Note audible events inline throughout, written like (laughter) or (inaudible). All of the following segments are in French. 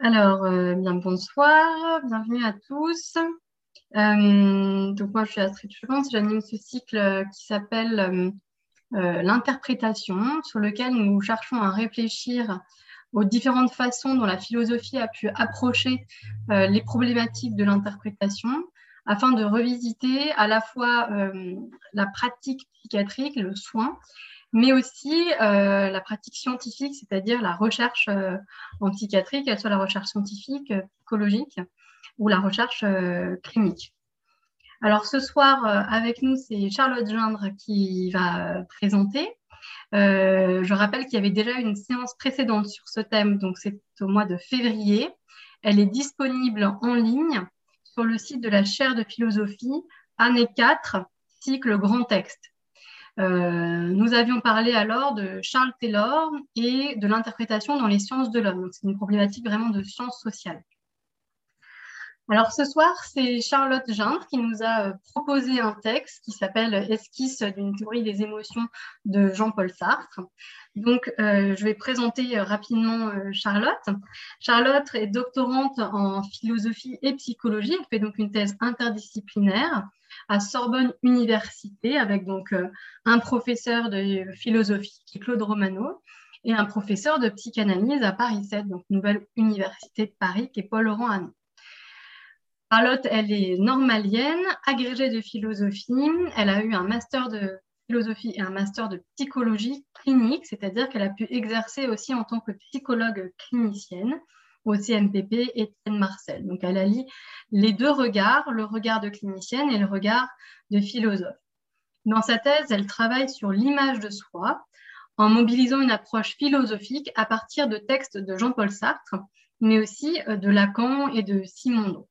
Alors, euh, bien bonsoir, bienvenue à tous. Euh, donc moi, je suis Astrid Chevance, j'anime ce cycle euh, qui s'appelle l'interprétation, sur lequel nous cherchons à réfléchir aux différentes façons dont la philosophie a pu approcher les problématiques de l'interprétation, afin de revisiter à la fois la pratique psychiatrique, le soin, mais aussi euh, la pratique scientifique, c'est-à-dire la recherche euh, en psychiatrie, qu'elle soit la recherche scientifique, euh, psychologique ou la recherche clinique. Alors ce soir, avec nous, c'est Charlotte Gindre qui va présenter. je rappelle qu'il y avait déjà une séance précédente sur ce thème, donc c'est au mois de février. Elle est disponible en ligne sur le site de la chaire de philosophie, année 4, cycle grand texte. Euh, nous avions parlé alors de Charles Taylor et de l'interprétation dans les sciences de l'homme. C'est une problématique vraiment de sciences sociales. Alors ce soir, c'est Charlotte Gindre qui nous a euh, proposé un texte qui s'appelle Esquisse d'une théorie des émotions de Jean-Paul Sartre. Donc euh, je vais présenter rapidement Charlotte. Charlotte est doctorante en philosophie et psychologie. Elle fait donc une thèse interdisciplinaire à Sorbonne Université avec donc euh, un professeur de philosophie qui est Claude Romano et un professeur de psychanalyse à Paris 7, donc Nouvelle Université de Paris, qui est Paul-Laurent Hanon. Charlotte, elle est normalienne, agrégée de philosophie. Elle a eu un master de philosophie et un master de psychologie clinique, c'est-à-dire qu'elle a pu exercer aussi en tant que psychologue clinicienne au CNPP Étienne Marcel. Donc elle allie les deux regards, le regard de clinicienne et le regard de philosophe. Dans sa thèse, elle travaille sur l'image de soi en mobilisant une approche philosophique à partir de textes de Jean-Paul Sartre, mais aussi euh, de Lacan et de Simondon.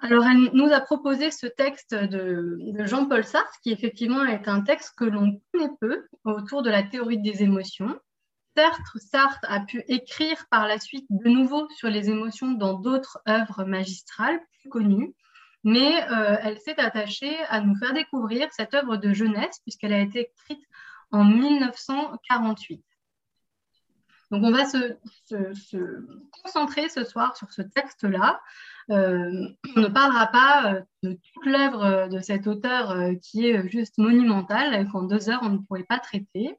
Alors, elle nous a proposé ce texte de, de Jean-Paul Sartre, qui effectivement est un texte que l'on connaît peu autour de la théorie des émotions, Certes, Sartre a pu écrire par la suite de nouveau sur les émotions dans d'autres œuvres magistrales plus connues, mais euh, elle s'est attachée à nous faire découvrir cette œuvre de jeunesse puisqu'elle a été écrite en 1948. Donc on va se, concentrer ce soir sur ce texte-là. Euh, on ne parlera pas euh, de toute l'œuvre de cet auteur qui est juste monumentale qu'en deux heures on ne pourrait pas traiter.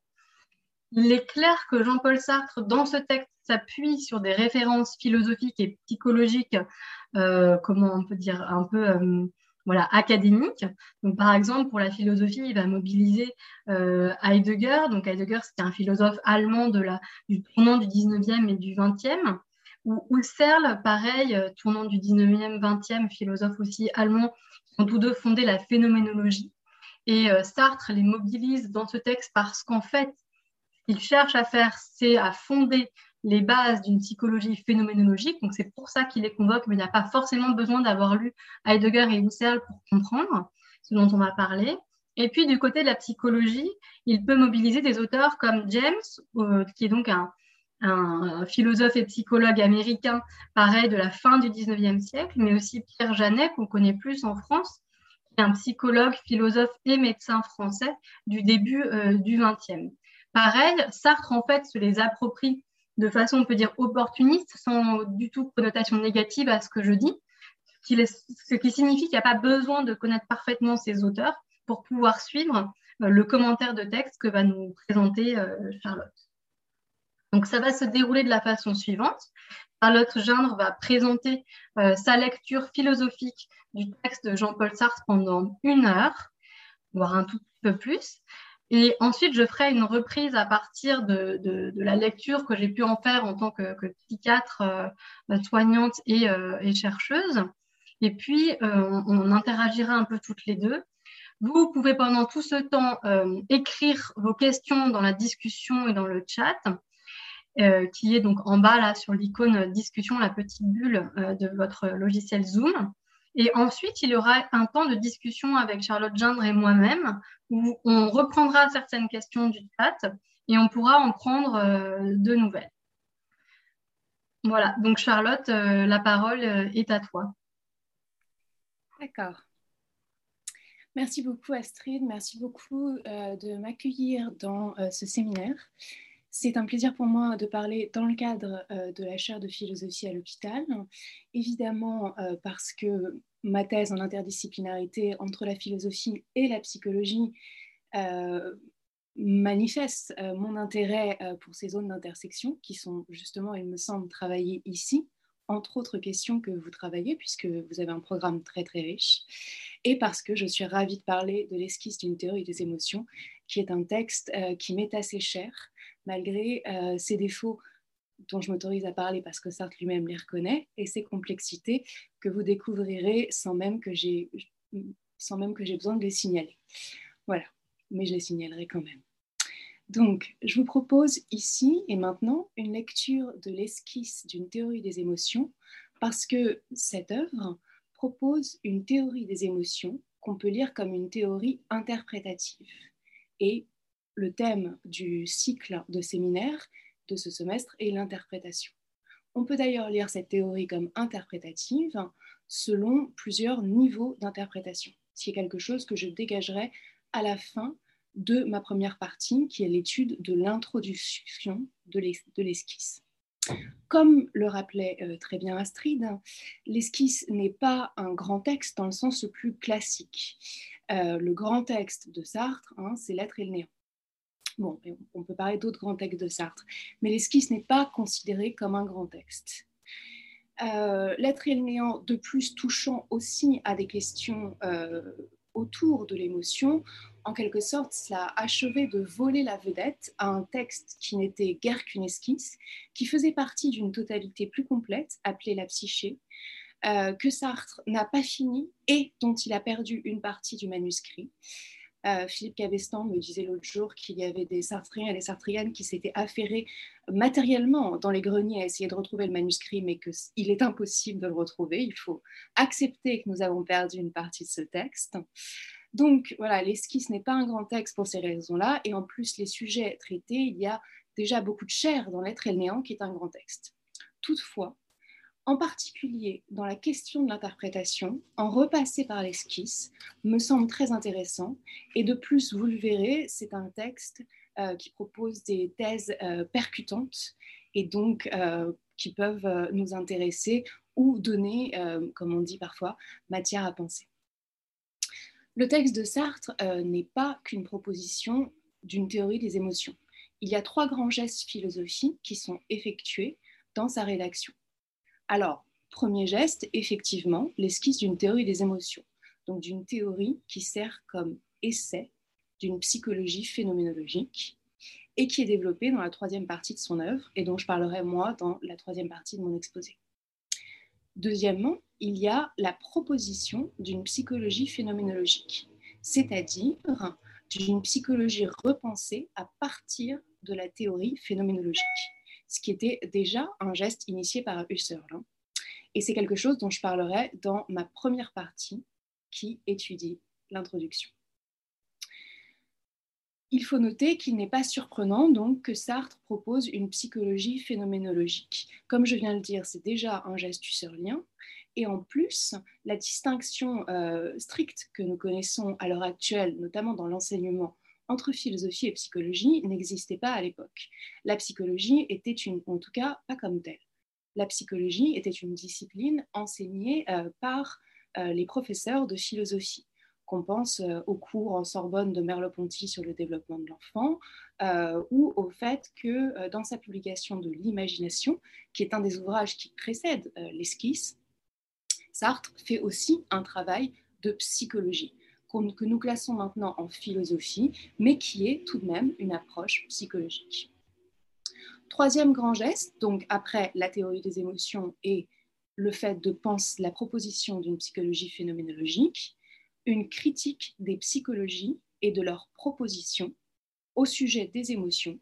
Il est clair que Jean-Paul Sartre, dans ce texte, s'appuie sur des références philosophiques et psychologiques, euh, comment on peut dire, un peu euh, voilà, académiques. Donc, par exemple, pour la philosophie, il va mobiliser euh, Heidegger. Donc, Heidegger, c'était un philosophe allemand du tournant du 19e et du 20e. Ou Husserl, pareil, tournant du 19e, 20e, philosophe aussi allemand, qui ont tous deux fondé la phénoménologie. Et Sartre les mobilise dans ce texte parce qu'en fait, qu'il cherche à faire, c'est à fonder les bases d'une psychologie phénoménologique. Donc, c'est pour ça qu'il les convoque, mais il n'y pas forcément besoin d'avoir lu Heidegger et Husserl pour comprendre ce dont on va parler. Et puis, du côté de la psychologie, il peut mobiliser des auteurs comme James, euh, qui est donc un, philosophe et psychologue américain, pareil, de la fin du 19e siècle, mais aussi Pierre Janet, qu'on connaît plus en France, qui est un psychologue, philosophe et médecin français du début euh, du 20e. Pareil, Sartre, en fait, se les approprie de façon, on peut dire, opportuniste, sans du tout connotation négative à ce que je dis, ce qui signifie qu'il n'y a pas besoin de connaître parfaitement ces auteurs pour pouvoir suivre euh, le commentaire de texte que va nous présenter euh, Charlotte. Donc, ça va se dérouler de la façon suivante. Charlotte Gindre va présenter euh, sa lecture philosophique du texte de Jean-Paul Sartre pendant une heure, voire un tout petit peu plus. Et ensuite, je ferai une reprise à partir de, la lecture que j'ai pu en faire en tant que, psychiatre, euh, soignante euh, et, chercheuse. Et puis, euh, on, interagira un peu toutes les deux. Vous pouvez pendant tout ce temps écrire vos questions dans la discussion et dans le chat, qui est donc en bas là sur l'icône discussion, la petite bulle de votre logiciel Zoom. Et ensuite, il y aura un temps de discussion avec Charlotte Gindre et moi-même où on reprendra certaines questions du chat et on pourra en prendre euh, de nouvelles. Voilà, donc Charlotte, euh, la parole euh, est à toi. D'accord. Merci beaucoup Astrid, merci beaucoup de m'accueillir dans ce séminaire. C'est un plaisir pour moi de parler dans le cadre euh, de la chaire de philosophie à l'hôpital, évidemment euh, parce que ma thèse en interdisciplinarité entre la philosophie et la psychologie euh, manifeste mon intérêt pour ces zones d'intersection qui sont justement, il me semble, travaillées ici, entre autres questions que vous travaillez, puisque vous avez un programme très très riche, et parce que je suis ravie de parler de l'esquisse d'une théorie des émotions, qui est un texte qui m'est assez cher, malgré euh, ses défauts dont je m'autorise à parler parce que Sartre lui-même les reconnaît, et ses complexités que vous découvrirez sans même que j'ai besoin de les signaler. Voilà, mais je les signalerai quand même. Donc, je vous propose ici et maintenant une lecture de l'esquisse d'une théorie des émotions, parce que cette œuvre propose une théorie des émotions qu'on peut lire comme une théorie interprétative. Et le thème du cycle de séminaire de ce semestre est l'interprétation. On peut d'ailleurs lire cette théorie comme interprétative selon plusieurs niveaux d'interprétation, ce qui est quelque chose que je dégagerai à la fin de ma première partie, qui est l'étude de l'introduction de l'esquisse. Comme le rappelait euh, très bien Astrid, l'esquisse n'est pas un grand texte dans le sens le plus classique. Euh, le grand texte de Sartre, hein, c'est l'être et le néant. Bon, on peut parler d'autres grands textes de Sartre, mais l'esquisse n'est pas considéré comme un grand texte. Euh, L'être et le néant, de plus touchant aussi à des questions euh, autour de l'émotion, en quelque sorte, cela a achevé de voler la vedette à un texte qui n'était guère qu'une esquisse, qui faisait partie d'une totalité plus complète, appelée la psyché, euh, que Sartre n'a pas fini et dont il a perdu une partie du manuscrit. Euh, Philippe Cabestan me disait l'autre jour qu'il y avait des Sartriens et des Sartriennes qui s'étaient affairés matériellement dans les greniers à essayer de retrouver le manuscrit, mais qu'il est impossible de le retrouver. Il faut accepter que nous avons perdu une partie de ce texte. Donc voilà, l'esquisse n'est pas un grand texte pour ces raisons-là, et en plus les sujets traités, il y a déjà beaucoup de chair dans l'être et le néant qui est un grand texte. Toutefois, en particulier dans la question de l'interprétation, en repasser par l'esquisse, me semble très intéressant. Et de plus, vous le verrez, c'est un texte euh, qui propose des thèses euh, percutantes et donc euh, qui peuvent nous intéresser ou donner, comme on dit parfois, matière à penser. Le texte de Sartre n'est pas qu'une proposition d'une théorie des émotions. Il y a trois grands gestes philosophiques qui sont effectués dans sa rédaction. Alors, premier geste, effectivement, l'esquisse d'une théorie des émotions, donc d'une théorie qui sert comme essai d'une psychologie phénoménologique et qui est développée dans la troisième partie de son œuvre et dont je parlerai moi dans la troisième partie de mon exposé. Deuxièmement, il y a la proposition d'une psychologie phénoménologique, c'est-à-dire d'une psychologie repensée à partir de la théorie phénoménologique ce qui était déjà un geste initié par Husserl. Hein. Et c'est quelque chose dont je parlerai dans ma première partie qui étudie l'introduction. Il faut noter qu'il n'est pas surprenant donc que Sartre propose une psychologie phénoménologique. Comme je viens de le dire, c'est déjà un geste husserlien. Et en plus, la distinction euh, stricte que nous connaissons à l'heure actuelle, notamment dans l'enseignement entre philosophie et psychologie n'existait pas à l'époque. La psychologie était une, en tout cas pas comme telle. La psychologie était une discipline enseignée euh, par euh, les professeurs de philosophie. Qu'on pense euh, au cours en Sorbonne de Merleau-Ponty sur le développement de l'enfant, ou au fait que dans sa publication de l'imagination, qui est un des ouvrages qui précède l'esquisse, Sartre fait aussi un travail de psychologie que nous classons maintenant en philosophie, mais qui est tout de même une approche psychologique. Troisième grand geste, donc après la théorie des émotions et le fait de penser la proposition d'une psychologie phénoménologique, une critique des psychologies et de leurs propositions au sujet des émotions,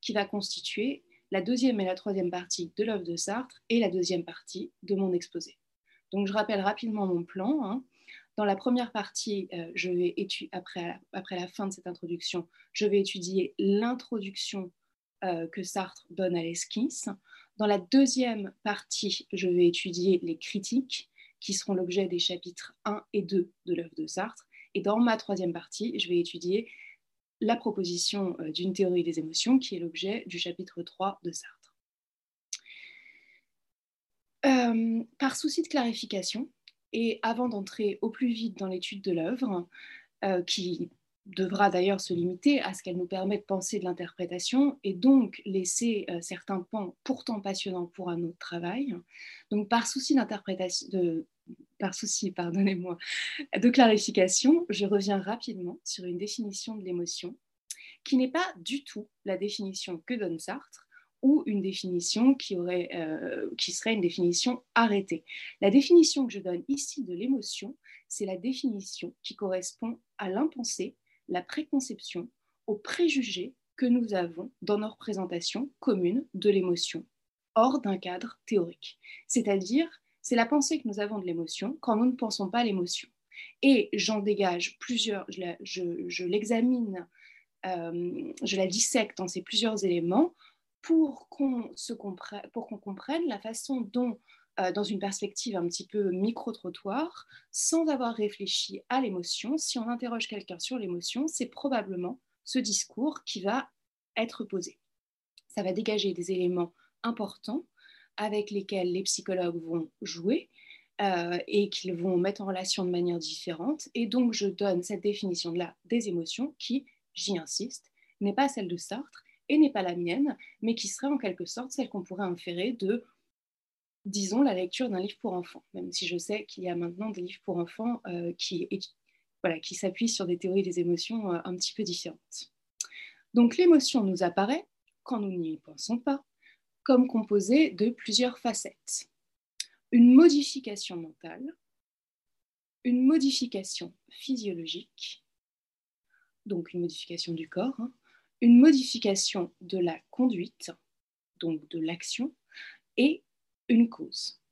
qui va constituer la deuxième et la troisième partie de l'œuvre de Sartre et la deuxième partie de mon exposé. Donc je rappelle rapidement mon plan. Hein. Dans la première partie, euh, après, la fin de cette introduction, je vais étudier l'introduction euh, que Sartre donne à l'esquisse. Dans la deuxième partie, je vais étudier les critiques qui seront l'objet des chapitres 1 et 2 de l'œuvre de Sartre. Et dans ma troisième partie, je vais étudier la proposition d'une théorie des émotions qui est l'objet du chapitre 3 de Sartre. par souci de clarification, et avant d'entrer au plus vite dans l'étude de l'œuvre, qui devra d'ailleurs se limiter à ce qu'elle nous permet de penser de l'interprétation et donc laisser euh, certains pans pourtant passionnants pour un autre travail. Donc par souci d'interprétation, par souci, (laughs) pardonnez-moi, de clarification, je reviens rapidement sur une définition de l'émotion qui n'est pas du tout la définition que donne Sartre ou une définition euh, qui serait une définition arrêtée. La définition que je donne ici de l'émotion, c'est la définition qui correspond à l'impensé la préconception, aux préjugés que nous avons dans nos représentations communes de l'émotion, hors d'un cadre théorique. C'est-à-dire, c'est la pensée que nous avons de l'émotion quand nous ne pensons pas l'émotion. Et j'en dégage plusieurs, je, l'examine, euh, je la dissecte dans ces plusieurs éléments pour qu'on comprenne, comprenne la façon dont euh, dans une perspective un petit peu micro-trottoir, sans avoir réfléchi à l'émotion. Si on interroge quelqu'un sur l'émotion, c'est probablement ce discours qui va être posé. Ça va dégager des éléments importants avec lesquels les psychologues vont jouer euh, et qu'ils vont mettre en relation de manière différente. Et donc, je donne cette définition-là des émotions qui, j'y insiste, n'est pas celle de Sartre n'est pas la mienne, mais qui serait en quelque sorte celle qu'on pourrait inférer de disons, la lecture d'un livre pour enfants, même si je sais qu'il y a maintenant des livres pour enfants euh, qui s'appuient sur des théories des émotions euh, un petit peu différentes. Donc l'émotion nous apparaît, quand nous n'y pensons pas, comme composée de plusieurs facettes. Une modification mentale, une modification physiologique, donc une modification du corps, hein, une modification de la conduite, donc de l'action, et une cause.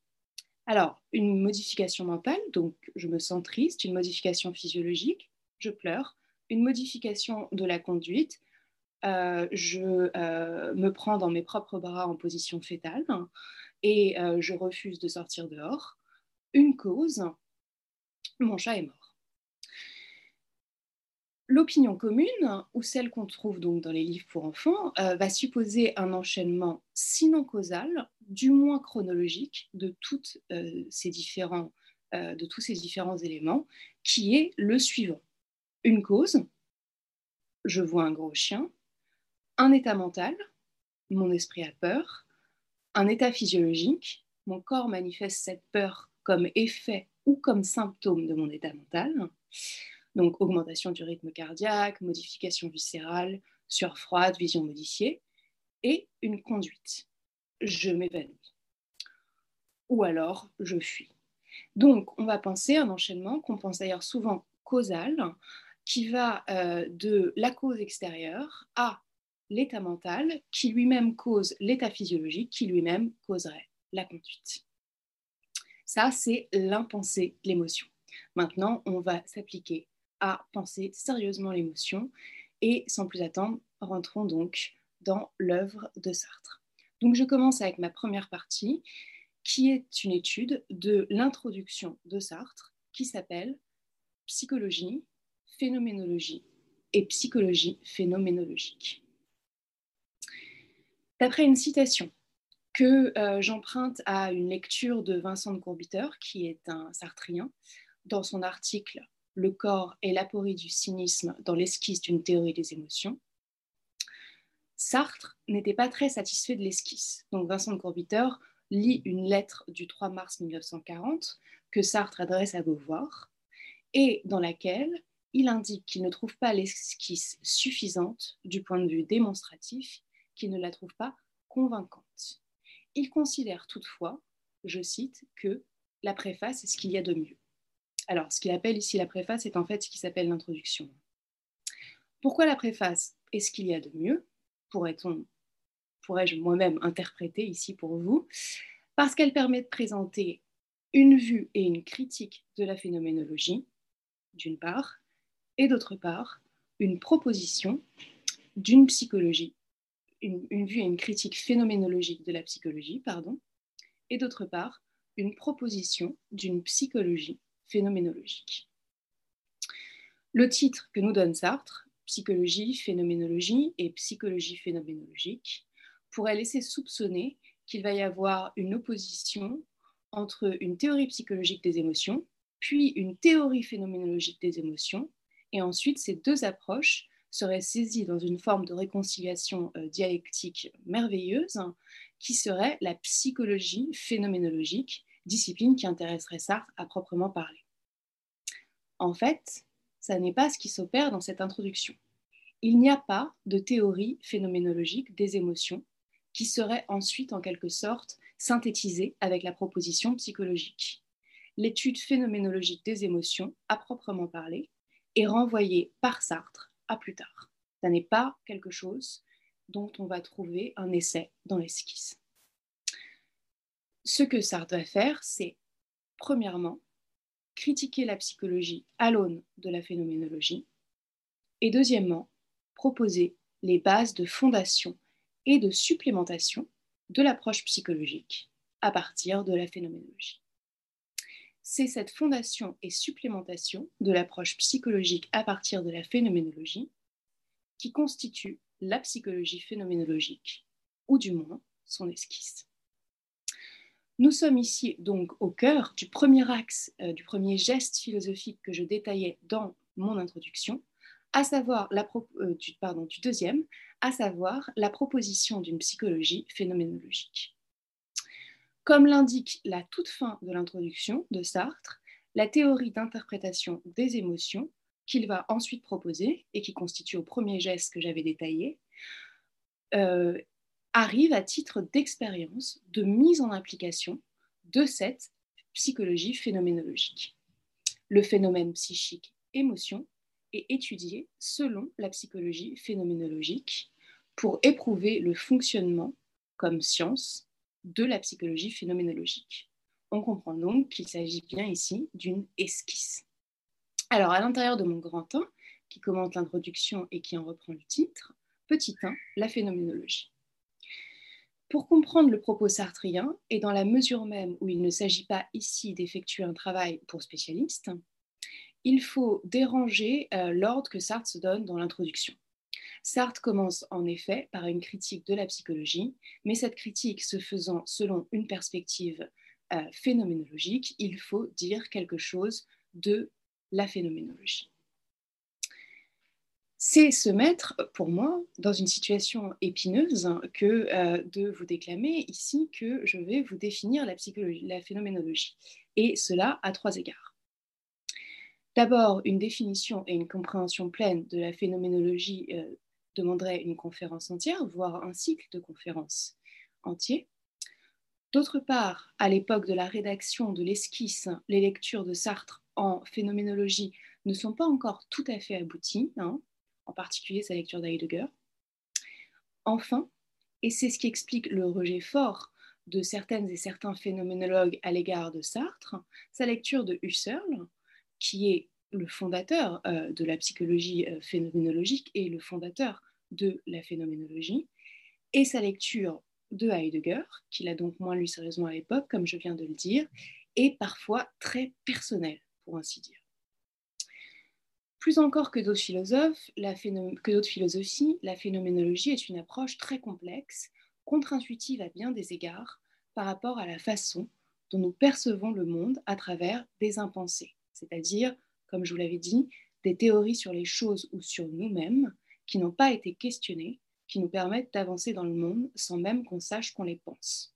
Alors, une modification mentale, donc je me sens triste, une modification physiologique, je pleure, une modification de la conduite, euh, je euh, me prends dans mes propres bras en position fétale et euh, je refuse de sortir dehors. Une cause, mon chat est mort. L'opinion commune, ou celle qu'on trouve donc dans les livres pour enfants, euh, va supposer un enchaînement sinon causal, du moins chronologique, euh, euh, de tous ces différents éléments, qui est le suivant. Une cause, je vois un gros chien, un état mental, mon esprit a peur, un état physiologique, mon corps manifeste cette peur comme effet ou comme symptôme de mon état mental, donc augmentation du rythme cardiaque, modification viscérale, sueur froide, vision modifiée, et une conduite. Je m'évanouis. Ou alors, je fuis. Donc, on va penser un enchaînement qu'on pense d'ailleurs souvent causal, qui va euh, de la cause extérieure à l'état mental, qui lui-même cause l'état physiologique, qui lui-même causerait la conduite. Ça, c'est l'impensé de l'émotion. Maintenant, on va s'appliquer à penser sérieusement l'émotion. Et sans plus attendre, rentrons donc dans l'œuvre de Sartre. Donc je commence avec ma première partie, qui est une étude de l'introduction de Sartre, qui s'appelle Psychologie, phénoménologie et psychologie phénoménologique. D'après une citation que euh, j'emprunte à une lecture de Vincent de Courbiteur, qui est un sartrien, dans son article le corps et l'aporie du cynisme dans l'esquisse d'une théorie des émotions, Sartre n'était pas très satisfait de l'esquisse. Donc Vincent de Courbiteur lit une lettre du 3 mars 1940 que Sartre adresse à Beauvoir et dans laquelle il indique qu'il ne trouve pas l'esquisse suffisante du point de vue démonstratif, qu'il ne la trouve pas convaincante. Il considère toutefois, je cite, que la préface est ce qu'il y a de mieux. Alors, ce qu'il appelle ici la préface est en fait ce qui s'appelle l'introduction. Pourquoi la préface? Est ce qu'il y a de mieux? Pourrais-je moi-même interpréter ici pour vous? Parce qu'elle permet de présenter une vue et une critique de la phénoménologie, d'une part, et d'autre part, une proposition d'une psychologie, une, une, vue et une critique phénoménologique de la psychologie, pardon, et d'autre part, une proposition d'une psychologie phénoménologique. Le titre que nous donne Sartre, psychologie, phénoménologie et psychologie phénoménologique, pourrait laisser soupçonner qu'il va y avoir une opposition entre une théorie psychologique des émotions, puis une théorie phénoménologique des émotions, et ensuite ces deux approches seraient saisies dans une forme de réconciliation euh, dialectique merveilleuse qui serait la psychologie phénoménologique, discipline qui intéresserait Sartre à proprement parler. En fait, ça n'est pas ce qui s'opère dans cette introduction. Il n'y a pas de théorie phénoménologique des émotions qui serait ensuite en quelque sorte synthétisée avec la proposition psychologique. L'étude phénoménologique des émotions, à proprement parler, est renvoyée par Sartre à plus tard. Ce n'est pas quelque chose dont on va trouver un essai dans l'esquisse. Ce que Sartre va faire, c'est premièrement critiquer la psychologie à l'aune de la phénoménologie et deuxièmement proposer les bases de fondation et de supplémentation de l'approche psychologique à partir de la phénoménologie. C'est cette fondation et supplémentation de l'approche psychologique à partir de la phénoménologie qui constitue la psychologie phénoménologique, ou du moins son esquisse. Nous sommes ici donc au cœur du premier axe, euh, du premier geste philosophique que je détaillais dans mon introduction, à savoir la euh, du, deuxième, à savoir la proposition d'une psychologie phénoménologique. Comme l'indique la toute fin de l'introduction de Sartre, la théorie d'interprétation des émotions qu'il va ensuite proposer et qui constitue au premier geste que j'avais détaillé, euh, arrive à titre d'expérience de mise en application de cette psychologie phénoménologique. Le phénomène psychique émotion est étudié selon la psychologie phénoménologique pour éprouver le fonctionnement comme science de la psychologie phénoménologique. On comprend donc qu'il s'agit bien ici d'une esquisse. Alors, à l'intérieur de mon grand 1, qui commente l'introduction et qui en reprend le titre, petit 1, la phénoménologie. Pour comprendre le propos sartrien, et dans la mesure même où il ne s'agit pas ici d'effectuer un travail pour spécialistes, il faut déranger euh, l'ordre que Sartre se donne dans l'introduction. Sartre commence en effet par une critique de la psychologie, mais cette critique se faisant selon une perspective euh, phénoménologique, il faut dire quelque chose de la phénoménologie. C'est se mettre, pour moi, dans une situation épineuse que euh, de vous déclamer ici que je vais vous définir la, psychologie, la phénoménologie, et cela à trois égards. D'abord, une définition et une compréhension pleine de la phénoménologie euh, demanderait une conférence entière, voire un cycle de conférences entier. D'autre part, à l'époque de la rédaction de l'esquisse, les lectures de Sartre en phénoménologie ne sont pas encore tout à fait abouties, hein, en particulier sa lecture d'Heidegger. Enfin, et c'est ce qui explique le rejet fort de certaines et certains phénoménologues à l'égard de Sartre, sa lecture de Husserl, qui est le fondateur euh, de la psychologie euh, phénoménologique et le fondateur de la phénoménologie, et sa lecture de Heidegger, qu'il a donc moins lu sérieusement à l'époque, comme je viens de le dire, est parfois très personnelle, pour ainsi dire. Plus encore que d'autres philosophies, la phénoménologie est une approche très complexe, contre-intuitive à bien des égards, par rapport à la façon dont nous percevons le monde à travers des impensés c'est-à-dire, comme je vous l'avais dit, des théories sur les choses ou sur nous-mêmes qui n'ont pas été questionnées, qui nous permettent d'avancer dans le monde sans même qu'on sache qu'on les pense.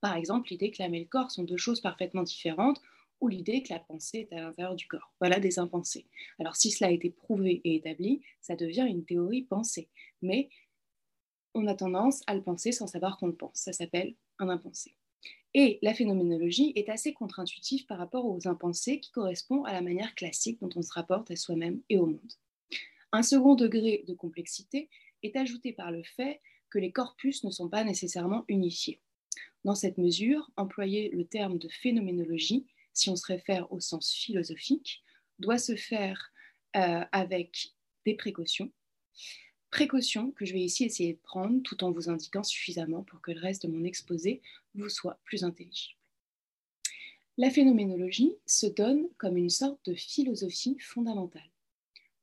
Par exemple, l'idée que l'âme et le corps sont deux choses parfaitement différentes ou l'idée que la pensée est à l'intérieur du corps. Voilà des impensés. Alors si cela a été prouvé et établi, ça devient une théorie pensée. Mais on a tendance à le penser sans savoir qu'on le pense. Ça s'appelle un impensé. Et la phénoménologie est assez contre-intuitive par rapport aux impensés qui correspond à la manière classique dont on se rapporte à soi-même et au monde. Un second degré de complexité est ajouté par le fait que les corpus ne sont pas nécessairement unifiés. Dans cette mesure, employer le terme de phénoménologie, si on se réfère au sens philosophique, doit se faire euh, avec des précautions précautions que je vais ici essayer de prendre tout en vous indiquant suffisamment pour que le reste de mon exposé vous soit plus intelligible. La phénoménologie se donne comme une sorte de philosophie fondamentale.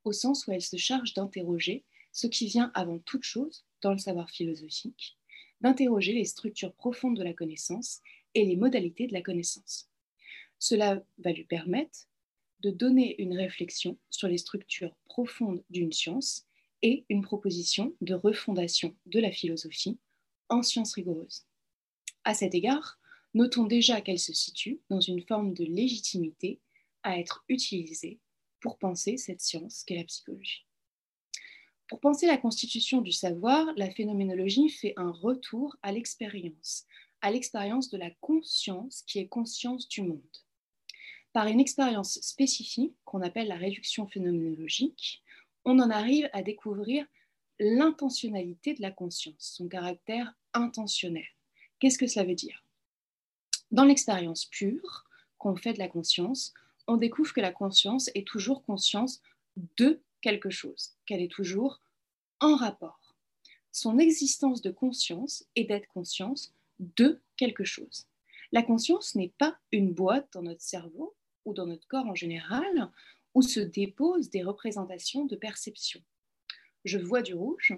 au sens où elle se charge d'interroger ce qui vient avant toute chose dans le savoir philosophique, d'interroger les structures profondes de la connaissance et les modalités de la connaissance. Cela va lui permettre de donner une réflexion sur les structures profondes d'une science et une proposition de refondation de la philosophie en science rigoureuse. À cet égard, notons déjà qu'elle se situe dans une forme de légitimité à être utilisée pour penser cette science qu'est la psychologie. Pour penser la constitution du savoir, la phénoménologie fait un retour à l'expérience, à l'expérience de la conscience qui est conscience du monde. Par une expérience spécifique qu'on appelle la réduction phénoménologique, on en arrive à découvrir l'intentionnalité de la conscience, son caractère intentionnel. Qu'est-ce que cela veut dire? Dans l'expérience pure qu'on fait de la conscience, on découvre que la conscience est toujours conscience de quelque chose, qu'elle est toujours en rapport. Son existence de conscience est d'être conscience de quelque chose. La conscience n'est pas une boîte dans notre cerveau ou dans notre corps en général où se déposent des représentations de perception. Je vois du rouge,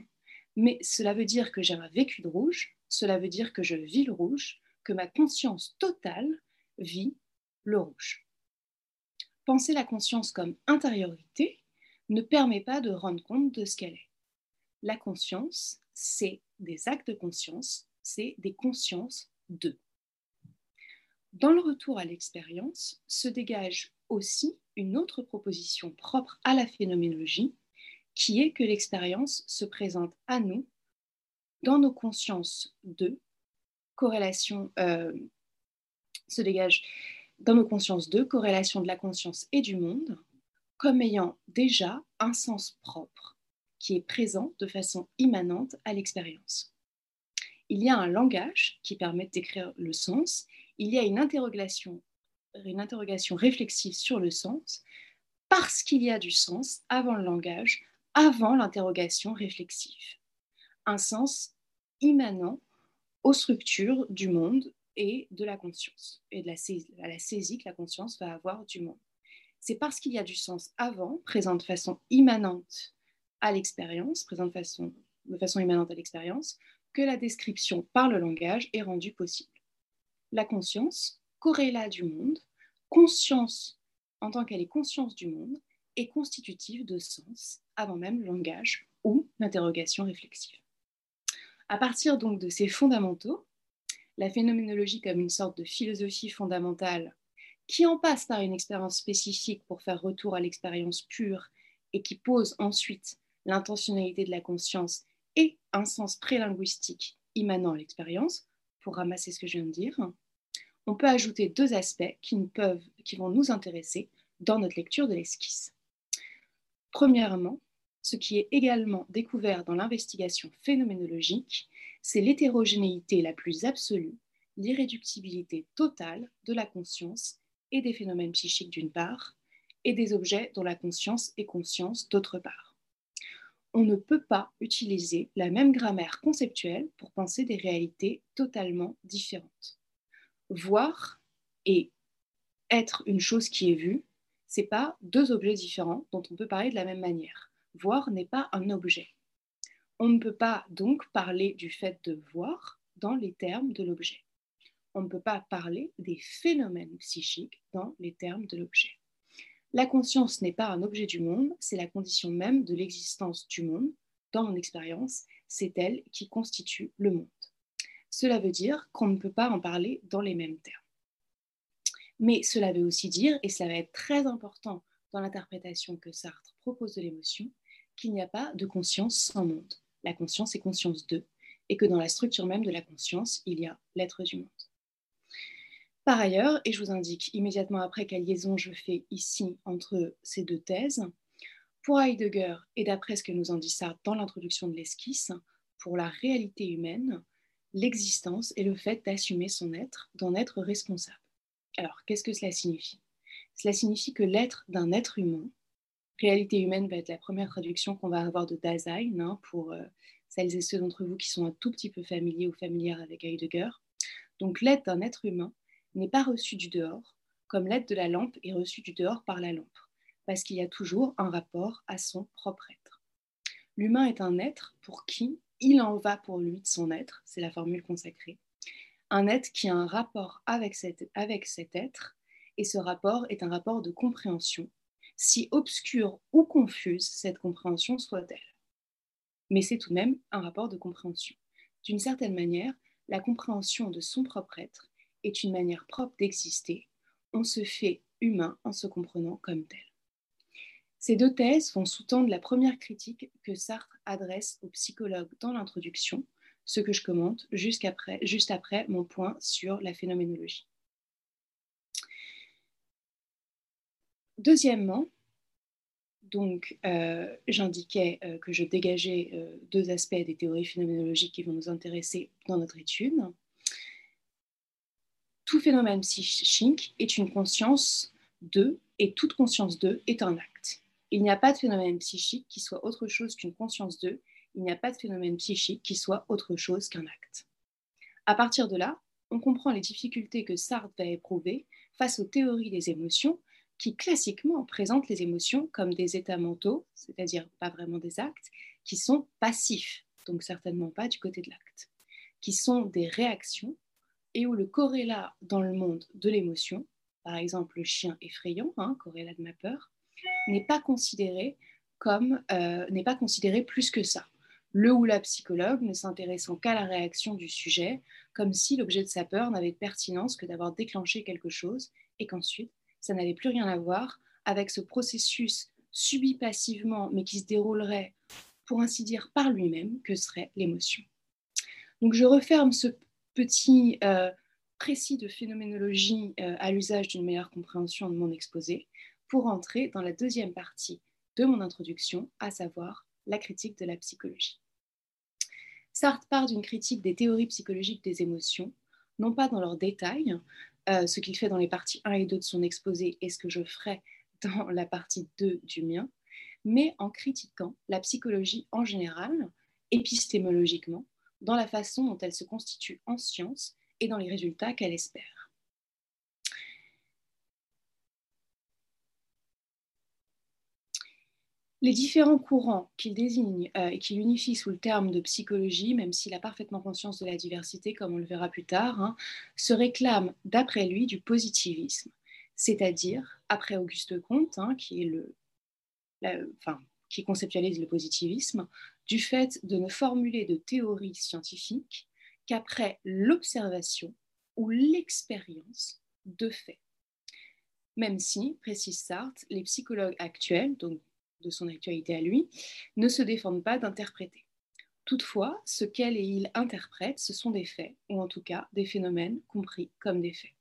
mais cela veut dire que j'ai un vécu de rouge, cela veut dire que je vis le rouge, que ma conscience totale vit le rouge. Penser la conscience comme intériorité ne permet pas de rendre compte de ce qu'elle est. La conscience, c'est des actes de conscience, c'est des consciences de. Dans le retour à l'expérience se dégage aussi une autre proposition propre à la phénoménologie, qui est que l'expérience se présente à nous dans nos consciences de corrélation euh, se dégage dans nos consciences de corrélation de la conscience et du monde comme ayant déjà un sens propre qui est présent de façon immanente à l'expérience. Il y a un langage qui permet d'écrire le sens, il y a une interrogation, réflexive sur le sens, parce qu'il y a du sens avant le langage, avant l'interrogation réflexive. Un sens immanent aux structures du monde et de la conscience, et de la saisie, que la conscience va avoir du monde c'est parce qu'il y a du sens avant, présent de façon immanente à l'expérience, présent de façon immanente à l'expérience, que la description par le langage est rendue possible. La conscience, corrélat du monde, conscience en tant qu'elle est conscience du monde, est constitutive de sens avant même le langage ou l'interrogation réflexive. À partir donc de ces fondamentaux, la phénoménologie comme une sorte de philosophie fondamentale qui en passe par une expérience spécifique pour faire retour à l'expérience pure et qui pose ensuite l'intentionnalité de la conscience et un sens prélinguistique immanent à l'expérience, pour ramasser ce que je viens de dire, on peut ajouter deux aspects qui, vont nous intéresser dans notre lecture de l'esquisse. Premièrement, ce qui est également découvert dans l'investigation phénoménologique, c'est l'hétérogénéité la plus absolue, l'irréductibilité totale de la conscience et des phénomènes psychiques d'une part, et des objets dont la conscience est conscience d'autre part. On ne peut pas utiliser la même grammaire conceptuelle pour penser des réalités totalement différentes. Voir et être une chose qui est vue, c'est pas deux objets différents dont on peut parler de la même manière. Voir n'est pas un objet. On ne peut pas donc parler du fait de voir dans les termes de l'objet on ne peut pas parler des phénomènes psychiques dans les termes de l'objet. La conscience n'est pas un objet du monde, c'est la condition même de l'existence du monde. Dans mon expérience, c'est elle qui constitue le monde. Cela veut dire qu'on ne peut pas en parler dans les mêmes termes. Mais cela veut aussi dire, et cela va être très important dans l'interprétation que Sartre propose de l'émotion, qu'il n'y a pas de conscience sans monde. La conscience est conscience d'eux, et que dans la structure même de la conscience, il y a l'être du monde. Par ailleurs, et je vous indique immédiatement après quelle liaison je fais ici entre ces deux thèses, pour Heidegger, et d'après ce que nous en dit Sartre dans l'introduction de l'esquisse, pour la réalité humaine, l'existence est le fait d'assumer son être, d'en être responsable. Alors, qu'est-ce que cela signifie? Cela signifie que l'être d'un être humain, réalité humaine va être la première traduction qu'on va avoir de Dasein, hein, pour euh, celles et ceux d'entre vous qui sont un tout petit peu familiers ou familières avec Heidegger. Donc, l'être d'un être humain n'est pas reçu du dehors, comme l'aide de la lampe est reçue du dehors par la lampe. parce qu'il y a toujours un rapport à son propre être. L'humain est un être pour qui il en va pour lui de son être, c'est la formule consacrée. Un être qui a un rapport avec cet, avec cet être, et ce rapport est un rapport de compréhension, si obscure ou confuse cette compréhension soit-elle. Mais c'est tout de même un rapport de compréhension. D'une certaine manière, la compréhension de son propre être est une manière propre d'exister. On se fait humain en se comprenant comme tel. Ces deux thèses vont sous-tendre la première critique que Sartre adresse aux psychologues dans l'introduction, ce que je commente juste après, mon point sur la phénoménologie. Deuxièmement, donc, euh, j'indiquais euh, que je dégageais euh, deux aspects des théories phénoménologiques qui vont nous intéresser dans notre étude. Tout phénomène psychique est une conscience de, et toute conscience de est un acte. Il n'y a pas de phénomène psychique qui soit autre chose qu'une conscience de, il n'y a pas de phénomène psychique qui soit autre chose qu'un acte. À partir de là, on comprend les difficultés que Sartre va éprouver face aux théories des émotions qui classiquement présentent les émotions comme des états mentaux, c'est-à-dire pas vraiment des actes, qui sont passifs, donc certainement pas du côté de l'acte, qui sont des réactions et où le corrélat dans le monde de l'émotion, par exemple le chien effrayant, hein, corrélat de ma peur, n'est pas considéré comme euh, n'est pas considéré plus que ça. Le ou la psychologue ne s'intéressant qu'à la réaction du sujet, comme si l'objet de sa peur n'avait de pertinence que d'avoir déclenché quelque chose et qu'ensuite ça n'avait plus rien à voir avec ce processus subi passivement, mais qui se déroulerait, pour ainsi dire, par lui-même, que serait l'émotion. Donc je referme ce petit euh, précis de phénoménologie euh, à l'usage d'une meilleure compréhension de mon exposé pour entrer dans la deuxième partie de mon introduction, à savoir la critique de la psychologie. Sartre part d'une critique des théories psychologiques des émotions, non pas dans leurs détails, euh, ce qu'il fait dans les parties 1 et 2 de son exposé et ce que je ferai (laughs) dans la partie 2 du mien, mais en critiquant la psychologie en général, épistémologiquement, dans la façon dont elle se constitue en science et dans les résultats qu'elle espère. Les différents courants qu'il désigne euh, et qu'il unifie sous le terme de psychologie, même s'il a parfaitement conscience de la diversité, comme on le verra plus tard, hein, se réclament, d'après lui, du positivisme, c'est-à-dire, après Auguste Comte, hein, qui, est le, qui conceptualise le positivisme, du fait de ne formuler de théorie scientifique qu'après l'observation ou l'expérience de faits. Même si, précise Sartre, les psychologues actuels, donc de son actualité à lui, ne se défendent pas d'interpréter. Toutefois, ce qu'elle et il interprètent, ce sont des faits, ou en tout cas des phénomènes compris comme des faits.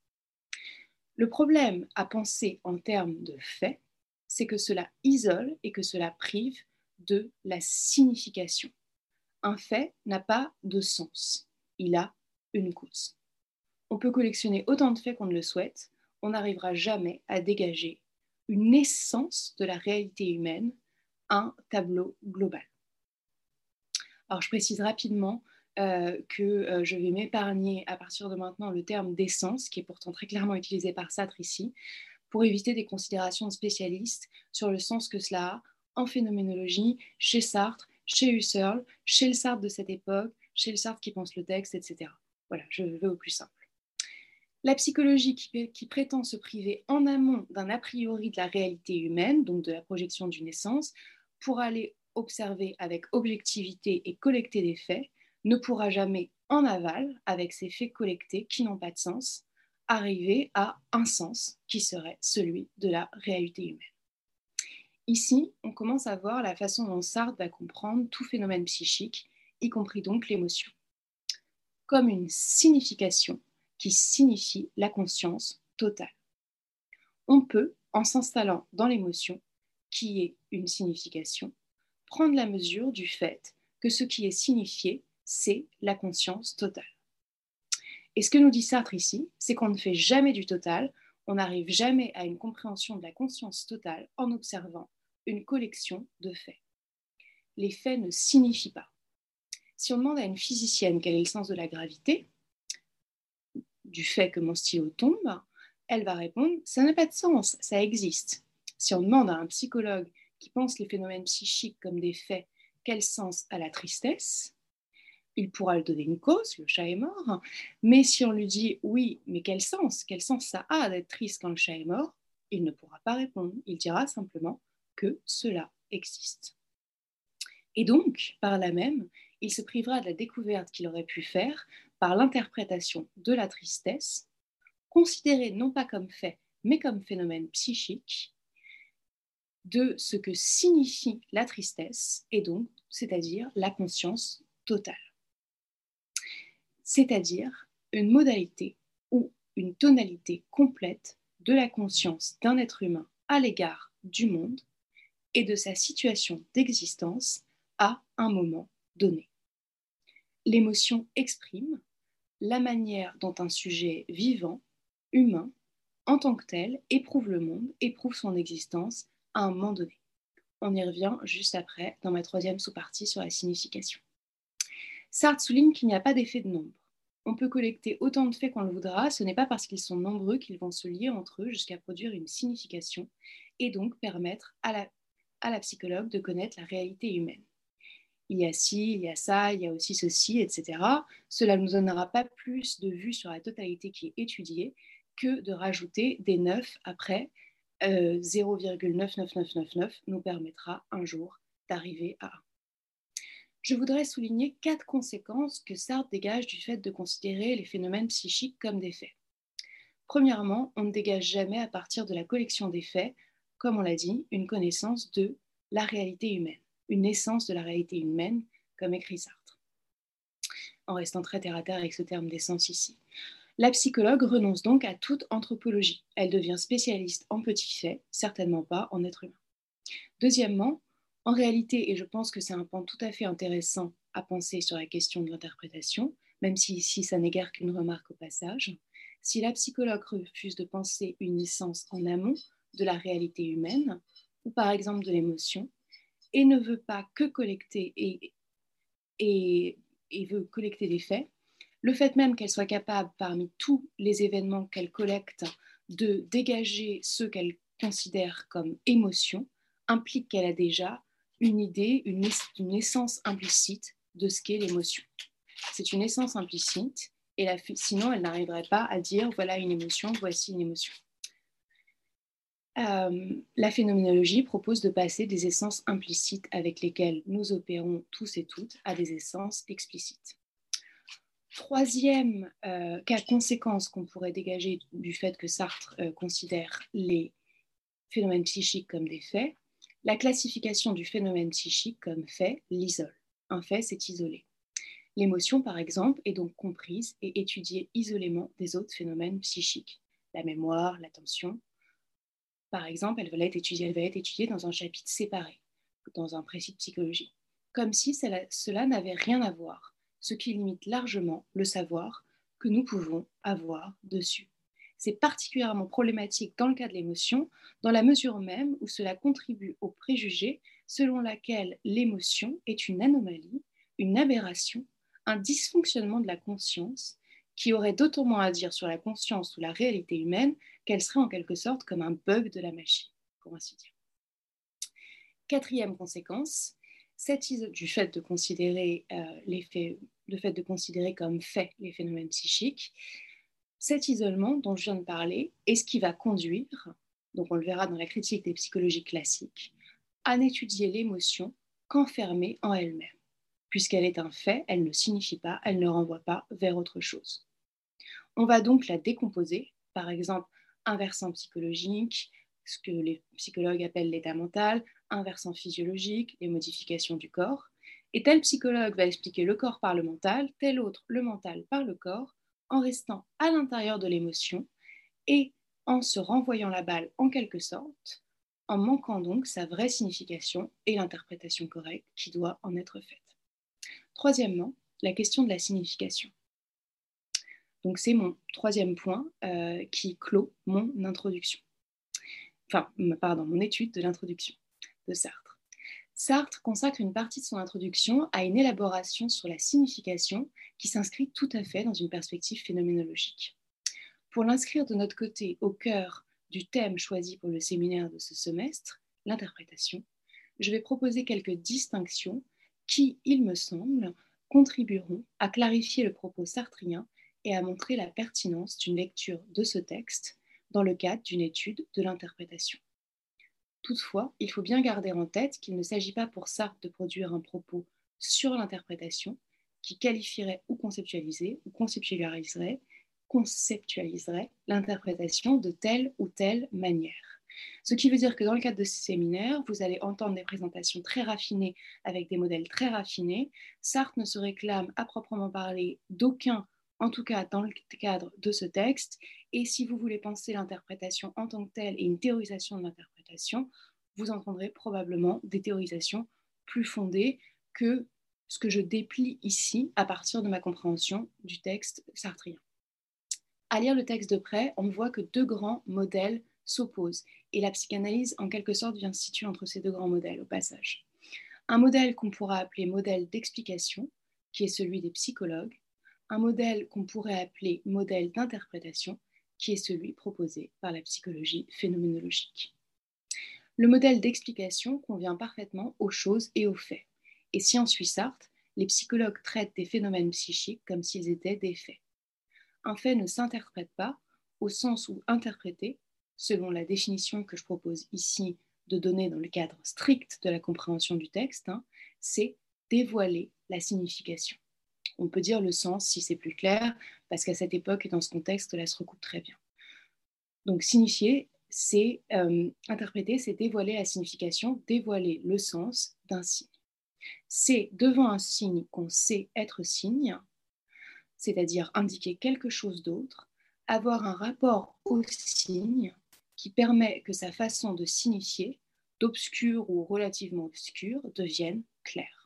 Le problème à penser en termes de faits, c'est que cela isole et que cela prive de la signification. Un fait n'a pas de sens, il a une cause. On peut collectionner autant de faits qu'on ne le souhaite, on n'arrivera jamais à dégager une essence de la réalité humaine, un tableau global. Alors je précise rapidement euh, que euh, je vais m'épargner à partir de maintenant le terme d'essence, qui est pourtant très clairement utilisé par Sartre ici, pour éviter des considérations spécialistes sur le sens que cela a en phénoménologie, chez Sartre, chez Husserl, chez le Sartre de cette époque, chez le Sartre qui pense le texte, etc. Voilà, je vais au plus simple. La psychologie qui, prétend se priver en amont d'un a priori de la réalité humaine, donc de la projection d'une essence, pour aller observer avec objectivité et collecter des faits, ne pourra jamais en aval, avec ces faits collectés qui n'ont pas de sens, arriver à un sens qui serait celui de la réalité humaine. Ici, on commence à voir la façon dont Sartre va comprendre tout phénomène psychique, y compris donc l'émotion, comme une signification signifie la conscience totale. On peut, en s'installant dans l'émotion, qui est une signification, prendre la mesure du fait que ce qui est signifié, c'est la conscience totale. Et ce que nous dit Sartre ici, c'est qu'on ne fait jamais du total, on n'arrive jamais à une compréhension de la conscience totale en observant une collection de faits. Les faits ne signifient pas. Si on demande à une physicienne quel est le sens de la gravité, du fait que mon stylo tombe, elle va répondre ça n'a pas de sens, ça existe. Si on demande à un psychologue qui pense les phénomènes psychiques comme des faits, quel sens a la tristesse? Il pourra lui donner une cause, le chat est mort, mais si on lui dit oui, mais quel sens Quel sens ça a d'être triste quand le chat est mort? Il ne pourra pas répondre. Il dira simplement que cela existe. Et donc, par là même, il se privera de la découverte qu'il aurait pu faire l'interprétation de la tristesse, considérée non pas comme fait, mais comme phénomène psychique, de ce que signifie la tristesse, et donc, c'est-à-dire la conscience totale. C'est-à-dire une modalité ou une tonalité complète de la conscience d'un être humain à l'égard du monde et de sa situation d'existence à un moment donné. L'émotion exprime la manière dont un sujet vivant, humain, en tant que tel, éprouve le monde, éprouve son existence à un moment donné. On y revient juste après dans ma troisième sous-partie sur la signification. Sartre souligne qu'il n'y a pas d'effet de nombre. On peut collecter autant de faits qu'on le voudra, ce n'est pas parce qu'ils sont nombreux qu'ils vont se lier entre eux jusqu'à produire une signification et donc permettre à la, à la psychologue de connaître la réalité humaine. Il y a ci, il y a ça, il y a aussi ceci, etc. Cela ne nous donnera pas plus de vue sur la totalité qui est étudiée que de rajouter des 9 après 0,99999 euh, nous permettra un jour d'arriver à 1. Je voudrais souligner quatre conséquences que Sartre dégage du fait de considérer les phénomènes psychiques comme des faits. Premièrement, on ne dégage jamais à partir de la collection des faits, comme on l'a dit, une connaissance de la réalité humaine, une essence de la réalité humaine, comme écrit Sartre, en restant très terre à terre avec ce terme d'essence ici. La psychologue renonce donc à toute anthropologie. Elle devient spécialiste en petits faits, certainement pas en être humain. Deuxièmement, en réalité, et je pense que c'est un point tout à fait intéressant à penser sur la question de l'interprétation, même si ici ça n'est guère qu'une remarque au passage, si la psychologue refuse de penser une essence en amont de la réalité humaine, ou par exemple de l'émotion, et ne veut pas que collecter et, et, veut collecter des faits, le fait même qu'elle soit capable, parmi tous les événements qu'elle collecte, de dégager ceux qu'elle considère comme émotions, implique qu'elle a déjà une idée, une, essence implicite de ce qu'est l'émotion. C'est une essence implicite, et sinon elle n'arriverait pas à dire voilà une émotion, voici une émotion. Euh, la phénoménologie propose de passer des essences implicites avec lesquelles nous opérons tous et toutes à des essences explicites. Troisième euh, cas conséquence qu'on pourrait dégager du fait que Sartre euh, considère les phénomènes psychiques comme des faits, la classification du phénomène psychique comme fait l'isole. Un fait, c'est isolé. L'émotion, par exemple, est donc comprise et étudiée isolément des autres phénomènes psychiques. La mémoire, l'attention. Par exemple, elle va être étudiée, dans un chapitre séparé, dans un précis de psychologie, comme si cela n'avait rien à voir ce qui limite largement le savoir que nous pouvons avoir dessus. C'est particulièrement problématique dans le cas de l'émotion, dans la mesure même où cela contribue au préjugé selon laquelle l'émotion est une anomalie, une aberration, un dysfonctionnement de la conscience qui aurait d'autant moins à dire sur la conscience ou la réalité humaine qu'elle serait en quelque sorte comme un bug de la machine, pour ainsi dire. Quatrième conséquence, cette du fait de considérer euh, faits fait de considérer comme fait les phénomènes psychiques, cet isolement dont je viens de parler est ce qui va conduire, donc on le verra dans la critique des psychologies classiques, à n'étudier l'émotion qu'enfermée en elle-même. Puisqu'elle est un fait, elle ne signifie pas, elle ne renvoie pas vers autre chose. On va donc la décomposer, par exemple un versant psychologique, ce que les psychologues appellent l'état mental, un versant physiologique, les modifications du corps, et tel psychologue va expliquer le corps par le mental, tel autre le mental par le corps, en restant à l'intérieur de l'émotion et en se renvoyant la balle en quelque sorte, en manquant donc sa vraie signification et l'interprétation correcte qui doit en être faite. Troisièmement, la question de la signification. Donc c'est mon troisième point euh, qui clôt mon introduction. Enfin, pardon, mon étude de l'introduction de Sartre. Sartre consacre une partie de son introduction à une élaboration sur la signification qui s'inscrit tout à fait dans une perspective phénoménologique. Pour l'inscrire de notre côté au cœur du thème choisi pour le séminaire de ce semestre, l'interprétation, je vais proposer quelques distinctions qui, il me semble, contribueront à clarifier le propos sartrien et à montrer la pertinence d'une lecture de ce texte dans le cadre d'une étude de l'interprétation. Toutefois, il faut bien garder en tête qu'il ne s'agit pas pour Sartre de produire un propos sur l'interprétation qui qualifierait ou conceptualiserait ou conceptualiserait, conceptualiserait l'interprétation de telle ou telle manière. Ce qui veut dire que dans le cadre de ce séminaire, vous allez entendre des présentations très raffinées avec des modèles très raffinés. Sartre ne se réclame à proprement parler d'aucun, en tout cas dans le cadre de ce texte. Et si vous voulez penser l'interprétation en tant que telle et une théorisation de l'interprétation, vous entendrez probablement des théorisations plus fondées que ce que je déplie ici à partir de ma compréhension du texte sartrien. À lire le texte de près, on voit que deux grands modèles s'opposent et la psychanalyse en quelque sorte vient se situer entre ces deux grands modèles au passage. Un modèle qu'on pourra appeler modèle d'explication, qui est celui des psychologues, un modèle qu'on pourrait appeler modèle d'interprétation, qui est celui proposé par la psychologie phénoménologique. Le modèle d'explication convient parfaitement aux choses et aux faits. Et si on suit Sartre, les psychologues traitent des phénomènes psychiques comme s'ils étaient des faits. Un fait ne s'interprète pas au sens où interpréter, selon la définition que je propose ici de donner dans le cadre strict de la compréhension du texte, hein, c'est dévoiler la signification. On peut dire le sens si c'est plus clair, parce qu'à cette époque et dans ce contexte, cela se recoupe très bien. Donc signifier, c'est euh, interpréter, c'est dévoiler la signification, dévoiler le sens d'un signe. C'est devant un signe qu'on sait être signe, c'est-à-dire indiquer quelque chose d'autre, avoir un rapport au signe qui permet que sa façon de signifier, d'obscur ou relativement obscur, devienne claire.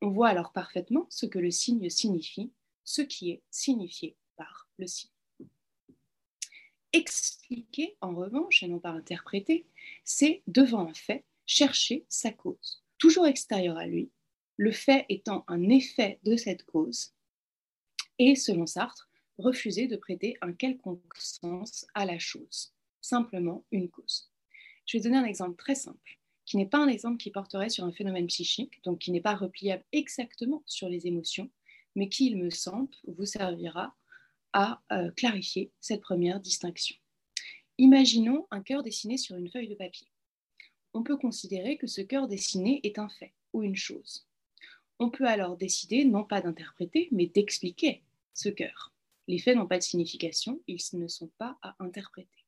On voit alors parfaitement ce que le signe signifie, ce qui est signifié par le signe. Expliquer, en revanche, et non pas interpréter, c'est, devant un fait, chercher sa cause, toujours extérieure à lui, le fait étant un effet de cette cause, et, selon Sartre, refuser de prêter un quelconque sens à la chose, simplement une cause. Je vais donner un exemple très simple, qui n'est pas un exemple qui porterait sur un phénomène psychique, donc qui n'est pas repliable exactement sur les émotions, mais qui, il me semble, vous servira à euh, clarifier cette première distinction. Imaginons un cœur dessiné sur une feuille de papier. On peut considérer que ce cœur dessiné est un fait ou une chose. On peut alors décider non pas d'interpréter, mais d'expliquer ce cœur. Les faits n'ont pas de signification, ils ne sont pas à interpréter.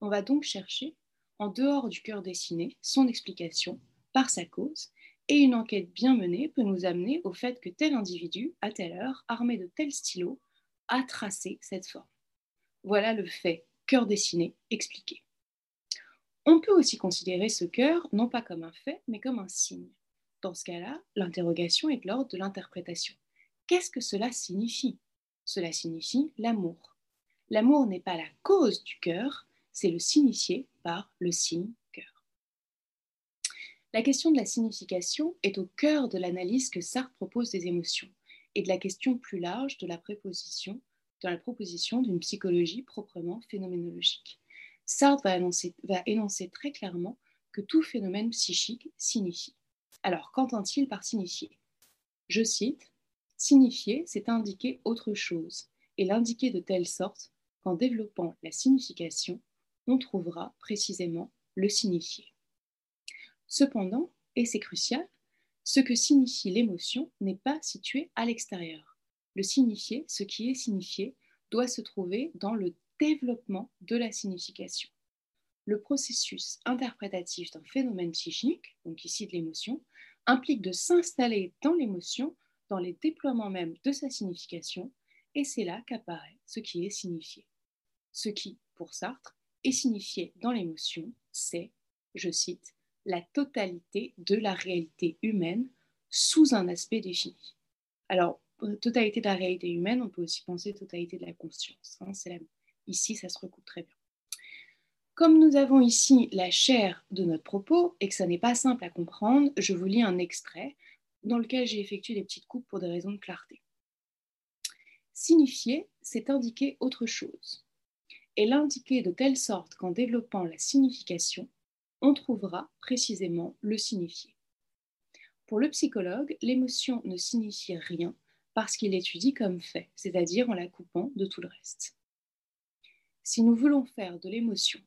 On va donc chercher, en dehors du cœur dessiné, son explication par sa cause, et une enquête bien menée peut nous amener au fait que tel individu, à telle heure, armé de tel stylo, a tracé cette forme. Voilà le fait cœur dessiné expliqué. On peut aussi considérer ce cœur non pas comme un fait, mais comme un signe. Dans ce cas-là, l'interrogation est de l'ordre de l'interprétation. Qu'est-ce que cela signifie? Cela signifie l'amour. L'amour n'est pas la cause du cœur, c'est le signifié par le signe cœur. La question de la signification est au cœur de l'analyse que Sartre propose des émotions et de la question plus large de la préposition, de la proposition d'une psychologie proprement phénoménologique. Sartre va, va énoncer très clairement que tout phénomène psychique signifie. Alors, qu'entend-il par signifier? Je cite Signifier, c'est indiquer autre chose, et l'indiquer de telle sorte qu'en développant la signification, on trouvera précisément le signifié. Cependant, et c'est crucial, ce que signifie l'émotion n'est pas situé à l'extérieur. Le signifié, ce qui est signifié, doit se trouver dans le développement de la signification. Le processus interprétatif d'un phénomène psychique, donc ici de l'émotion, implique de s'installer dans l'émotion, dans les déploiements même de sa signification, et c'est là qu'apparaît ce qui est signifié. Ce qui, pour Sartre, est signifié dans l'émotion, c'est, je cite, la totalité de la réalité humaine sous un aspect défini. Alors, totalité de la réalité humaine, on peut aussi penser totalité de la conscience. Hein, Ici, ça se recoupe très bien. Comme nous avons ici la chair de notre propos et que ça n'est pas simple à comprendre, je vous lis un extrait dans lequel j'ai effectué des petites coupes pour des raisons de clarté. Signifier, c'est indiquer autre chose. Et l'indiquer de telle sorte qu'en développant la signification, on trouvera précisément le signifié. Pour le psychologue, l'émotion ne signifie rien parce qu'il étudie comme fait, c'est-à-dire en la coupant de tout le reste. Si nous voulons faire de l'émotion,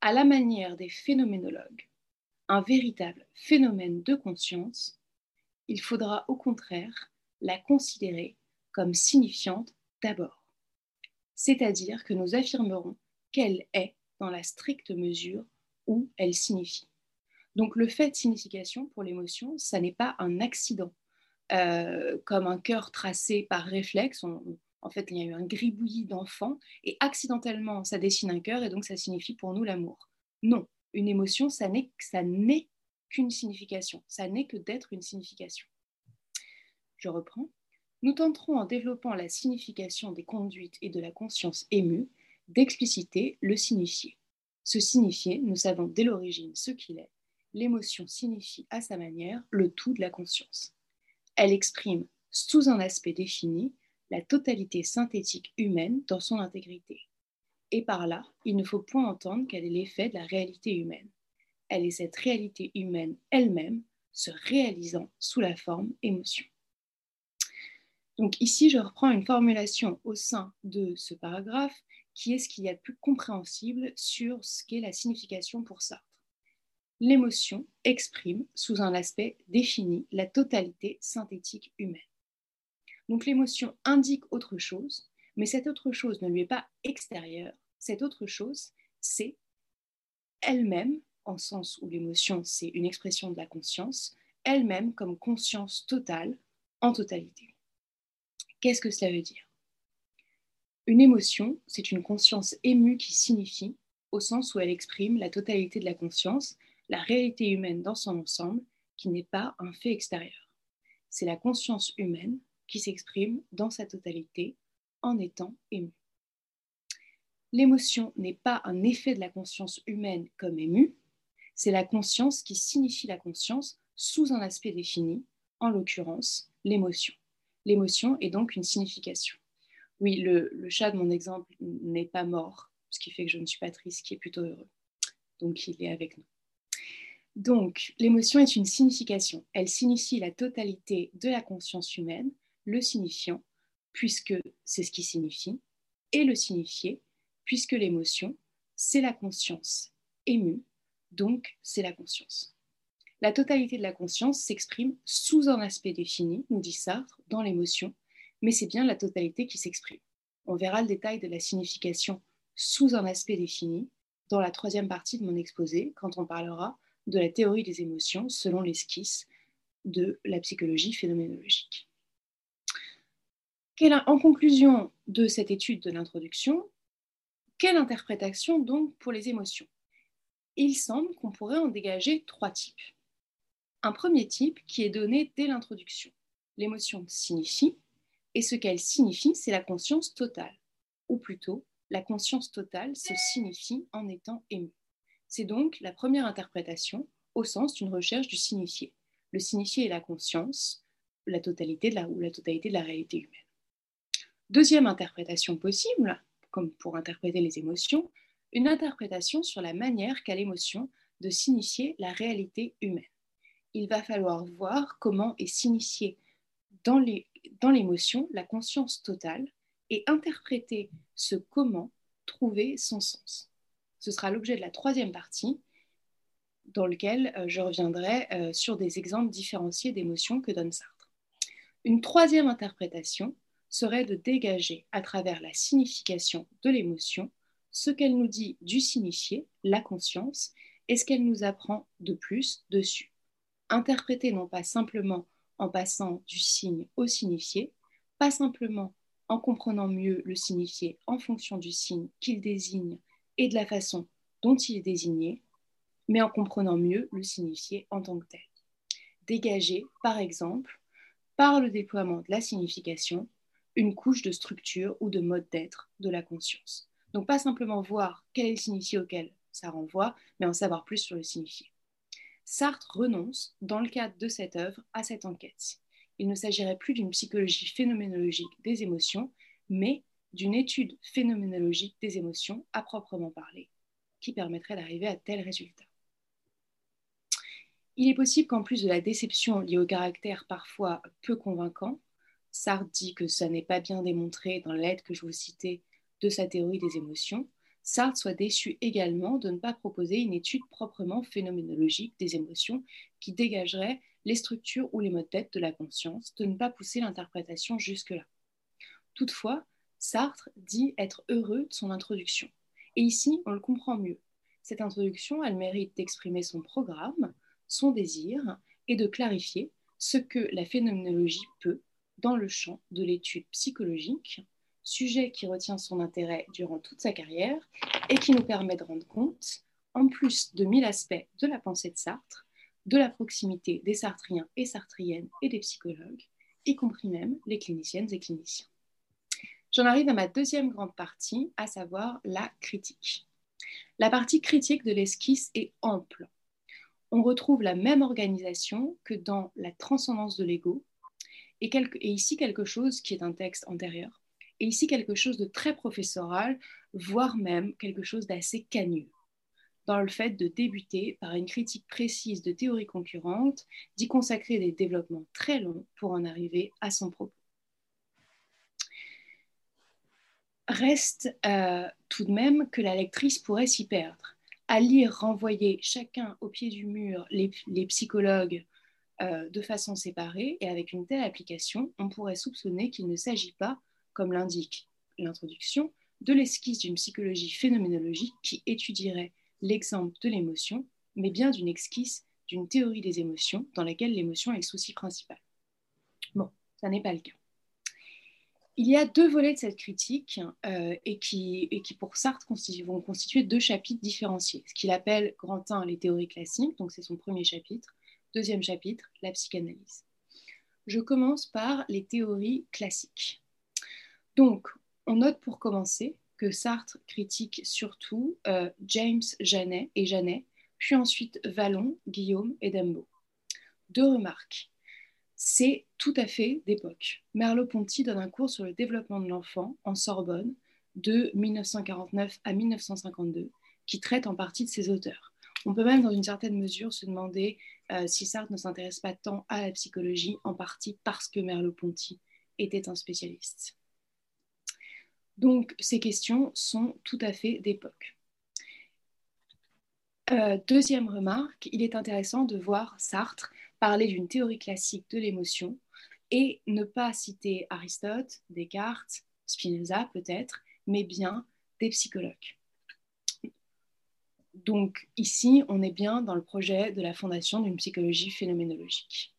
à la manière des phénoménologues, un véritable phénomène de conscience, il faudra au contraire la considérer comme signifiante d'abord. C'est-à-dire que nous affirmerons qu'elle est dans la stricte mesure où elle signifie. Donc le fait de signification pour l'émotion, ça n'est pas un accident, euh, comme un cœur tracé par réflexe. en fait, il y a eu un gribouillis d'enfants et accidentellement, ça dessine un cœur et donc ça signifie pour nous l'amour. Non, une émotion, ça n'est qu'une signification. Ça n'est que d'être une signification. Je reprends. Nous tenterons en développant la signification des conduites et de la conscience émue d'expliciter le signifié. Ce signifié, nous savons dès l'origine ce qu'il est. L'émotion signifie à sa manière le tout de la conscience. Elle exprime, sous un aspect défini, la totalité synthétique humaine dans son intégrité. Et par là, il ne faut point entendre qu'elle est l'effet de la réalité humaine. Elle est cette réalité humaine elle-même se réalisant sous la forme émotion. Donc ici, je reprends une formulation au sein de ce paragraphe qui est ce qu'il y a de plus compréhensible sur ce qu'est la signification pour Sartre. L'émotion exprime, sous un aspect défini, la totalité synthétique humaine. Donc l'émotion indique autre chose, mais cette autre chose ne lui est pas extérieure. Cette autre chose, c'est elle-même, en sens où l'émotion, c'est une expression de la conscience, elle-même comme conscience totale en totalité. Qu'est-ce que cela veut dire? Une émotion, c'est une conscience émue qui signifie, au sens où elle exprime la totalité de la conscience, la réalité humaine dans son ensemble, qui n'est pas un fait extérieur. C'est la conscience humaine qui s'exprime dans sa totalité en étant émue. L'émotion n'est pas un effet de la conscience humaine comme émue, c'est la conscience qui signifie la conscience sous un aspect défini, en l'occurrence l'émotion. L'émotion est donc une signification. Oui, le, chat de mon exemple n'est pas mort, ce qui fait que je ne suis pas triste, qui est plutôt heureux. Donc il est avec nous. Donc l'émotion est une signification. Elle signifie la totalité de la conscience humaine, le signifiant, puisque c'est ce qui signifie, et le signifié, puisque l'émotion, c'est la conscience émue, donc c'est la conscience. La totalité de la conscience s'exprime sous un aspect défini, nous dit Sartre, dans l'émotion, mais c'est bien la totalité qui s'exprime. On verra le détail de la signification sous un aspect défini dans la troisième partie de mon exposé, quand on parlera de la théorie des émotions selon l'esquisse de la psychologie phénoménologique. En conclusion de cette étude de l'introduction, quelle interprétation donc pour les émotions? Il semble qu'on pourrait en dégager trois types. Un premier type qui est donné dès l'introduction. L'émotion signifie, et ce qu'elle signifie, c'est la conscience totale. Ou plutôt, la conscience totale se signifie en étant émue. C'est donc la première interprétation au sens d'une recherche du signifié. Le signifié est la conscience, la totalité de la, ou la totalité de la réalité humaine. Deuxième interprétation possible, comme pour interpréter les émotions, une interprétation sur la manière qu'a l'émotion de signifier la réalité humaine. Il va falloir voir comment est signifiée dans l'émotion la conscience totale et interpréter ce comment trouver son sens. Ce sera l'objet de la troisième partie dans lequel euh, je reviendrai euh, sur des exemples différenciés d'émotions que donne Sartre. Une troisième interprétation serait de dégager à travers la signification de l'émotion ce qu'elle nous dit du signifié, la conscience, et ce qu'elle nous apprend de plus dessus. Interpréter non pas simplement en passant du signe au signifié, pas simplement en comprenant mieux le signifié en fonction du signe qu'il désigne et de la façon dont il est désigné, mais en comprenant mieux le signifié en tant que tel. Dégager, par exemple, par le déploiement de la signification, une couche de structure ou de mode d'être de la conscience. Donc pas simplement voir quel est le signifié auquel ça renvoie, mais en savoir plus sur le signifié. Sartre renonce, dans le cadre de cette œuvre, à cette enquête. Il ne s'agirait plus d'une psychologie phénoménologique des émotions, mais d'une étude phénoménologique des émotions à proprement parler, qui permettrait d'arriver à tel résultat. Il est possible qu'en plus de la déception liée au caractère parfois peu convaincant, Sartre dit que ça n'est pas bien démontré dans l'aide que je vous citais de sa théorie des émotions, Sartre soit déçu également de ne pas proposer une étude proprement phénoménologique des émotions qui dégagerait les structures ou les modes d'être de la conscience, de ne pas pousser l'interprétation jusque-là. Toutefois, Sartre dit être heureux de son introduction. Et ici, on le comprend mieux. Cette introduction, elle mérite d'exprimer son programme, son désir et de clarifier ce que la phénoménologie peut dans le champ de l'étude psychologique, sujet qui retient son intérêt durant toute sa carrière et qui nous permet de rendre compte, en plus de mille aspects de la pensée de Sartre, de la proximité des Sartriens et Sartriennes et des psychologues, y compris même les cliniciennes et cliniciens. J'en arrive à ma deuxième grande partie, à savoir la critique. La partie critique de l'esquisse est ample on retrouve la même organisation que dans la transcendance de l'ego, et, ici quelque chose qui est un texte antérieur, et ici quelque chose de très professoral, voire même quelque chose d'assez cagneux, dans le fait de débuter par une critique précise de théories concurrentes, d'y consacrer des développements très longs pour en arriver à son propos. Reste euh, tout de même que la lectrice pourrait s'y perdre à lire renvoyer chacun au pied du mur les, psychologues euh, de façon séparée et avec une telle application, on pourrait soupçonner qu'il ne s'agit pas, comme l'indique l'introduction, de l'esquisse d'une psychologie phénoménologique qui étudierait l'exemple de l'émotion, mais bien d'une esquisse d'une théorie des émotions dans laquelle l'émotion est le souci principal. Bon, ça n'est pas le cas. Il y a deux volets de cette critique euh, et, qui, et, qui, pour Sartre, vont constituer deux chapitres différenciés. Ce qu'il appelle Grand 1, les théories classiques, donc c'est son premier chapitre. Deuxième chapitre, la psychanalyse. Je commence par les théories classiques. Donc, on note pour commencer que Sartre critique surtout euh, James Janet et Janet, puis ensuite Vallon, Guillaume et Dembo. Deux remarques c'est tout à fait d'époque. Merleau-Ponty donne un cours sur le développement de l'enfant en Sorbonne de 1949 à 1952, qui traite en partie de ses auteurs. On peut même, dans une certaine mesure, se demander euh, si Sartre ne s'intéresse pas tant à la psychologie, en partie parce que Merleau-Ponty était un spécialiste. Donc, ces questions sont tout à fait d'époque. Euh, deuxième remarque, il est intéressant de voir Sartre parler d'une théorie classique de l'émotion et ne pas citer Aristote, Descartes, Spinoza peut-être, mais bien des psychologues. Donc ici, on est bien dans le projet de la fondation d'une psychologie phénoménologique.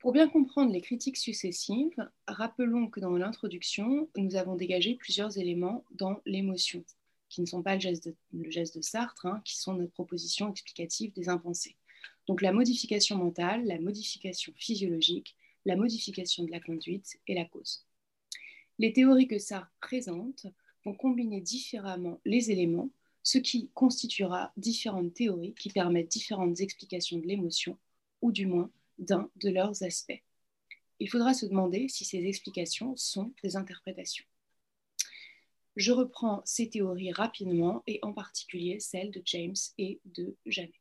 Pour bien comprendre les critiques successives, rappelons que dans l'introduction, nous avons dégagé plusieurs éléments dans l'émotion, qui ne sont pas le geste de, Sartre, hein, qui sont notre proposition explicative des impensés. Donc la modification mentale, la modification physiologique, la modification de la conduite et la cause. Les théories que Sartre présente vont combiner différemment les éléments, ce qui constituera différentes théories qui permettent différentes explications de l'émotion, ou du moins d'un de leurs aspects. Il faudra se demander si ces explications sont des interprétations. Je reprends ces théories rapidement et en particulier celles de James et de Janet.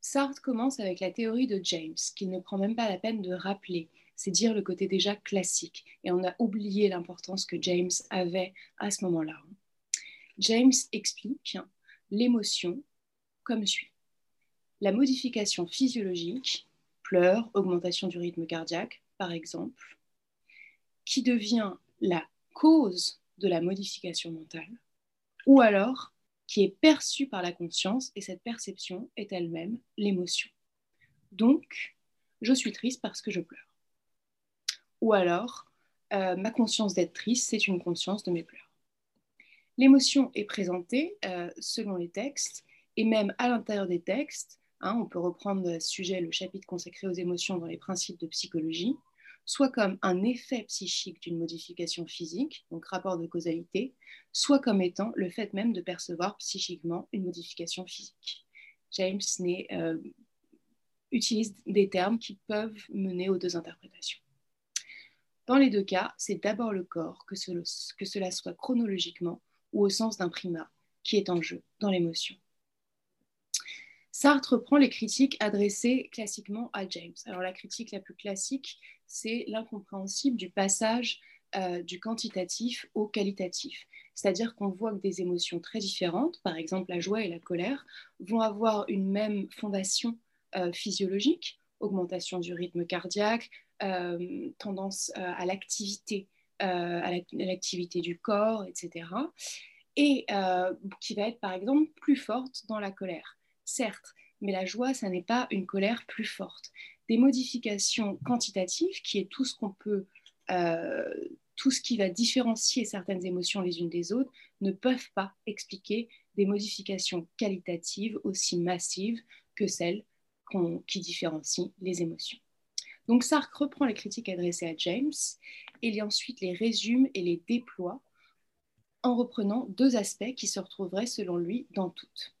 Sartre commence avec la théorie de James, qu'il ne prend même pas la peine de rappeler. C'est dire le côté déjà classique. Et on a oublié l'importance que James avait à ce moment-là. James explique l'émotion comme suit. La modification physiologique, pleurs, augmentation du rythme cardiaque, par exemple, qui devient la cause de la modification mentale, ou alors qui est perçue par la conscience et cette perception est elle-même l'émotion. Donc, je suis triste parce que je pleure. Ou alors, euh, ma conscience d'être triste, c'est une conscience de mes pleurs. L'émotion est présentée euh, selon les textes et même à l'intérieur des textes. Hein, on peut reprendre ce sujet le chapitre consacré aux émotions dans les principes de psychologie soit comme un effet psychique d'une modification physique, donc rapport de causalité, soit comme étant le fait même de percevoir psychiquement une modification physique. James euh, utilise des termes qui peuvent mener aux deux interprétations. Dans les deux cas, c'est d'abord le corps, que, que cela soit chronologiquement ou au sens d'un primat, qui est en jeu dans l'émotion. Sartre reprend les critiques adressées classiquement à James. Alors la critique la plus classique, c'est l'incompréhensible du passage euh, du quantitatif au qualitatif. C'est-à-dire qu'on voit que des émotions très différentes, par exemple la joie et la colère, vont avoir une même fondation euh, physiologique, augmentation du rythme cardiaque, euh, tendance à l'activité, à l'activité du corps, etc. Et qui va être par exemple plus forte dans la colère certes, mais la joie, ça n'est pas une colère plus forte. Des modifications quantitatives, qui est tout ce qu'on peut, euh, tout ce qui va différencier certaines émotions les unes des autres, ne peuvent pas expliquer des modifications qualitatives aussi massives que celles qui différencient les émotions. Donc Sark reprend les critiques adressées à James et il ensuite les résume et les déploie en reprenant deux aspects qui se retrouveraient selon lui dans toutes.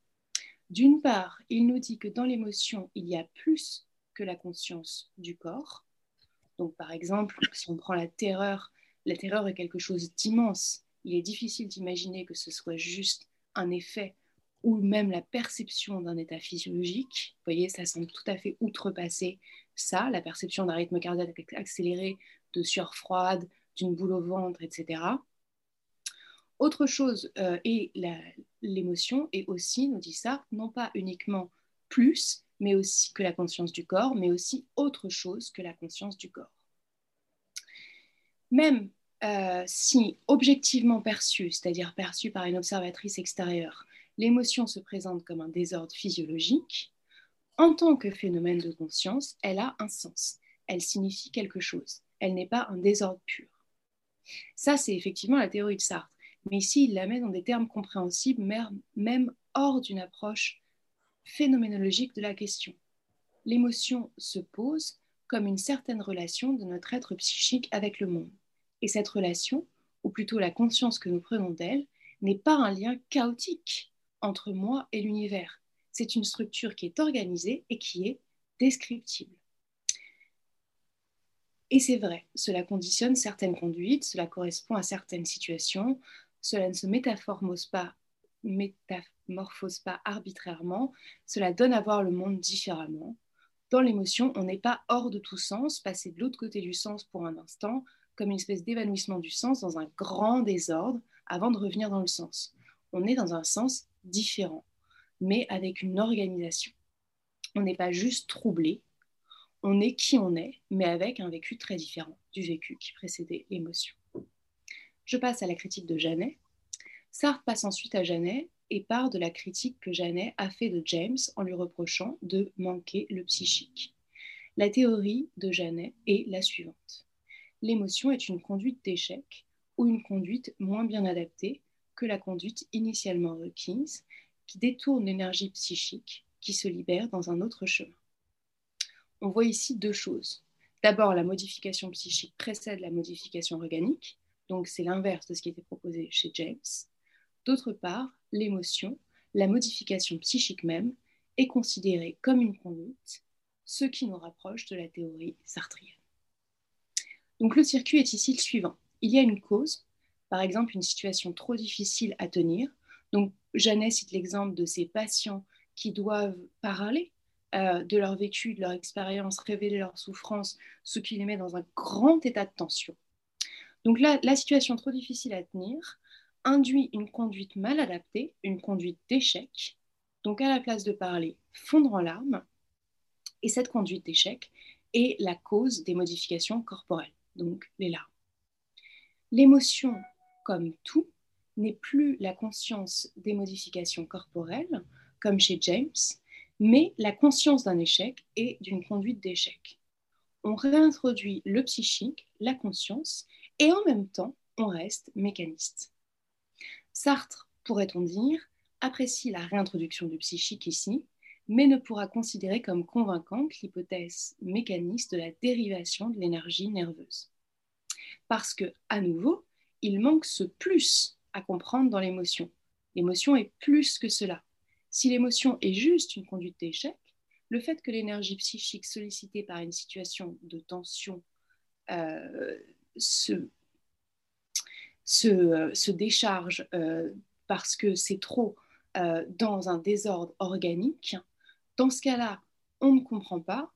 D'une part, il nous dit que dans l'émotion, il y a plus que la conscience du corps. Donc, par exemple, si on prend la terreur, la terreur est quelque chose d'immense. Il est difficile d'imaginer que ce soit juste un effet ou même la perception d'un état physiologique. Vous voyez, ça semble tout à fait outrepasser ça, la perception d'un rythme cardiaque accéléré, de sueur froide, d'une boule au ventre, etc. Autre chose euh, est l'émotion, et aussi, nous dit ça, non pas uniquement plus, mais aussi que la conscience du corps, mais aussi autre chose que la conscience du corps. Même euh, si objectivement perçue, c'est-à-dire perçue par une observatrice extérieure, l'émotion se présente comme un désordre physiologique, en tant que phénomène de conscience, elle a un sens, elle signifie quelque chose, elle n'est pas un désordre pur. Ça, c'est effectivement la théorie de Sartre mais ici il la met dans des termes compréhensibles, même hors d'une approche phénoménologique de la question. L'émotion se pose comme une certaine relation de notre être psychique avec le monde. Et cette relation, ou plutôt la conscience que nous prenons d'elle, n'est pas un lien chaotique entre moi et l'univers. C'est une structure qui est organisée et qui est descriptible. Et c'est vrai, cela conditionne certaines conduites, cela correspond à certaines situations, cela ne se métamorphose pas, métamorphose pas arbitrairement, cela donne à voir le monde différemment. Dans l'émotion, on n'est pas hors de tout sens, passer de l'autre côté du sens pour un instant, comme une espèce d'évanouissement du sens dans un grand désordre avant de revenir dans le sens. On est dans un sens différent, mais avec une organisation. On n'est pas juste troublé, on est qui on est, mais avec un vécu très différent du vécu qui précédait l'émotion. Je passe à la critique de Janet. Sartre passe ensuite à Janet et part de la critique que Janet a fait de James en lui reprochant de manquer le psychique. La théorie de Janet est la suivante. L'émotion est une conduite d'échec ou une conduite moins bien adaptée que la conduite initialement requise qui détourne l'énergie psychique qui se libère dans un autre chemin. On voit ici deux choses. D'abord, la modification psychique précède la modification organique, donc c'est l'inverse de ce qui était proposé chez James. D'autre part, l'émotion, la modification psychique même, est considérée comme une conduite, ce qui nous rapproche de la théorie sartrienne. Donc le circuit est ici le suivant. Il y a une cause, par exemple une situation trop difficile à tenir. Donc Jeannet cite l'exemple de ces patients qui doivent parler euh, de leur vécu, de leur expérience, révéler leur souffrance, ce qui les met dans un grand état de tension. Donc là, la situation trop difficile à tenir induit une conduite mal adaptée, une conduite d'échec. Donc à la place de parler, fondre en larmes. Et cette conduite d'échec est la cause des modifications corporelles, donc les larmes. L'émotion, comme tout, n'est plus la conscience des modifications corporelles, comme chez James, mais la conscience d'un échec et d'une conduite d'échec. On réintroduit le psychique, la conscience, et en même temps, on reste mécaniste. Sartre, pourrait-on dire, apprécie la réintroduction du psychique ici, mais ne pourra considérer comme convaincante l'hypothèse mécaniste de la dérivation de l'énergie nerveuse. Parce que, à nouveau, il manque ce plus à comprendre dans l'émotion. L'émotion est plus que cela. Si l'émotion est juste une conduite d'échec, le fait que l'énergie psychique sollicitée par une situation de tension euh, se, se, décharge parce que c'est trop dans un désordre organique, dans ce cas-là, on ne comprend pas,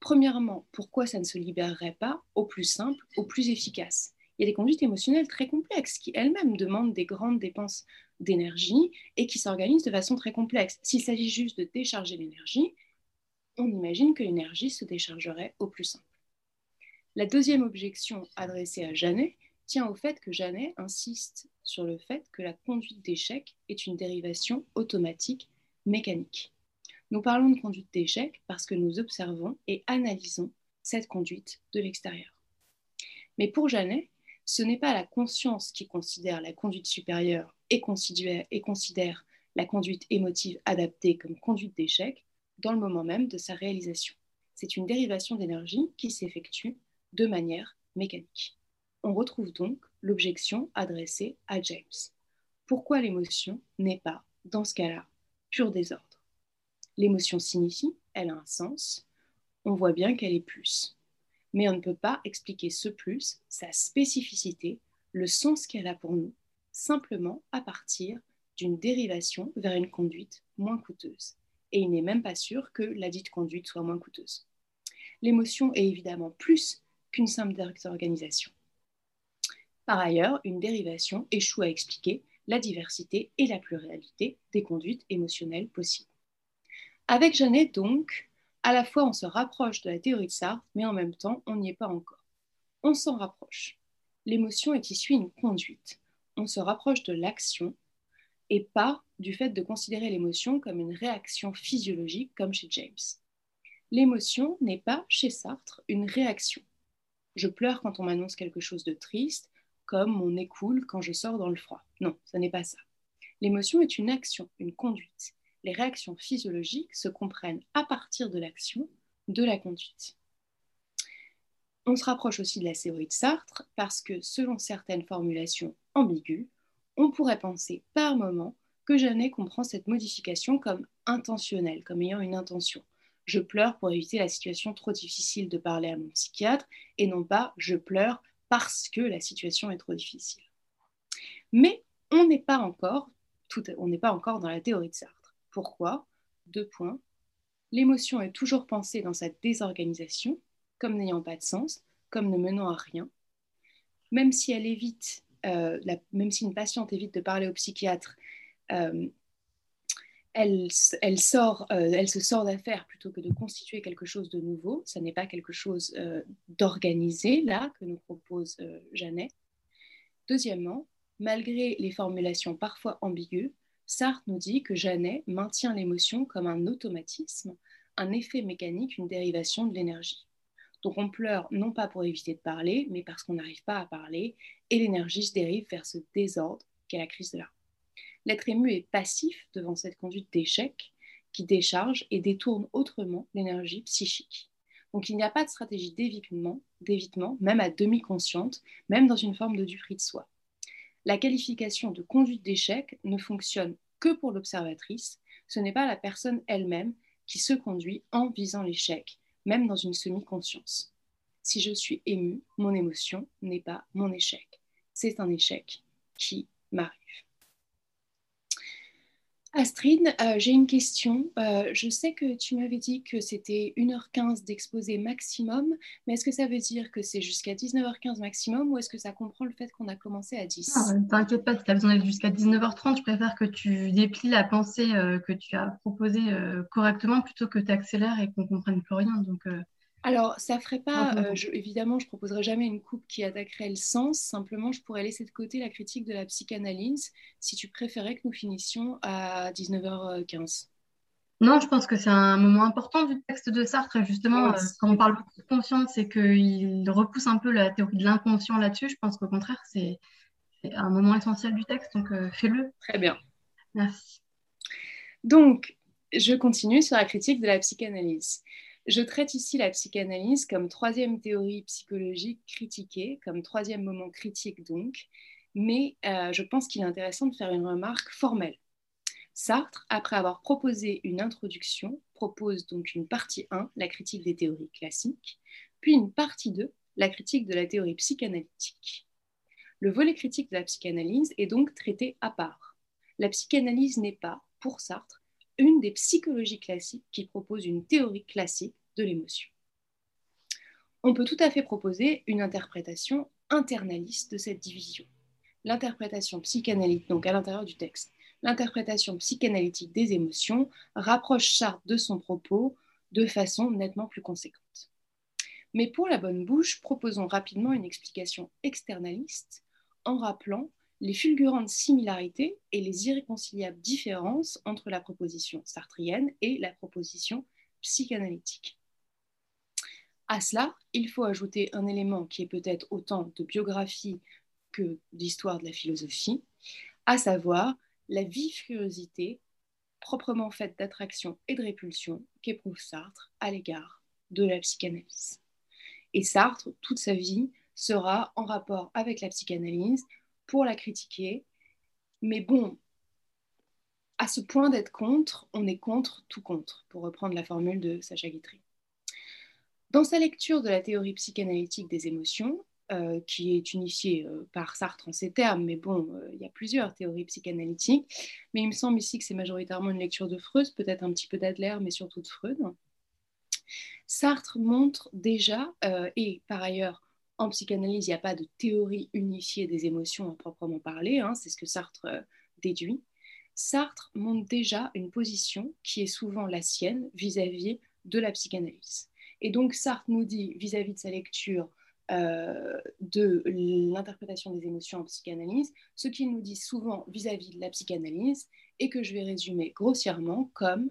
premièrement, pourquoi ça ne se libérerait pas au plus simple, au plus efficace. Il y a des conduites émotionnelles très complexes qui elles-mêmes demandent des grandes dépenses d'énergie et qui s'organisent de façon très complexe. S'il s'agit juste de décharger l'énergie, on imagine que l'énergie se déchargerait au plus simple. La deuxième objection adressée à Janet tient au fait que Janet insiste sur le fait que la conduite d'échec est une dérivation automatique mécanique. Nous parlons de conduite d'échec parce que nous observons et analysons cette conduite de l'extérieur. Mais pour Janet, ce n'est pas la conscience qui considère la conduite supérieure et considère, et considère la conduite émotive adaptée comme conduite d'échec dans le moment même de sa réalisation. C'est une dérivation d'énergie qui s'effectue de manière mécanique. On retrouve donc l'objection adressée à James. Pourquoi l'émotion n'est pas, dans ce cas-là, pur désordre? L'émotion signifie, elle a un sens, on voit bien qu'elle est plus. Mais on ne peut pas expliquer ce plus, sa spécificité, le sens qu'elle a pour nous, simplement à partir d'une dérivation vers une conduite moins coûteuse. Et il n'est même pas sûr que la dite conduite soit moins coûteuse. L'émotion est évidemment plus qu'une simple organisation. Par ailleurs, une dérivation échoue à expliquer la diversité et la pluralité des conduites émotionnelles possibles. Avec Janet, donc, à la fois on se rapproche de la théorie de Sartre, mais en même temps, on n'y est pas encore. On s'en rapproche. L'émotion est issue d'une conduite. On se rapproche de l'action et pas du fait de considérer l'émotion comme une réaction physiologique comme chez James. L'émotion n'est pas, chez Sartre, une réaction. Je pleure quand on m'annonce quelque chose de triste, comme mon nez coule quand je sors dans le froid. Non, ce n'est pas ça. L'émotion est une action, une conduite les réactions physiologiques se comprennent à partir de l'action de la conduite. On se rapproche aussi de la théorie de Sartre parce que selon certaines formulations ambiguës, on pourrait penser par moment que Janet comprend cette modification comme intentionnelle, comme ayant une intention. Je pleure pour éviter la situation trop difficile de parler à mon psychiatre et non pas je pleure parce que la situation est trop difficile. Mais on n'est pas encore, on n'est pas encore dans la théorie de Sartre. Pourquoi? Deux points. L'émotion est toujours pensée dans sa désorganisation, comme n'ayant pas de sens, comme ne menant à rien. Même si elle évite, euh, même si une patiente évite de parler au psychiatre, euh, euh, elle se sort d'affaire plutôt que de constituer quelque chose de nouveau. Ce n'est pas quelque chose d'organisé, là, que nous propose Janet. Deuxièmement, malgré les formulations parfois ambiguës, Sartre nous dit que Janet maintient l'émotion comme un automatisme, un effet mécanique, une dérivation de l'énergie. Donc on pleure non pas pour éviter de parler, mais parce qu'on n'arrive pas à parler, et l'énergie se dérive vers ce désordre qu'est la crise de larmes. L'être ému est passif devant cette conduite d'échec qui décharge et détourne autrement l'énergie psychique. Donc il n'y a pas de stratégie d'évitement, d'évitement, même à demi-consciente, même dans une forme de duperie de soi la qualification de conduite d'échec ne fonctionne que pour l'observatrice. Ce n'est pas la personne elle-même qui se conduit en visant l'échec, même dans une semi-conscience. Si je suis émue, mon émotion n'est pas mon échec. C'est un échec qui m'arrive. Astrid, euh, j'ai une question. Euh, je sais que tu m'avais dit que c'était 1h15 d'exposé maximum, mais est-ce que ça veut dire que c'est jusqu'à 19h15 maximum ou est-ce que ça comprend le fait qu'on a commencé à 10 ah, T'inquiète pas, si tu as besoin d'être jusqu'à 19h30, je préfère que tu déplies la pensée euh, que tu as proposée correctement plutôt que tu accélères et qu'on ne comprenne plus rien. Alors, ça ferait pas, euh, évidemment, je proposerai jamais une coupe qui attaquerait le sens. Simplement, je pourrais laisser de côté la critique de la psychanalyse si tu préférais que nous finissions à 19h15. Non, je pense que c'est un moment important du texte de Sartre. Justement, euh, quand on parle beaucoup de conscience et qu'il repousse un peu la théorie de l'inconscient là-dessus, je pense qu'au contraire, c'est un moment essentiel du texte. Donc, euh, fais-le. Très bien. Merci. Donc, je continue sur la critique de la psychanalyse. Je traite ici la psychanalyse comme troisième théorie psychologique critiquée, comme troisième moment critique donc, mais euh, je pense qu'il est intéressant de faire une remarque formelle. Sartre, après avoir proposé une introduction, propose donc une partie 1, la critique des théories classiques, puis une partie 2, la critique de la théorie psychanalytique. Le volet critique de la psychanalyse est donc traité à part. La psychanalyse n'est pas, pour Sartre, une des psychologies classiques qui propose une théorie classique l'émotion. On peut tout à fait proposer une interprétation internaliste de cette division. L'interprétation psychanalytique, donc à l'intérieur du texte, l'interprétation psychanalytique des émotions rapproche Sartre de son propos de façon nettement plus conséquente. Mais pour la bonne bouche, proposons rapidement une explication externaliste en rappelant les fulgurantes similarités et les irréconciliables différences entre la proposition sartrienne et la proposition psychanalytique. À cela, il faut ajouter un élément qui est peut-être autant de biographie que d'histoire de la philosophie, à savoir la vive curiosité proprement faite d'attraction et de répulsion qu'éprouve Sartre à l'égard de la psychanalyse. Et Sartre, toute sa vie, sera en rapport avec la psychanalyse pour la critiquer. Mais bon, à ce point d'être contre, on est contre tout contre, pour reprendre la formule de Sacha Guitry. Dans sa lecture de la théorie psychanalytique des émotions, euh, qui est unifiée euh, par Sartre en ces termes, mais bon, euh, il y a plusieurs théories psychanalytiques. Mais il me semble ici que c'est majoritairement une lecture de Freud, peut-être un petit peu d'Adler, mais surtout de Freud. Sartre montre déjà, et par ailleurs, en psychanalyse, il n'y a pas de théorie unifiée des émotions à proprement parler, hein, c'est ce que Sartre déduit. Sartre montre déjà une position qui est souvent la sienne vis-à-vis de la psychanalyse. Et donc Sartre nous dit vis à -vis de sa lecture euh, de l'interprétation des émotions en psychanalyse, ce qu'il nous dit souvent vis-à-vis de la psychanalyse, et que je vais résumer grossièrement comme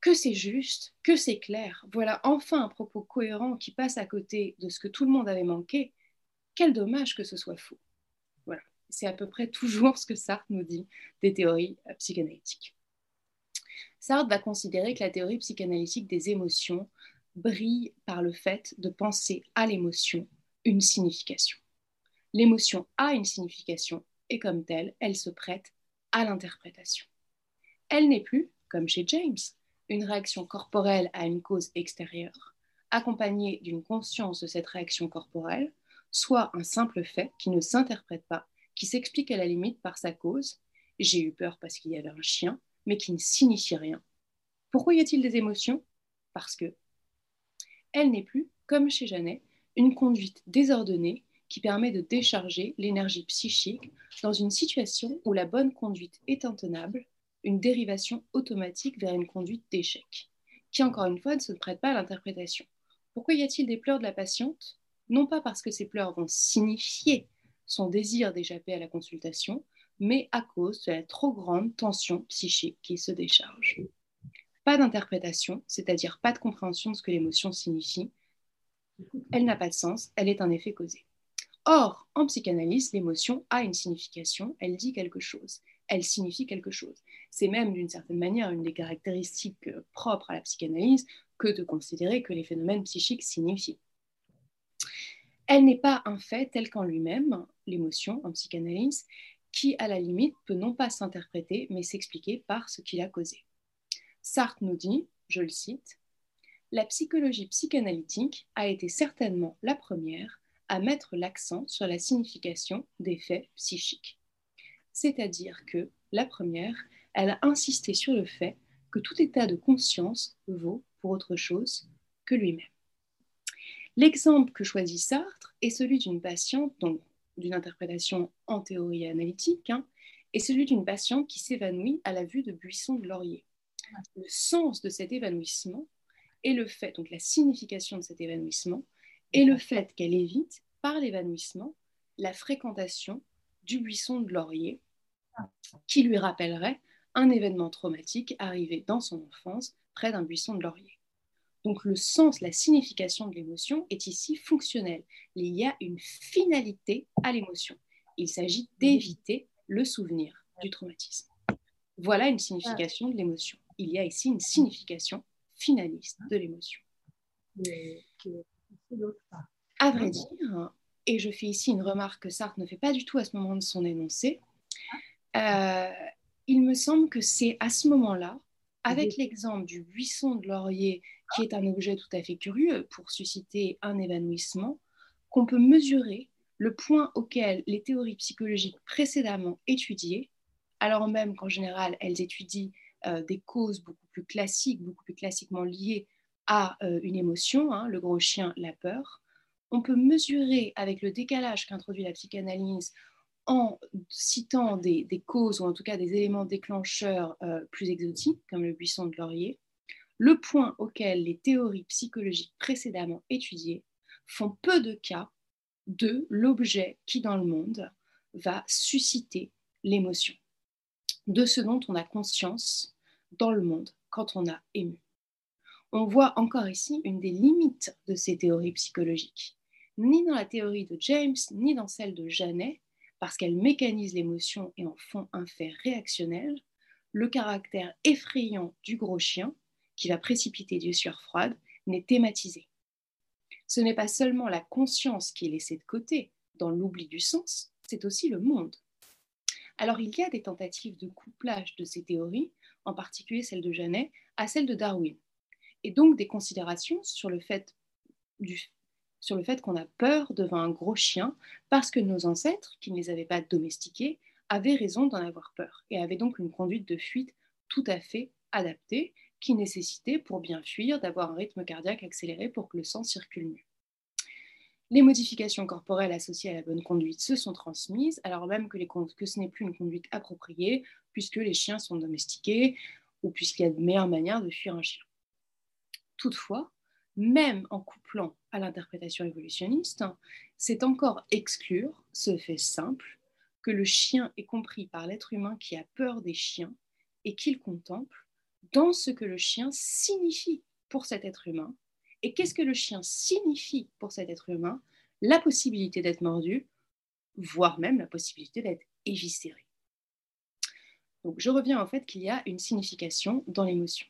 que c'est juste, que c'est clair. Voilà enfin un propos cohérent qui passe à côté de ce que tout le monde avait manqué. Quel dommage que ce soit faux. Voilà, c'est à peu près toujours ce que Sartre nous dit des théories euh, psychanalytiques. Sartre va considérer que la théorie psychanalytique des émotions brille par le fait de penser à l'émotion une signification. L'émotion a une signification et comme telle, elle se prête à l'interprétation. Elle n'est plus, comme chez James, une réaction corporelle à une cause extérieure, accompagnée d'une conscience de cette réaction corporelle, soit un simple fait qui ne s'interprète pas, qui s'explique à la limite par sa cause, j'ai eu peur parce qu'il y avait un chien, mais qui ne signifie rien. Pourquoi y a-t-il des émotions? Parce que elle n'est plus, comme chez Janet, une conduite désordonnée qui permet de décharger l'énergie psychique dans une situation où la bonne conduite est intenable, une dérivation automatique vers une conduite d'échec, qui encore une fois ne se prête pas à l'interprétation. Pourquoi y a-t-il des pleurs de la patiente? Non pas parce que ces pleurs vont signifier son désir d'échapper à la consultation, mais à cause de la trop grande tension psychique qui se décharge. Pas d'interprétation, c'est-à-dire pas de compréhension de ce que l'émotion signifie. Elle n'a pas de sens, elle est un effet causé. Or, en psychanalyse, l'émotion a une signification, elle dit quelque chose, elle signifie quelque chose. C'est même d'une certaine manière une des caractéristiques euh, propres à la psychanalyse que de considérer que les phénomènes psychiques signifient. Elle n'est pas un fait tel qu'en lui-même, l'émotion en psychanalyse, qui à la limite peut non pas s'interpréter, mais s'expliquer par ce qui l'a causé. Sartre nous dit, je le cite, La psychologie psychanalytique a été certainement la première à mettre l'accent sur la signification des faits psychiques. C'est-à-dire que, la première, elle a insisté sur le fait que tout état de conscience vaut pour autre chose que lui-même. L'exemple que choisit Sartre est celui d'une patiente, donc d'une interprétation en théorie analytique, hein, et celui d'une patiente qui s'évanouit à la vue de buissons de laurier le sens de cet évanouissement et le fait, donc la signification de cet évanouissement, et le fait qu'elle évite, par l'évanouissement, la fréquentation du buisson de laurier, qui lui rappellerait un événement traumatique arrivé dans son enfance près d'un buisson de laurier. Donc le sens, la signification de l'émotion est ici fonctionnelle. Il y a une finalité à l'émotion. Il s'agit d'éviter le souvenir du traumatisme. Voilà une signification de l'émotion il y a ici une signification finaliste de l'émotion. À vrai dire, et je fais ici une remarque que Sartre ne fait pas du tout à ce moment de son énoncé, euh, il me semble que c'est à ce moment-là, avec l'exemple du buisson de laurier, qui est un objet tout à fait curieux pour susciter un évanouissement, qu'on peut mesurer le point auquel les théories psychologiques précédemment étudiées, alors même qu'en général elles étudient des causes beaucoup plus classiques, beaucoup plus classiquement liées à euh, une émotion, hein, le gros chien, la peur, on peut mesurer avec le décalage qu'introduit la psychanalyse en citant des, causes ou en tout cas des éléments déclencheurs euh, plus exotiques, comme le buisson de laurier, le point auquel les théories psychologiques précédemment étudiées font peu de cas de l'objet qui, dans le monde, va susciter l'émotion, de ce dont on a conscience dans le monde quand on a ému. On voit encore ici une des limites de ces théories psychologiques. Ni dans la théorie de James, ni dans celle de Janet, parce qu'elles mécanisent l'émotion et en font un fait réactionnel, le caractère effrayant du gros chien, qui va précipiter des sueurs froides, n'est thématisé. Ce n'est pas seulement la conscience qui est laissée de côté dans l'oubli du sens, c'est aussi le monde. Alors il y a des tentatives de couplage de ces théories, en particulier celle de Janet, à celle de Darwin, et donc des considérations sur le fait sur le fait qu'on a peur devant un gros chien parce que nos ancêtres, qui ne les avaient pas domestiqués, avaient raison d'en avoir peur et avaient donc une conduite de fuite tout à fait adaptée qui nécessitait pour bien fuir d'avoir un rythme cardiaque accéléré pour que le sang circule mieux. Les modifications corporelles associées à la bonne conduite se sont transmises, alors même que, ce n'est plus une conduite appropriée, puisque les chiens sont domestiqués ou puisqu'il y a de meilleures manières de fuir un chien. Toutefois, même en couplant à l'interprétation évolutionniste, c'est encore exclure ce fait simple que le chien est compris par l'être humain qui a peur des chiens et qu'il contemple dans ce que le chien signifie pour cet être humain. Et qu'est-ce que le chien signifie pour cet être humain? La possibilité d'être mordu, voire même la possibilité d'être éviscéré. Donc je reviens en fait qu'il y a une signification dans l'émotion.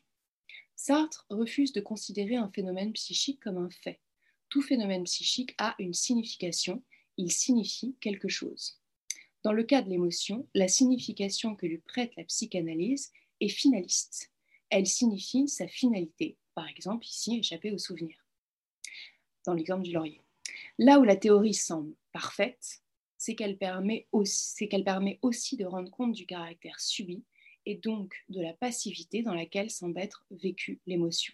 Sartre refuse de considérer un phénomène psychique comme un fait. Tout phénomène psychique a une signification, il signifie quelque chose. Dans le cas de l'émotion, la signification que lui prête la psychanalyse est finaliste. Elle signifie sa finalité, par exemple ici échapper au souvenir, dans l'exemple du laurier. Là où la théorie semble parfaite, c'est qu'elle permet, aussi de rendre compte du caractère subi et donc de la passivité dans laquelle semble être vécue l'émotion.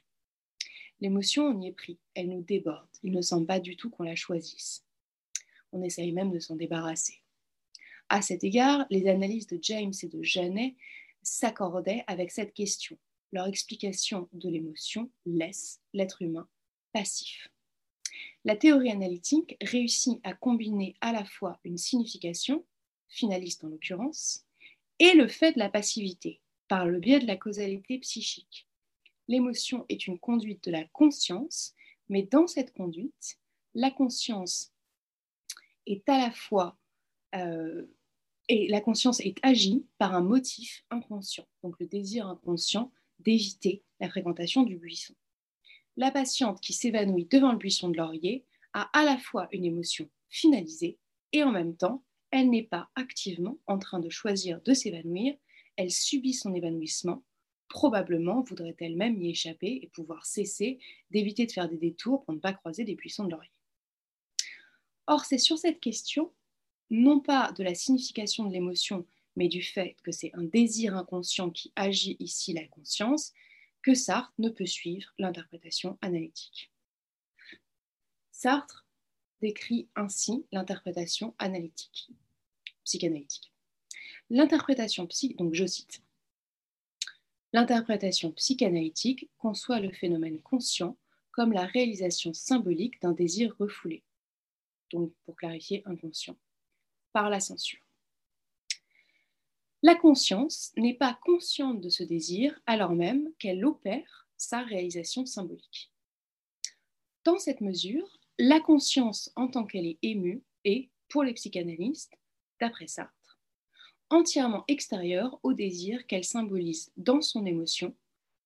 L'émotion, on y est pris, elle nous déborde, il ne semble pas du tout qu'on la choisisse. On essaye même de s'en débarrasser. À cet égard, les analyses de James et de Janet s'accordaient avec cette question. Leur explication de l'émotion laisse l'être humain passif. La théorie analytique réussit à combiner à la fois une signification, finaliste en l'occurrence, et le fait de la passivité, par le biais de la causalité psychique. L'émotion est une conduite de la conscience, mais dans cette conduite, la conscience est à la fois euh, et la conscience est agie par un motif inconscient, donc le désir inconscient d'éviter la fréquentation du buisson. La patiente qui s'évanouit devant le buisson de laurier a à la fois une émotion finalisée et en même temps elle n'est pas activement en train de choisir de s'évanouir, elle subit son évanouissement. Probablement voudrait-elle même y échapper et pouvoir cesser d'éviter de faire des détours pour ne pas croiser des buissons de laurier. Or, c'est sur cette question, non pas de la signification de l'émotion, mais du fait que c'est un désir inconscient qui agit ici la conscience, que Sartre ne peut suivre l'interprétation analytique. Sartre décrit ainsi l'interprétation analytique, psychanalytique. L'interprétation je cite, L'interprétation psychanalytique conçoit le phénomène conscient comme la réalisation symbolique d'un désir refoulé, donc pour clarifier inconscient, par la censure. La conscience n'est pas consciente de ce désir alors même qu'elle opère sa réalisation symbolique. Dans cette mesure, la conscience en tant qu'elle est émue est, pour les psychanalystes, d'après Sartre, entièrement extérieure au désir qu'elle symbolise dans son émotion,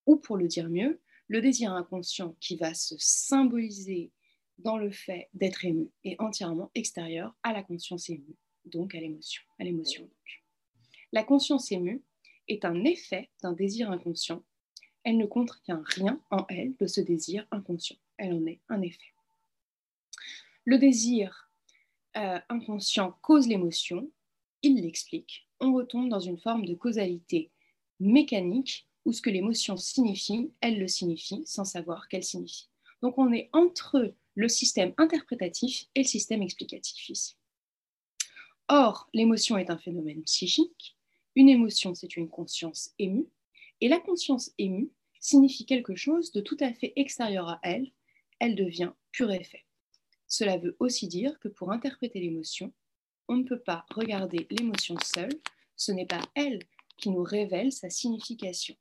ou pour le dire mieux, le désir inconscient qui va se symboliser dans le fait d'être ému est entièrement extérieur à la conscience émue, donc à l'émotion. À l'émotion La conscience émue est un effet d'un désir inconscient. Elle ne contient rien en elle de ce désir inconscient. Elle en est un effet. Le désir euh, inconscient cause l'émotion, il l'explique, on retombe dans une forme de causalité mécanique où ce que l'émotion signifie, elle le signifie sans savoir qu'elle signifie. Donc on est entre le système interprétatif et le système explicatif ici. Or, l'émotion est un phénomène psychique. Une émotion, c'est une conscience émue. Et la conscience émue signifie quelque chose de tout à fait extérieur à elle. Elle devient pur effet. Cela veut aussi dire que pour interpréter l'émotion, on ne peut pas regarder l'émotion seule. Ce n'est pas elle qui nous révèle sa signification,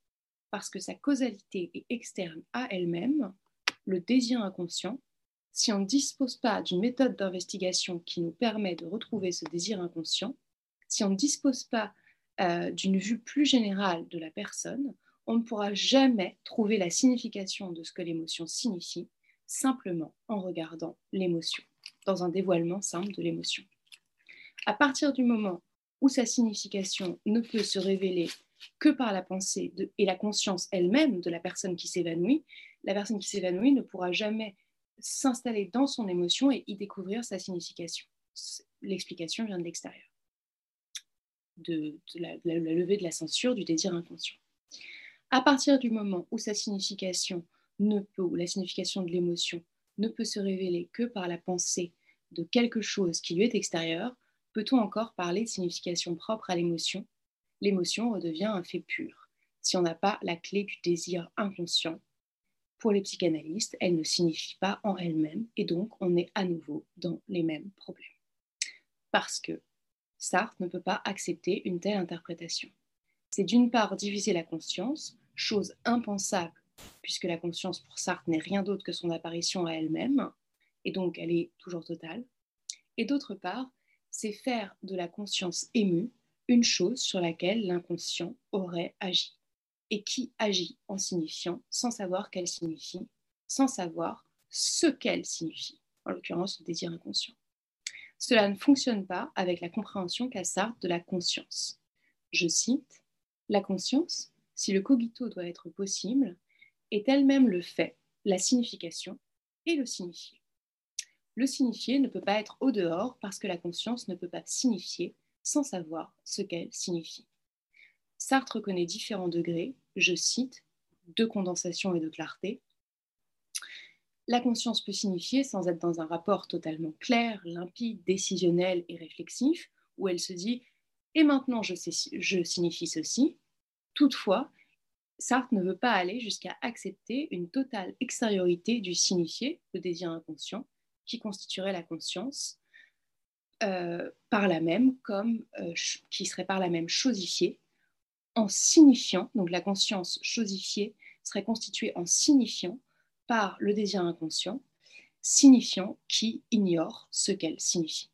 parce que sa causalité est externe à elle-même. Le désir inconscient si on ne dispose pas d'une méthode d'investigation qui nous permet de retrouver ce désir inconscient, si on ne dispose pas euh, d'une vue plus générale de la personne, on ne pourra jamais trouver la signification de ce que l'émotion signifie simplement en regardant l'émotion, dans un dévoilement simple de l'émotion. À partir du moment où sa signification ne peut se révéler que par la pensée et la conscience elle-même de la personne qui s'évanouit, la personne qui s'évanouit ne pourra jamais s'installer dans son émotion et y découvrir sa signification. L'explication vient de l'extérieur, de, la, levée de la censure du désir inconscient. À partir du moment où sa signification ne peut, ou la signification de l'émotion ne peut se révéler que par la pensée de quelque chose qui lui est extérieur, peut-on encore parler de signification propre à l'émotion? L'émotion redevient un fait pur. Si on n'a pas la clé du désir inconscient, pour les psychanalystes, elle ne signifie pas en elle-même et donc on est à nouveau dans les mêmes problèmes. Parce que Sartre ne peut pas accepter une telle interprétation. C'est d'une part diviser la conscience, chose impensable puisque la conscience pour Sartre n'est rien d'autre que son apparition à elle-même, et donc elle est toujours totale. Et d'autre part, c'est faire de la conscience émue une chose sur laquelle l'inconscient aurait agi et qui agit en signifiant sans savoir qu'elle signifie, sans savoir ce qu'elle signifie, en l'occurrence le désir inconscient. Cela ne fonctionne pas avec la compréhension qu'a Sartre de la conscience. Je cite, La conscience, si le cogito doit être possible, est elle-même le fait, la signification et le signifié. Le signifié ne peut pas être au dehors parce que la conscience ne peut pas signifier sans savoir ce qu'elle signifie. Sartre reconnaît différents degrés, je cite, de condensation et de clarté. La conscience peut signifier, sans être dans un rapport totalement clair, limpide, décisionnel et réflexif, où elle se dit et maintenant je, signifie ceci. Toutefois, Sartre ne veut pas aller jusqu'à accepter une totale extériorité du signifié, le désir inconscient, qui constituerait la conscience, euh, par la même, comme euh, qui serait par la même chosifiée, en signifiant, donc la conscience chosifiée serait constituée en signifiant par le désir inconscient, signifiant qui ignore ce qu'elle signifie.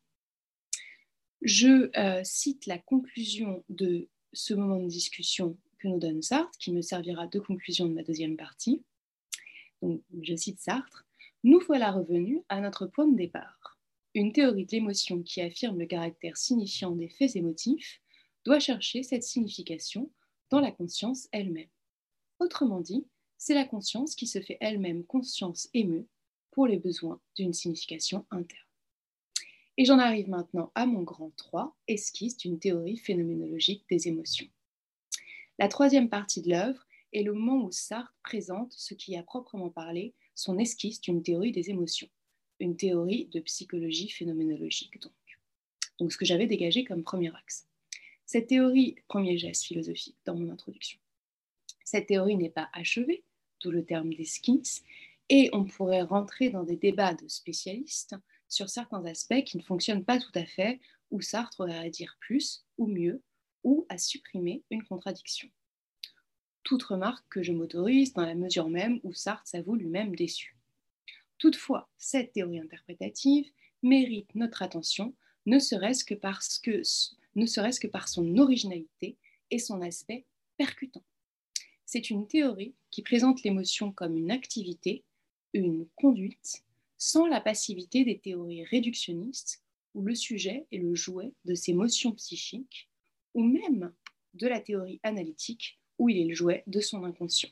Je euh, cite la conclusion de ce moment de discussion que nous donne Sartre, qui me servira de conclusion de ma deuxième partie. Donc, je cite Sartre. Nous voilà revenus à notre point de départ. Une théorie de l'émotion qui affirme le caractère signifiant des faits émotifs doit chercher cette signification dans la conscience elle-même. Autrement dit, c'est la conscience qui se fait elle-même conscience émue pour les besoins d'une signification interne. Et j'en arrive maintenant à mon grand 3, esquisse d'une théorie phénoménologique des émotions. La troisième partie de l'œuvre est le moment où Sartre présente ce qui a proprement parlé son esquisse d'une théorie des émotions, une théorie de psychologie phénoménologique donc. Donc ce que j'avais dégagé comme premier axe. Cette théorie, premier geste philosophique dans mon introduction, cette théorie n'est pas achevée, d'où le terme d'esquisse, et on pourrait rentrer dans des débats de spécialistes sur certains aspects qui ne fonctionnent pas tout à fait, où Sartre aurait à dire plus ou mieux, ou à supprimer une contradiction. Toute remarque que je m'autorise dans la mesure même où Sartre s'avoue lui-même déçu. Toutefois, cette théorie interprétative mérite notre attention, ne serait-ce que parce que ne serait-ce que par son originalité et son aspect percutant. C'est une théorie qui présente l'émotion comme une activité, une conduite, sans la passivité des théories réductionnistes où le sujet est le jouet de ses motions psychiques, ou même de la théorie analytique où il est le jouet de son inconscient.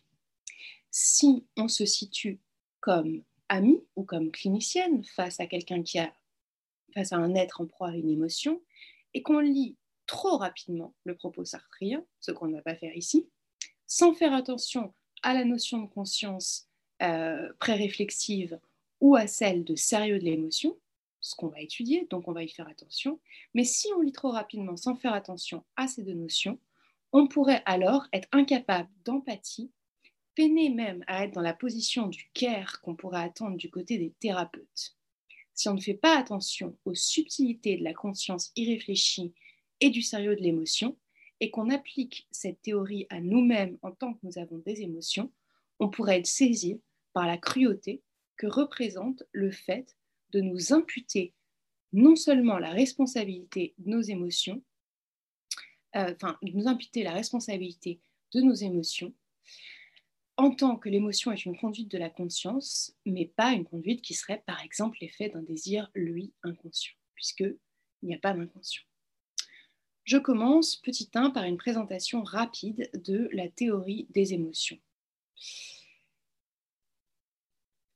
Si on se situe comme ami ou comme clinicienne face à quelqu'un qui a face à un être en proie à une émotion, et qu'on lit trop rapidement le propos sartrien, ce qu'on ne va pas faire ici, sans faire attention à la notion de conscience euh, pré-réflexive ou à celle de sérieux de l'émotion, ce qu'on va étudier, donc on va y faire attention. Mais si on lit trop rapidement sans faire attention à ces deux notions, on pourrait alors être incapable d'empathie, peiner même à être dans la position du care qu'on pourrait attendre du côté des thérapeutes. Si on ne fait pas attention aux subtilités de la conscience irréfléchie et du sérieux de l'émotion, et qu'on applique cette théorie à nous-mêmes en tant que nous avons des émotions, on pourrait être saisi par la cruauté que représente le fait de nous imputer non seulement la responsabilité de nos émotions, euh, enfin, de nous imputer la responsabilité de nos émotions, en tant que l'émotion est une conduite de la conscience, mais pas une conduite qui serait, par exemple, l'effet d'un désir, lui, inconscient, puisqu'il n'y a pas d'inconscient. Je commence, petit 1, par une présentation rapide de la théorie des émotions.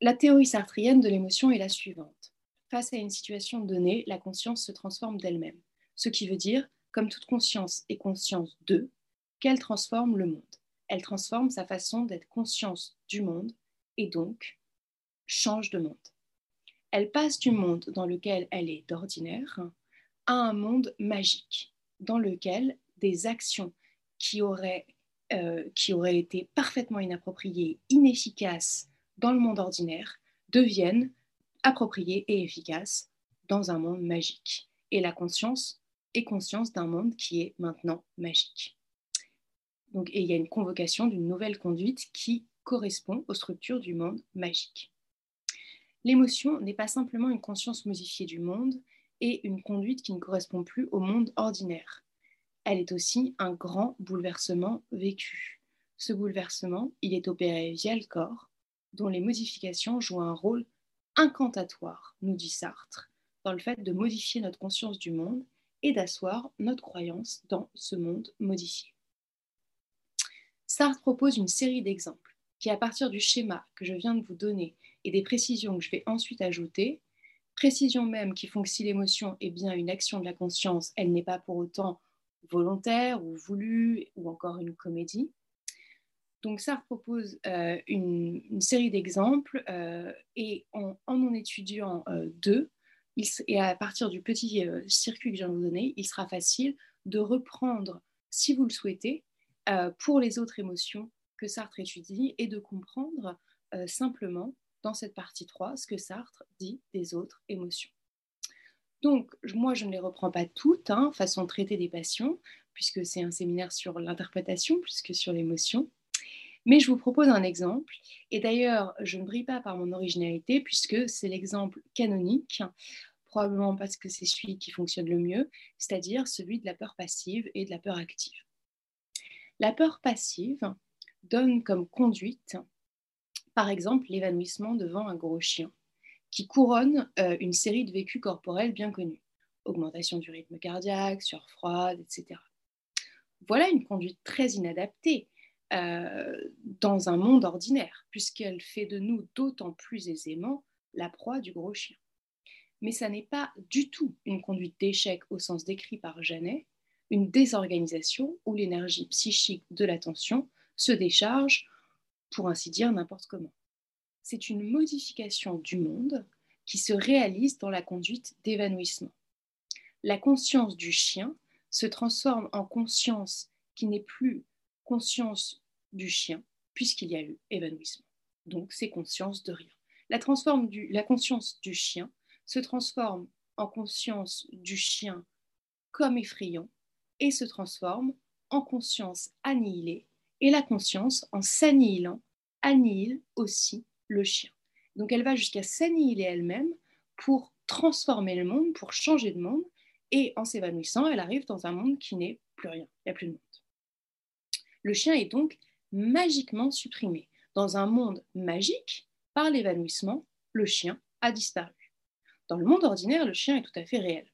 La théorie sartrienne de l'émotion est la suivante. Face à une situation donnée, la conscience se transforme d'elle-même, ce qui veut dire, comme toute conscience est conscience de, qu'elle transforme le monde. Elle transforme sa façon d'être conscience du monde et donc change de monde. Elle passe du monde dans lequel elle est d'ordinaire à un monde magique, dans lequel des actions qui auraient, euh, qui auraient été parfaitement inappropriées, inefficaces, dans le monde ordinaire deviennent appropriées et efficaces dans un monde magique. Et la conscience est conscience d'un monde qui est maintenant magique. Donc, et il y a une convocation d'une nouvelle conduite qui correspond aux structures du monde magique. L'émotion n'est pas simplement une conscience modifiée du monde et une conduite qui ne correspond plus au monde ordinaire. Elle est aussi un grand bouleversement vécu. Ce bouleversement, il est opéré via le corps, dont les modifications jouent un rôle incantatoire, nous dit Sartre, dans le fait de modifier notre conscience du monde et d'asseoir notre croyance dans ce monde modifié. Sartre propose une série d'exemples qui, à partir du schéma que je viens de vous donner et des précisions que je vais ensuite ajouter, précision même qui font que si l'émotion est bien une action de la conscience, elle n'est pas pour autant volontaire ou voulue ou encore une comédie, donc Sartre propose euh, une, série d'exemples euh, et en, en, étudiant euh, deux, et à partir du petit circuit que je viens de vous donner, il sera facile de reprendre, si vous le souhaitez, pour les autres émotions que Sartre étudie et de comprendre simplement dans cette partie 3 ce que Sartre dit des autres émotions. Donc, moi, je ne les reprends pas toutes, hein, façon de traiter des passions, puisque c'est un séminaire sur l'interprétation plus que sur l'émotion. Mais je vous propose un exemple, et d'ailleurs, je ne brille pas par mon originalité, puisque c'est l'exemple canonique, probablement parce que c'est celui qui fonctionne le mieux, c'est-à-dire celui de la peur passive et de la peur active. La peur passive donne comme conduite, par exemple, l'évanouissement devant un gros chien, qui couronne euh, une série de vécus corporels bien connus. Augmentation du rythme cardiaque, sueur etc. Voilà une conduite très inadaptée euh, dans un monde ordinaire, puisqu'elle fait de nous d'autant plus aisément la proie du gros chien. Mais ça n'est pas du tout une conduite d'échec au sens décrit par Janet, une désorganisation où l'énergie psychique de l'attention se décharge, pour ainsi dire, n'importe comment. C'est une modification du monde qui se réalise dans la conduite d'évanouissement. La conscience du chien se transforme en conscience qui n'est plus conscience du chien, puisqu'il y a eu évanouissement. Donc c'est conscience de rien. La, conscience du chien se transforme en conscience du chien comme effrayant et se transforme en conscience annihilée. Et la conscience, en s'annihilant, annihile aussi le chien. Donc elle va jusqu'à s'annihiler elle-même pour transformer le monde, pour changer de monde. Et en s'évanouissant, elle arrive dans un monde qui n'est plus rien, il n'y a plus de monde. Le chien est donc magiquement supprimé. Dans un monde magique, par l'évanouissement, le chien a disparu. Dans le monde ordinaire, le chien est tout à fait réel.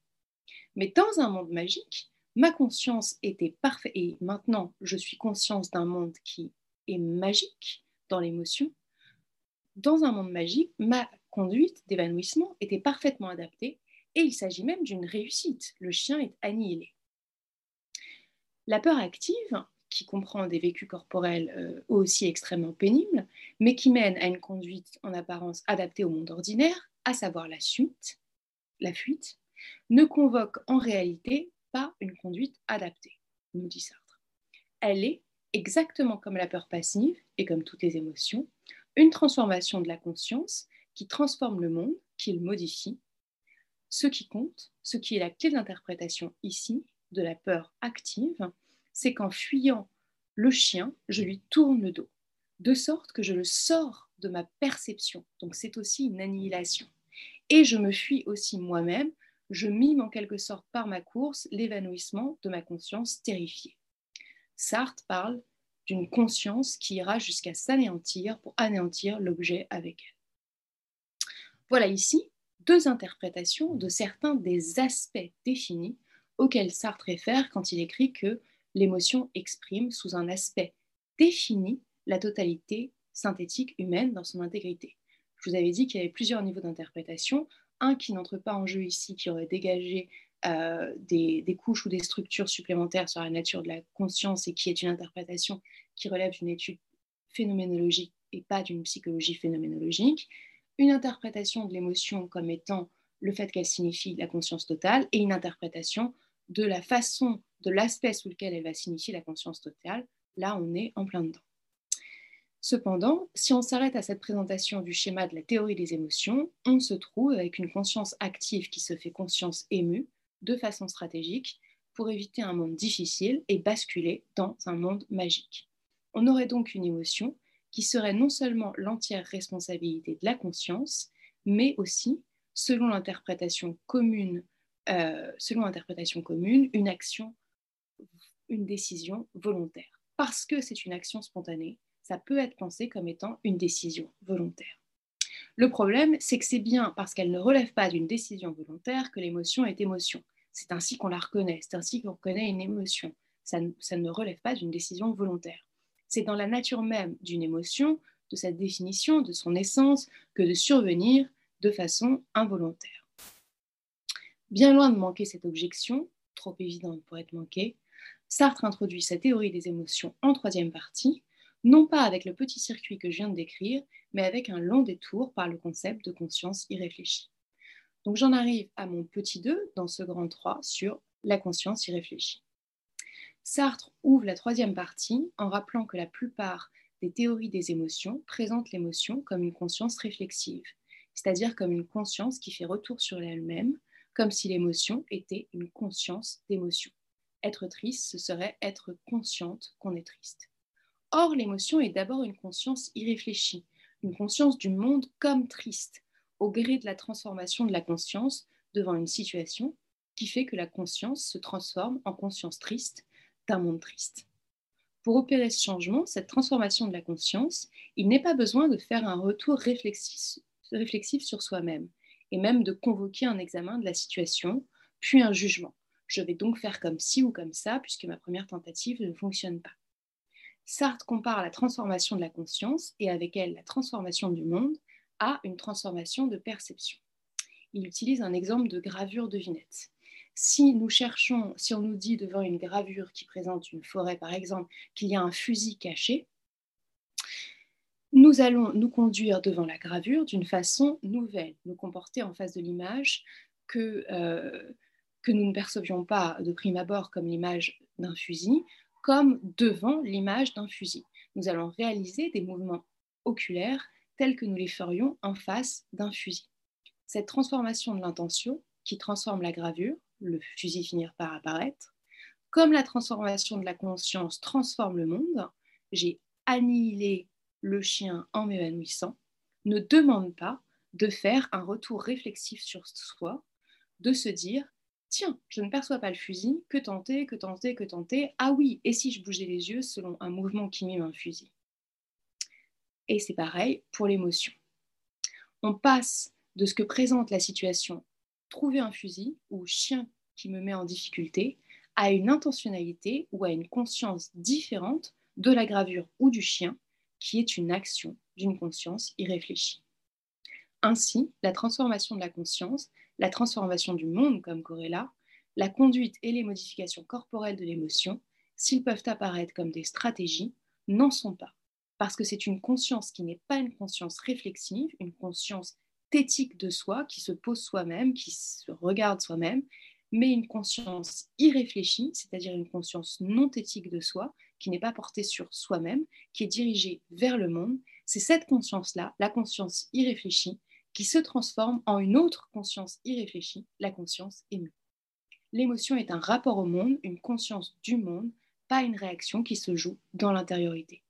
Mais dans un monde magique, ma conscience était parfaite et maintenant je suis conscience d'un monde qui est magique dans l'émotion. Dans un monde magique, ma conduite d'évanouissement était parfaitement adaptée Et il s'agit même d'une réussite. Le chien est annihilé. La peur active, qui comprend des vécus corporels euh, aussi extrêmement pénibles, mais qui mène à une conduite en apparence adaptée au monde ordinaire, à savoir la suite, la fuite, ne convoque en réalité pas une conduite adaptée, nous dit Sartre. Elle est, exactement comme la peur passive et comme toutes les émotions, une transformation de la conscience qui transforme le monde, qui le modifie. Ce qui compte, ce qui est la clé d'interprétation ici de la peur active, c'est qu'en fuyant le chien, je lui tourne le dos, de sorte que je le sors de ma perception. Donc c'est aussi une annihilation. Et je me fuis aussi moi-même, je mime en quelque sorte par ma course l'évanouissement de ma conscience terrifiée. Sartre parle d'une conscience qui ira jusqu'à s'anéantir pour anéantir l'objet avec elle. Voilà ici deux interprétations de certains des aspects définis auxquels Sartre réfère quand il écrit que l'émotion exprime sous un aspect défini la totalité synthétique humaine dans son intégrité. Je vous avais dit qu'il y avait plusieurs niveaux d'interprétation. Un qui n'entre pas en jeu ici, qui aurait dégagé euh, des, des, couches ou des structures supplémentaires sur la nature de la conscience et qui est une interprétation qui relève d'une étude phénoménologique et pas d'une psychologie phénoménologique. Une interprétation de l'émotion comme étant le fait qu'elle signifie la conscience totale et une interprétation de la façon, de l'aspect sous lequel elle va signifier la conscience totale, là on est en plein dedans. Cependant, si on s'arrête à cette présentation du schéma de la théorie des émotions, on se trouve avec une conscience active qui se fait conscience émue de façon stratégique pour éviter un monde difficile et basculer dans un monde magique. On aurait donc une émotion qui serait non seulement l'entière responsabilité de la conscience, mais aussi, selon l'interprétation commune euh, selon interprétation commune, une action, une décision volontaire. Parce que c'est une action spontanée, ça peut être pensé comme étant une décision volontaire. Le problème, c'est que c'est bien parce qu'elle ne relève pas d'une décision volontaire que l'émotion est émotion. C'est ainsi qu'on la reconnaît, c'est ainsi qu'on reconnaît une émotion. Ça, ne relève pas d'une décision volontaire. C'est dans la nature même d'une émotion, de sa définition, de son essence, que de survenir de façon involontaire. Bien loin de manquer cette objection, trop évidente pour être manquée, Sartre introduit sa théorie des émotions en troisième partie, non pas avec le petit circuit que je viens de décrire, mais avec un long détour par le concept de conscience irréfléchie. Donc j'en arrive à mon petit 2 dans ce grand 3 sur la conscience irréfléchie. Sartre ouvre la troisième partie en rappelant que la plupart des théories des émotions présentent l'émotion comme une conscience réflexive, c'est-à-dire comme une conscience qui fait retour sur elle-même comme si l'émotion était une conscience d'émotion. Être triste, ce serait être consciente qu'on est triste. Or, l'émotion est d'abord une conscience irréfléchie, une conscience du monde comme triste, au gré de la transformation de la conscience devant une situation qui fait que la conscience se transforme en conscience triste d'un monde triste. Pour opérer ce changement, cette transformation de la conscience, il n'est pas besoin de faire un retour réflexif, sur soi-même et même de convoquer un examen de la situation, puis un jugement. Je vais donc faire comme ci ou comme ça, puisque ma première tentative ne fonctionne pas. Sartre compare la transformation de la conscience et avec elle la transformation du monde à une transformation de perception. Il utilise un exemple de gravure de vinette. Si nous cherchons, si on nous dit devant une gravure qui présente une forêt par exemple, qu'il y a un fusil caché, nous allons nous conduire devant la gravure d'une façon nouvelle, nous comporter en face de l'image que, euh, que nous ne percevions pas de prime abord comme l'image d'un fusil, comme devant l'image d'un fusil. Nous allons réaliser des mouvements oculaires tels que nous les ferions en face d'un fusil. Cette transformation de l'intention qui transforme la gravure, le fusil finir par apparaître, comme la transformation de la conscience transforme le monde, j'ai annihilé le chien en m'évanouissant, ne demande pas de faire un retour réflexif sur soi, de se dire Tiens, je ne perçois pas le fusil, que tenter, que tenter, que tenter. Ah oui, et si je bougeais les yeux selon un mouvement qui mime un fusil? Et c'est pareil pour l'émotion. On passe de ce que présente la situation trouver un fusil ou chien qui me met en difficulté à une intentionnalité ou à une conscience différente de la gravure ou du chien qui est une action d'une conscience irréfléchie. Ainsi, la transformation de la conscience la transformation du monde comme corrélat, la conduite et les modifications corporelles de l'émotion, s'ils peuvent apparaître comme des stratégies, n'en sont pas, parce que c'est une conscience qui n'est pas une conscience réflexive, une conscience thétique de soi, qui se pose soi-même, qui se regarde soi-même, mais une conscience irréfléchie, c'est-à-dire une conscience non thétique de soi, qui n'est pas portée sur soi-même, qui est dirigée vers le monde. C'est cette conscience-là, la conscience irréfléchie, qui se transforme en une autre conscience irréfléchie, la conscience émue. L'émotion est un rapport au monde, une conscience du monde, pas une réaction qui se joue dans l'intériorité.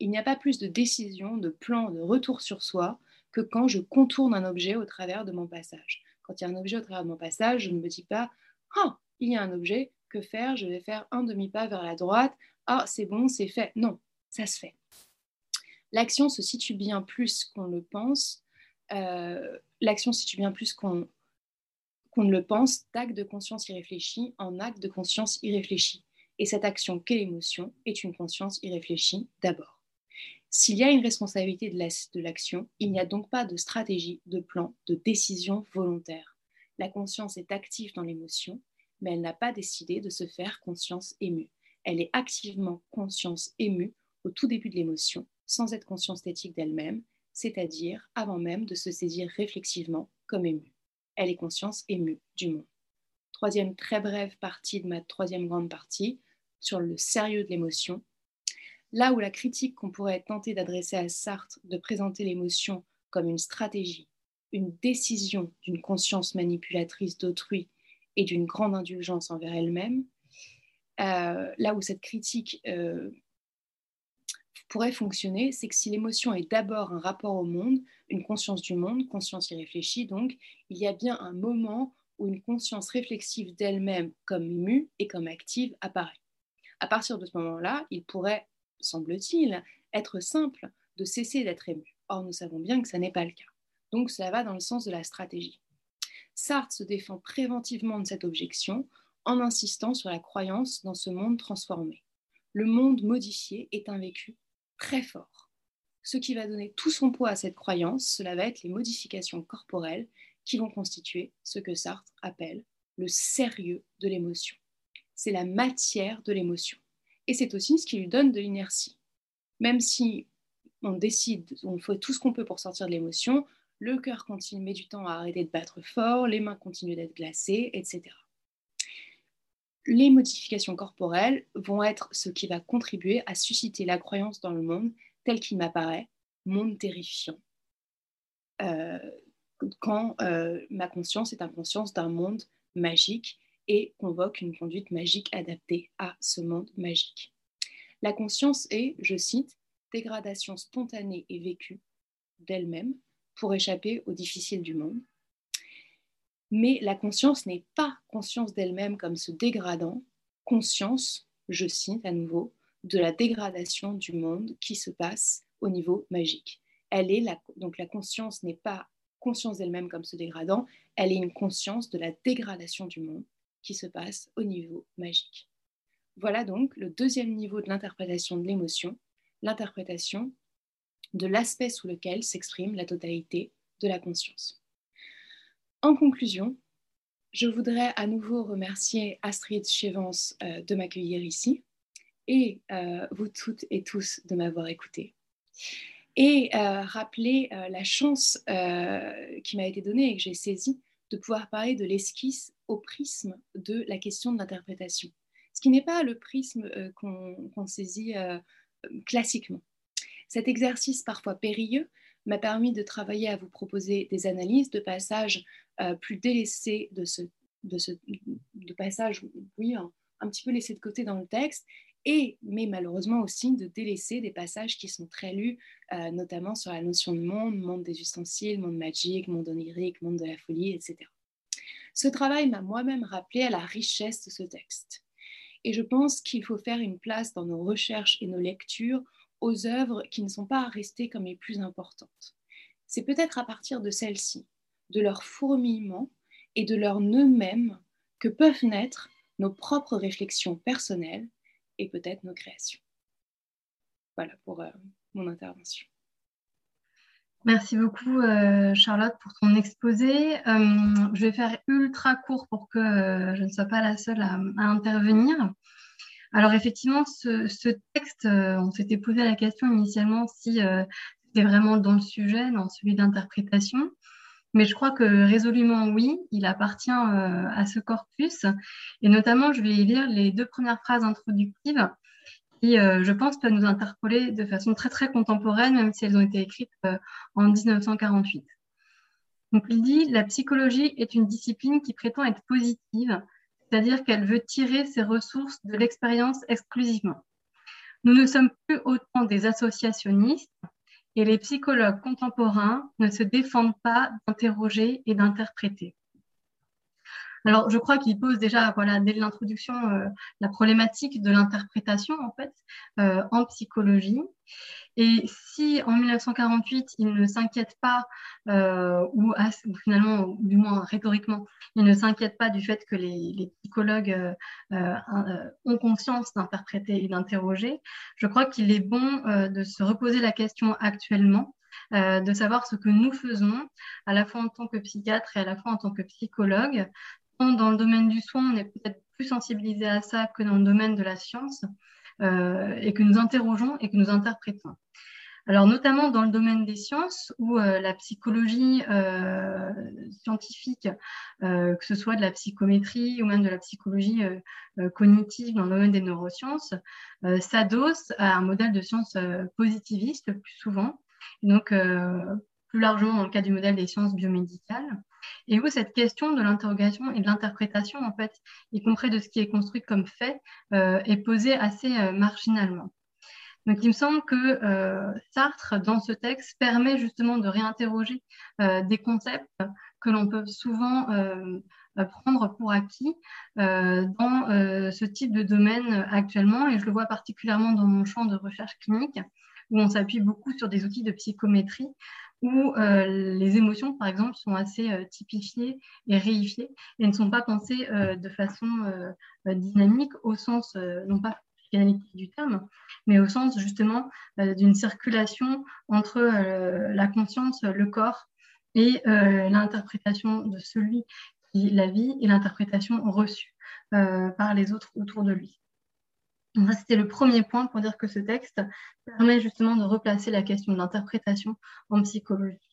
Il n'y a pas plus de décision, de plan, de retour sur soi que quand je contourne un objet au travers de mon passage. Quand il y a un objet au travers de mon passage, je ne me dis pas Ah, il y a un objet, que faire? Je vais faire un demi-pas vers la droite. Ah, c'est bon, c'est fait. Non, ça se fait. L'action se situe bien plus qu'on le pense. Euh, l'action situe bien plus qu'on qu'on ne le pense d'acte de conscience irréfléchi en acte de conscience irréfléchi. Et cette action qu'est l'émotion est une conscience irréfléchie d'abord. S'il y a une responsabilité de l'action, il n'y a donc pas de stratégie, de plan, de décision volontaire. La conscience est active dans l'émotion, mais elle n'a pas décidé de se faire conscience émue. Elle est activement conscience émue au tout début de l'émotion, sans être conscience éthique d'elle-même, c'est-à-dire avant même de se saisir réflexivement comme émue. Elle est conscience émue du monde. Troisième très brève partie de ma troisième grande partie sur le sérieux de l'émotion Là où la critique qu'on pourrait tenter d'adresser à Sartre de présenter l'émotion comme une stratégie, une décision d'une conscience manipulatrice d'autrui et d'une grande indulgence envers elle-même, euh, là où cette critique euh, pourrait fonctionner, c'est que si l'émotion est d'abord un rapport au monde, une conscience du monde, conscience irréfléchie, donc, il y a bien un moment où une conscience réflexive d'elle-même comme émue et comme active apparaît. À partir de ce moment-là, il pourrait semble-t-il, être simple de cesser d'être ému. Or, nous savons bien que ça n'est pas le cas. Donc, cela va dans le sens de la stratégie. Sartre se défend préventivement de cette objection en insistant sur la croyance dans ce monde transformé. Le monde modifié est un vécu très fort. Ce qui va donner tout son poids à cette croyance, cela va être les modifications corporelles qui vont constituer ce que Sartre appelle le sérieux de l'émotion. C'est la matière de l'émotion et c'est aussi ce qui lui donne de l'inertie. Même si on décide, on fait tout ce qu'on peut pour sortir de l'émotion, le cœur continue, met du temps à arrêter de battre fort, les mains continuent d'être glacées, etc. Les modifications corporelles vont être ce qui va contribuer à susciter la croyance dans le monde tel qu'il m'apparaît, monde terrifiant. Euh, quand euh, ma conscience est inconscience d'un monde magique et convoque une conduite magique adaptée à ce monde magique. La conscience est, je cite, dégradation spontanée et vécue d'elle-même pour échapper au difficile du monde. Mais la conscience n'est pas conscience d'elle-même comme se dégradant, conscience, je cite à nouveau, de la dégradation du monde qui se passe au niveau magique. Elle est donc la conscience n'est pas conscience d'elle-même comme se dégradant, elle est une conscience de la dégradation du monde qui se passe au niveau magique. Voilà donc le deuxième niveau de l'interprétation de l'émotion, l'interprétation de l'aspect sous lequel s'exprime la totalité de la conscience. En conclusion, je voudrais à nouveau remercier Astrid Chevance euh, de m'accueillir ici et euh, vous toutes et tous de m'avoir écouté. Et euh, rappeler la chance qui m'a été donnée et que j'ai saisie de pouvoir parler de l'esquisse au prisme de la question de l'interprétation, ce qui n'est pas le prisme euh, qu'on saisit euh, classiquement. Cet exercice parfois périlleux m'a permis de travailler à vous proposer des analyses de passages euh, plus délaissés de ce, de ce de passage, oui, un, petit peu laissés de côté dans le texte, et, mais malheureusement aussi de délaisser des passages qui sont très lus, notamment sur la notion de monde, monde des ustensiles, monde magique, monde onirique, monde de la folie, etc. Ce travail m'a moi-même rappelé à la richesse de ce texte. Et je pense qu'il faut faire une place dans nos recherches et nos lectures aux œuvres qui ne sont pas restées comme les plus importantes. C'est peut-être à partir de celles-ci, de leur fourmillement et de leur nœud même que peuvent naître nos propres réflexions personnelles et peut-être nos créations. Voilà pour euh, mon intervention. Merci beaucoup, euh, Charlotte, pour ton exposé. Euh, je vais faire ultra court pour que je ne sois pas la seule à, intervenir. Alors, effectivement, ce, texte, on s'était posé la question initialement si c'était vraiment dans le sujet, dans celui d'interprétation. Mais je crois que résolument oui, il appartient à ce corpus. Et notamment, je vais lire les deux premières phrases introductives qui, euh, je pense, peuvent nous interpeller de façon très, très contemporaine, même si elles ont été écrites euh, en 1948. Donc, il dit La psychologie est une discipline qui prétend être positive, c'est-à-dire qu'elle veut tirer ses ressources de l'expérience exclusivement. Nous ne sommes plus autant des associationnistes et les psychologues contemporains ne se défendent pas d'interroger et d'interpréter. Alors, je crois qu'il pose déjà, voilà, dès l'introduction, euh, la problématique de l'interprétation, en fait, euh, en psychologie. Et si en 1948, il ne s'inquiète pas, euh, ou, finalement, du moins rhétoriquement, il ne s'inquiète pas du fait que les, psychologues ont conscience d'interpréter et d'interroger, je crois qu'il est bon de se reposer la question actuellement de savoir ce que nous faisons, à la fois en tant que psychiatre et à la fois en tant que psychologue, dans le domaine du soin, on est peut-être plus sensibilisé à ça que dans le domaine de la science, euh, et que nous interrogeons et que nous interprétons. Alors, notamment dans le domaine des sciences, où euh, la psychologie euh, scientifique, que ce soit de la psychométrie ou même de la psychologie cognitive dans le domaine des neurosciences, s'adosse à un modèle de science positiviste plus souvent, et donc plus largement dans le cas du modèle des sciences biomédicales et où cette question de l'interrogation et de l'interprétation, en fait, y compris de ce qui est construit comme fait, euh, est posée assez euh, marginalement. Donc, il me semble que euh, Sartre, dans ce texte, permet justement de réinterroger des concepts que l'on peut souvent prendre pour acquis dans ce type de domaine actuellement. Et je le vois particulièrement dans mon champ de recherche clinique, où on s'appuie beaucoup sur des outils de psychométrie où euh, les émotions, par exemple, sont assez euh, typifiées et réifiées et ne sont pas pensées euh, de façon dynamique au sens, non pas dynamique du terme, mais au sens justement d'une circulation entre la conscience, le corps et l'interprétation de celui qui la vit et l'interprétation reçue par les autres autour de lui. C'était le premier point pour dire que ce texte permet justement de replacer la question de l'interprétation en psychologie.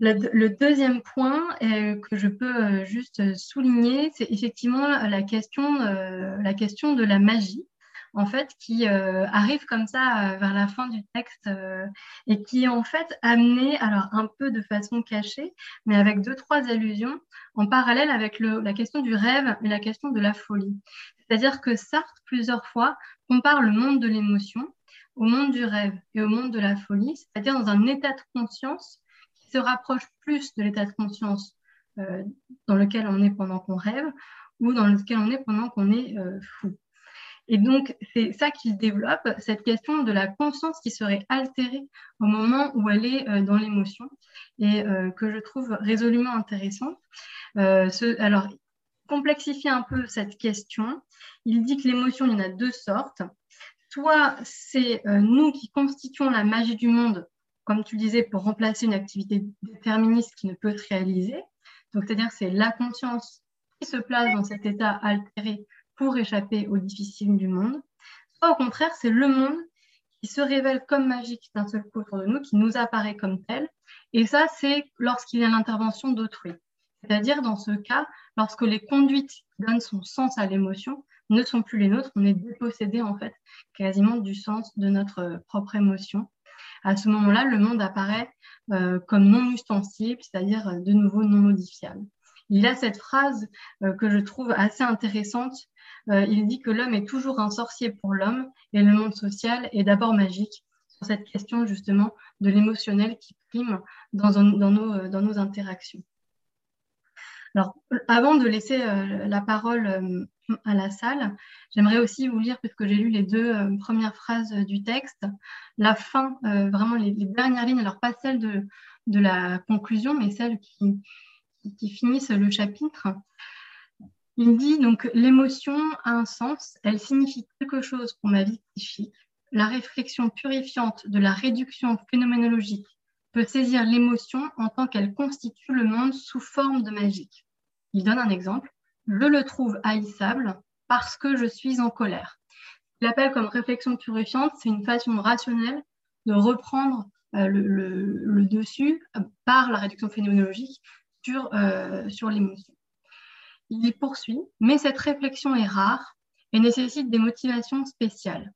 Le, deuxième point euh, que je peux euh, juste souligner, c'est effectivement la question, euh, la question de la magie en fait, qui euh, arrive comme ça euh, vers la fin du texte euh, et qui est en fait amené, alors un peu de façon cachée, mais avec deux, trois allusions en parallèle avec la question du rêve et la question de la folie. C'est-à-dire que Sartre, plusieurs fois, compare le monde de l'émotion au monde du rêve et au monde de la folie, c'est-à-dire dans un état de conscience qui se rapproche plus de l'état de conscience dans lequel on est pendant qu'on rêve ou dans lequel on est pendant qu'on est fou. Et donc, c'est ça qu'il développe, cette question de la conscience qui serait altérée au moment où elle est euh, dans l'émotion et euh, que je trouve résolument intéressante. Euh, alors, complexifier un peu cette question, il dit que l'émotion, il y en a deux sortes. Soit c'est nous qui constituons la magie du monde, comme tu disais, pour remplacer une activité déterministe qui ne peut être réalisée. Donc, c'est-à-dire c'est la conscience qui se place dans cet état altéré pour échapper aux difficiles du monde, soit au contraire, c'est le monde qui se révèle comme magique d'un seul coup autour de nous, qui nous apparaît comme tel. Et ça, c'est lorsqu'il y a l'intervention d'autrui. C'est-à-dire, dans ce cas, lorsque les conduites qui donnent son sens à l'émotion ne sont plus les nôtres, on est dépossédé, en fait, quasiment du sens de notre propre émotion. À ce moment-là, le monde apparaît euh, comme non ustensible, c'est-à-dire euh, de nouveau non modifiable. Il a cette phrase euh, que je trouve assez intéressante. Euh, il dit que l'homme est toujours un sorcier pour l'homme et le monde social est d'abord magique. Sur cette question justement de l'émotionnel qui prime dans, nos, euh, dans, nos, interactions. Alors, avant de laisser la parole à la salle, j'aimerais aussi vous lire, puisque j'ai lu les deux premières phrases du texte, la fin, vraiment les, dernières lignes, alors pas celles de, de la conclusion, mais celles qui, qui finissent le chapitre. Il dit donc l'émotion a un sens, elle signifie quelque chose pour ma vie psychique. La réflexion purifiante de la réduction phénoménologique peut saisir l'émotion en tant qu'elle constitue le monde sous forme de magique. Il donne un exemple. Je le trouve haïssable parce que je suis en colère. Il appelle comme réflexion purifiante, c'est une façon rationnelle de reprendre euh, le, dessus par la réduction phénoménologique sur, euh, sur l'émotion. Il poursuit, mais cette réflexion est rare et nécessite des motivations spéciales.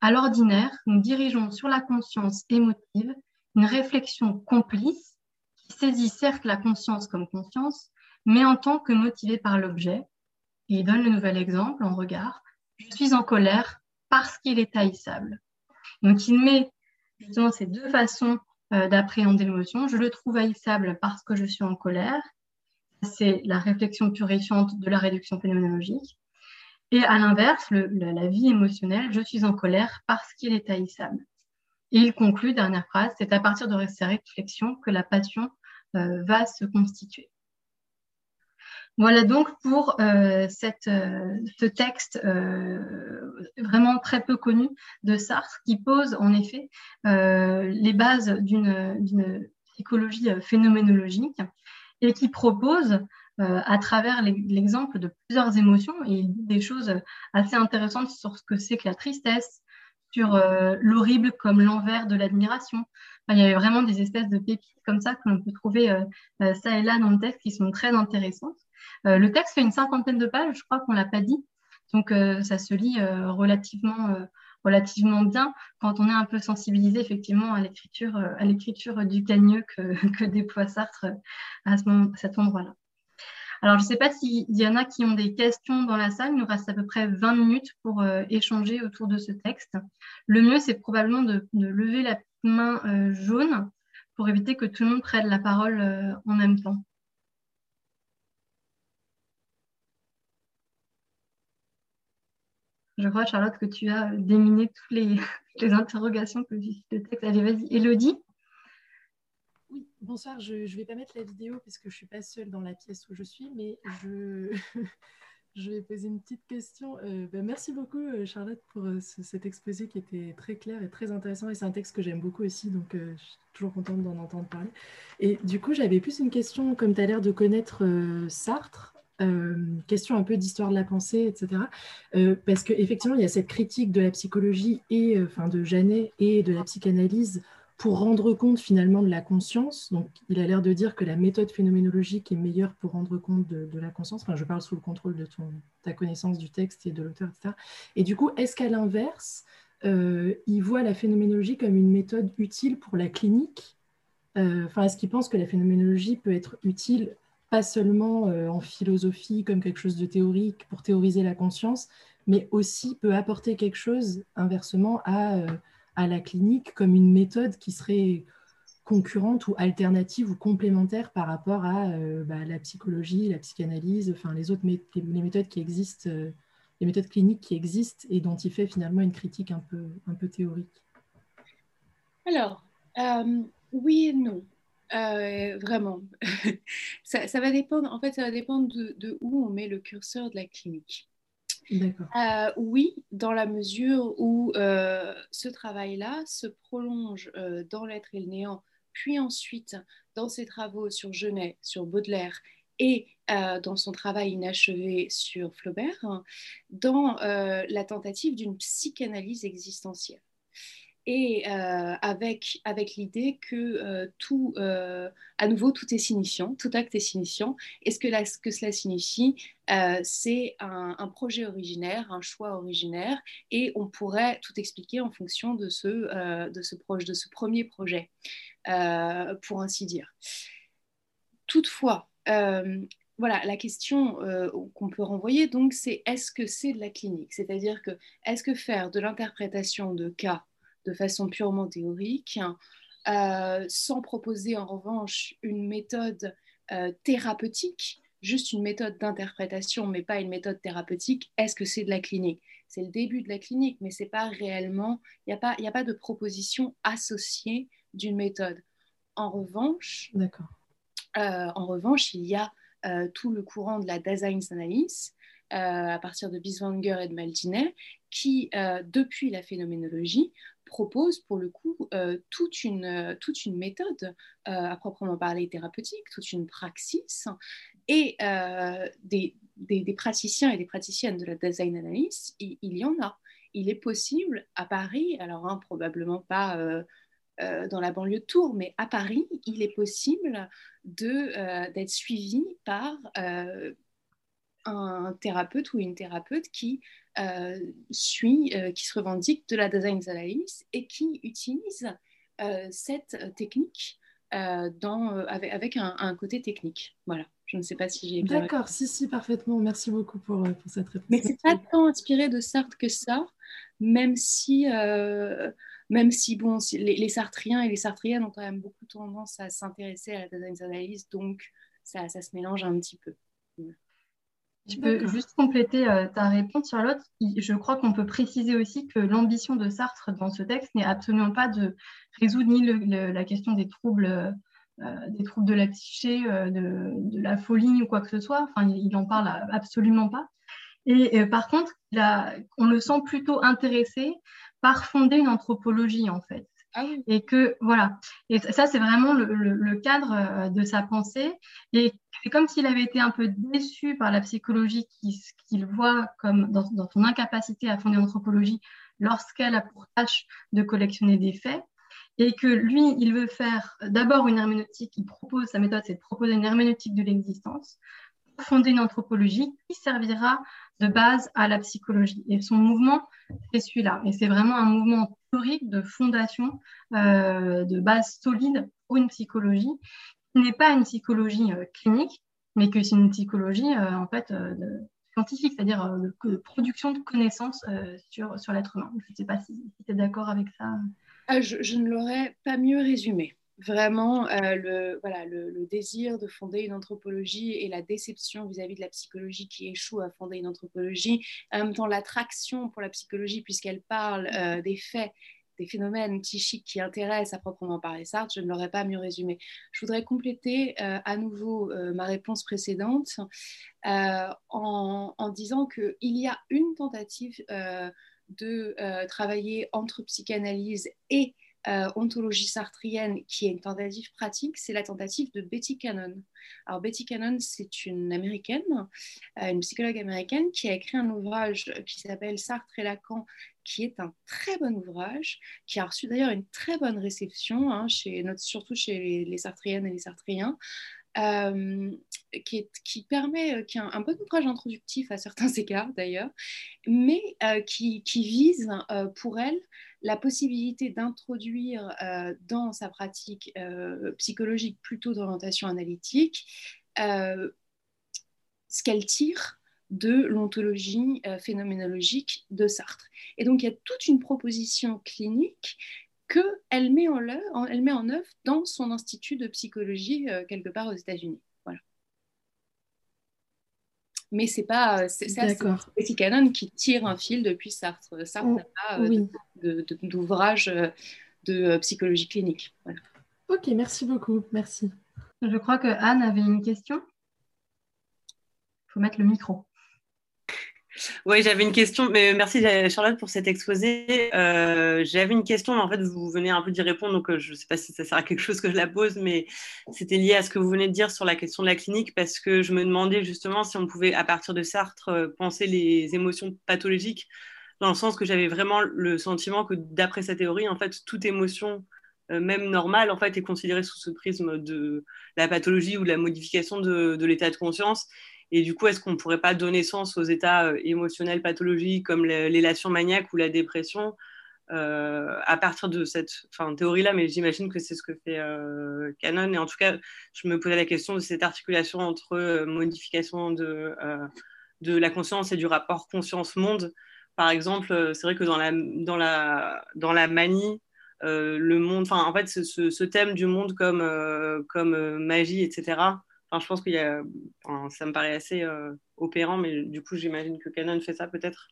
À l'ordinaire, nous dirigeons sur la conscience émotive une réflexion complice qui saisit certes la conscience comme conscience, mais en tant que motivée par l'objet. Et il donne le nouvel exemple en regard. Je suis en colère parce qu'il est haïssable. Donc il met justement ces deux façons d'appréhender l'émotion. Je le trouve haïssable parce que je suis en colère. C'est la réflexion purifiante de la réduction phénoménologique. Et à l'inverse, la vie émotionnelle, je suis en colère parce qu'il est haïssable. Et il conclut, dernière phrase, c'est à partir de ces réflexions que la passion euh, va se constituer. Voilà donc pour euh, euh, ce texte euh, vraiment très peu connu de Sartre qui pose en effet les bases d'une psychologie phénoménologique et qui propose à travers l'exemple de plusieurs émotions et des choses assez intéressantes sur ce que c'est que la tristesse, sur l'horrible comme l'envers de l'admiration. il y avait vraiment des espèces de pépites comme ça que l'on peut trouver ça et là dans le texte qui sont très intéressantes. Euh, le texte fait une cinquantaine de pages, je crois qu'on ne l'a pas dit. Donc, euh, ça se lit euh, relativement, relativement bien quand on est un peu sensibilisé effectivement à l'écriture, du cagneux que, (laughs) déploie Sartre à, cet endroit-là. Alors, je ne sais pas s'il y en a qui ont des questions dans la salle. Il nous reste à peu près 20 minutes pour échanger autour de ce texte. Le mieux, c'est probablement de, lever la main jaune pour éviter que tout le monde prenne la parole en même temps. Je crois, Charlotte, que tu as déminé toutes les, (laughs) interrogations que le texte. Allez, vas-y. Elodie Oui, bonsoir. Je ne vais pas mettre la vidéo parce que je ne suis pas seule dans la pièce où je suis, mais je, (laughs) vais poser une petite question. Euh, ben, merci beaucoup, euh, Charlotte, pour euh, cet exposé qui était très clair et très intéressant. Et c'est un texte que j'aime beaucoup aussi, donc je suis toujours contente d'en entendre parler. Et du coup, j'avais plus une question, comme tu as l'air de connaître Sartre. Euh, question un peu d'histoire de la pensée, etc. Euh, parce qu'effectivement, il y a cette critique de la psychologie et euh, enfin de Janet et de la psychanalyse pour rendre compte finalement de la conscience. Donc, il a l'air de dire que la méthode phénoménologique est meilleure pour rendre compte de, la conscience. Enfin, je parle sous le contrôle de ta connaissance du texte et de l'auteur, etc. Et du coup, est-ce qu'à l'inverse, il voit la phénoménologie comme une méthode utile pour la clinique? Enfin, est-ce qu'il pense que la phénoménologie peut être utile pas seulement euh, en philosophie comme quelque chose de théorique pour théoriser la conscience, mais aussi peut apporter quelque chose inversement à, euh, à la clinique comme une méthode qui serait concurrente ou alternative ou complémentaire par rapport à euh, bah, la psychologie, la psychanalyse, enfin les autres les méthodes qui existent, les méthodes cliniques qui existent et dont il fait finalement une critique un peu, un peu théorique. Alors, oui et non. Euh, vraiment. (laughs) ça, va dépendre, en fait, ça va dépendre de, où on met le curseur de la clinique. Euh, oui, dans la mesure où euh, ce travail-là se prolonge dans l'être et le néant, puis ensuite dans ses travaux sur Genet, sur Baudelaire et dans son travail inachevé sur Flaubert, hein, dans la tentative d'une psychanalyse existentielle et euh, avec, avec l'idée que euh, tout, euh, à nouveau, tout est signifiant, tout acte est signifiant. Et ce que, ce que cela signifie, c'est un, projet originaire, un choix originaire, et on pourrait tout expliquer en fonction de ce, de ce, proche, de ce premier projet, pour ainsi dire. Toutefois, voilà, la question qu'on peut renvoyer, donc, c'est est-ce que c'est de la clinique? C'est-à-dire que, est-ce que faire de l'interprétation de cas de façon purement théorique, euh, sans proposer en revanche une méthode euh, thérapeutique, juste une méthode d'interprétation, mais pas une méthode thérapeutique, est-ce que c'est de la clinique? C'est le début de la clinique, mais c'est pas réellement, il n'y a, pas, a pas de proposition associée d'une méthode. En revanche, euh, en revanche, il y a tout le courant de la Daseinsanalyse, à partir de Biswanger et de Maldinet, qui, depuis la phénoménologie, propose pour le coup toute, une, toute une méthode à proprement parler thérapeutique, toute une praxis et des, des, praticiens et des praticiennes de la design analysis, il, y en a. Il est possible à Paris, alors hein, probablement pas dans la banlieue de Tours, mais à Paris, il est possible d'être suivi par un thérapeute ou une thérapeute qui euh, suit, euh, qui se revendique de la design analysis et qui utilise euh, cette technique dans, avec, un, côté technique. Voilà. Je ne sais pas si j'ai bien. D'accord, si, si, parfaitement. Merci beaucoup pour, pour cette réponse. Mais c'est pas tant inspiré de Sartre que ça, même si, même si bon, les, les, Sartriens et les Sartriennes ont quand même beaucoup tendance à s'intéresser à la design analysis, donc ça, ça, se mélange un petit peu. Je peux juste compléter euh, ta réponse, Charlotte. Je crois qu'on peut préciser aussi que l'ambition de Sartre dans ce texte n'est absolument pas de résoudre ni la question des troubles, euh, des troubles de la psyché, euh, de, la folie ou quoi que ce soit. Enfin, il n'en parle absolument pas. Et par contre, on le sent plutôt intéressé par fonder une anthropologie, en fait. Ah et que voilà, et ça c'est vraiment le, cadre de sa pensée. Et c'est comme s'il avait été un peu déçu par la psychologie qu'il voit comme dans, son incapacité à fonder l'anthropologie lorsqu'elle a pour tâche de collectionner des faits. Et que lui, il veut faire d'abord une herméneutique, il propose, sa méthode, c'est de proposer une herméneutique de l'existence, fonder une anthropologie qui servira de base à la psychologie. Et son mouvement, c'est celui-là. Et c'est vraiment un mouvement théorique de fondation, euh, de base solide pour une psychologie n'est pas une psychologie euh, clinique, mais que c'est une psychologie euh, en fait scientifique, c'est-à-dire de, production de connaissances sur, sur l'être humain. Je ne sais pas si, tu es d'accord avec ça. Ah, je, ne l'aurais pas mieux résumé. Vraiment, le, voilà, le, désir de fonder une anthropologie et la déception vis-à-vis -vis de la psychologie qui échoue à fonder une anthropologie, en même temps l'attraction pour la psychologie puisqu'elle parle des faits des phénomènes psychiques qui intéressent à proprement parler Sartre, je ne l'aurais pas mieux résumé. Je voudrais compléter euh, à nouveau euh, ma réponse précédente euh, en, en, disant qu'il y a une tentative de travailler entre psychanalyse et ontologie sartrienne qui est une tentative pratique, c'est la tentative de Betty Cannon. Alors Betty Cannon, c'est une américaine, une psychologue américaine qui a écrit un ouvrage qui s'appelle Sartre et Lacan qui est un très bon ouvrage, qui a reçu d'ailleurs une très bonne réception, hein, chez, surtout chez les, Sartriennes et les Sartriens, euh, qui, qui, permet, euh, qui est un, bon ouvrage introductif à certains (laughs) égards d'ailleurs, mais euh, qui, vise pour elle la possibilité d'introduire dans sa pratique psychologique plutôt d'orientation analytique ce qu'elle tire de l'ontologie euh, phénoménologique de Sartre. Et donc, il y a toute une proposition clinique qu'elle met, en œuvre, elle met en œuvre dans son institut de psychologie euh, quelque part aux États-Unis. Mais c'est pas c'est c'est Cannon qui tire un fil depuis Sartre. Sartre n'a pas euh, d'ouvrage de, psychologie clinique. Ok, merci beaucoup. Merci. Je crois que Anne avait une question. Il faut mettre le micro. Oui, j'avais une question, mais merci Charlotte pour cet exposé. Euh, j'avais une question, mais en fait, vous venez un peu d'y répondre, donc euh, je ne sais pas si ça sert à quelque chose que je la pose, mais c'était lié à ce que vous venez de dire sur la question de la clinique, parce que je me demandais justement si on pouvait, à partir de Sartre, euh, penser les émotions pathologiques, dans le sens que j'avais vraiment le sentiment que d'après sa théorie, en fait, toute émotion même normale, en fait, est considérée sous ce prisme de la pathologie ou de la modification de l'état de conscience. Et du coup, est-ce qu'on ne pourrait pas donner sens aux états euh, émotionnels pathologiques comme l'élation maniaque ou la dépression euh, à partir de cette théorie-là, mais j'imagine que c'est ce que fait euh, Canon. Et en tout cas, je me posais la question de cette articulation entre modification de, de la conscience et du rapport conscience-monde. Par exemple, c'est vrai que dans la, dans la, dans la manie, le monde, enfin, en fait, ce, ce, thème du monde comme, comme magie, etc., je pense qu'il y a, ça me paraît assez euh, opérant, mais du coup, j'imagine que Canon fait ça peut-être?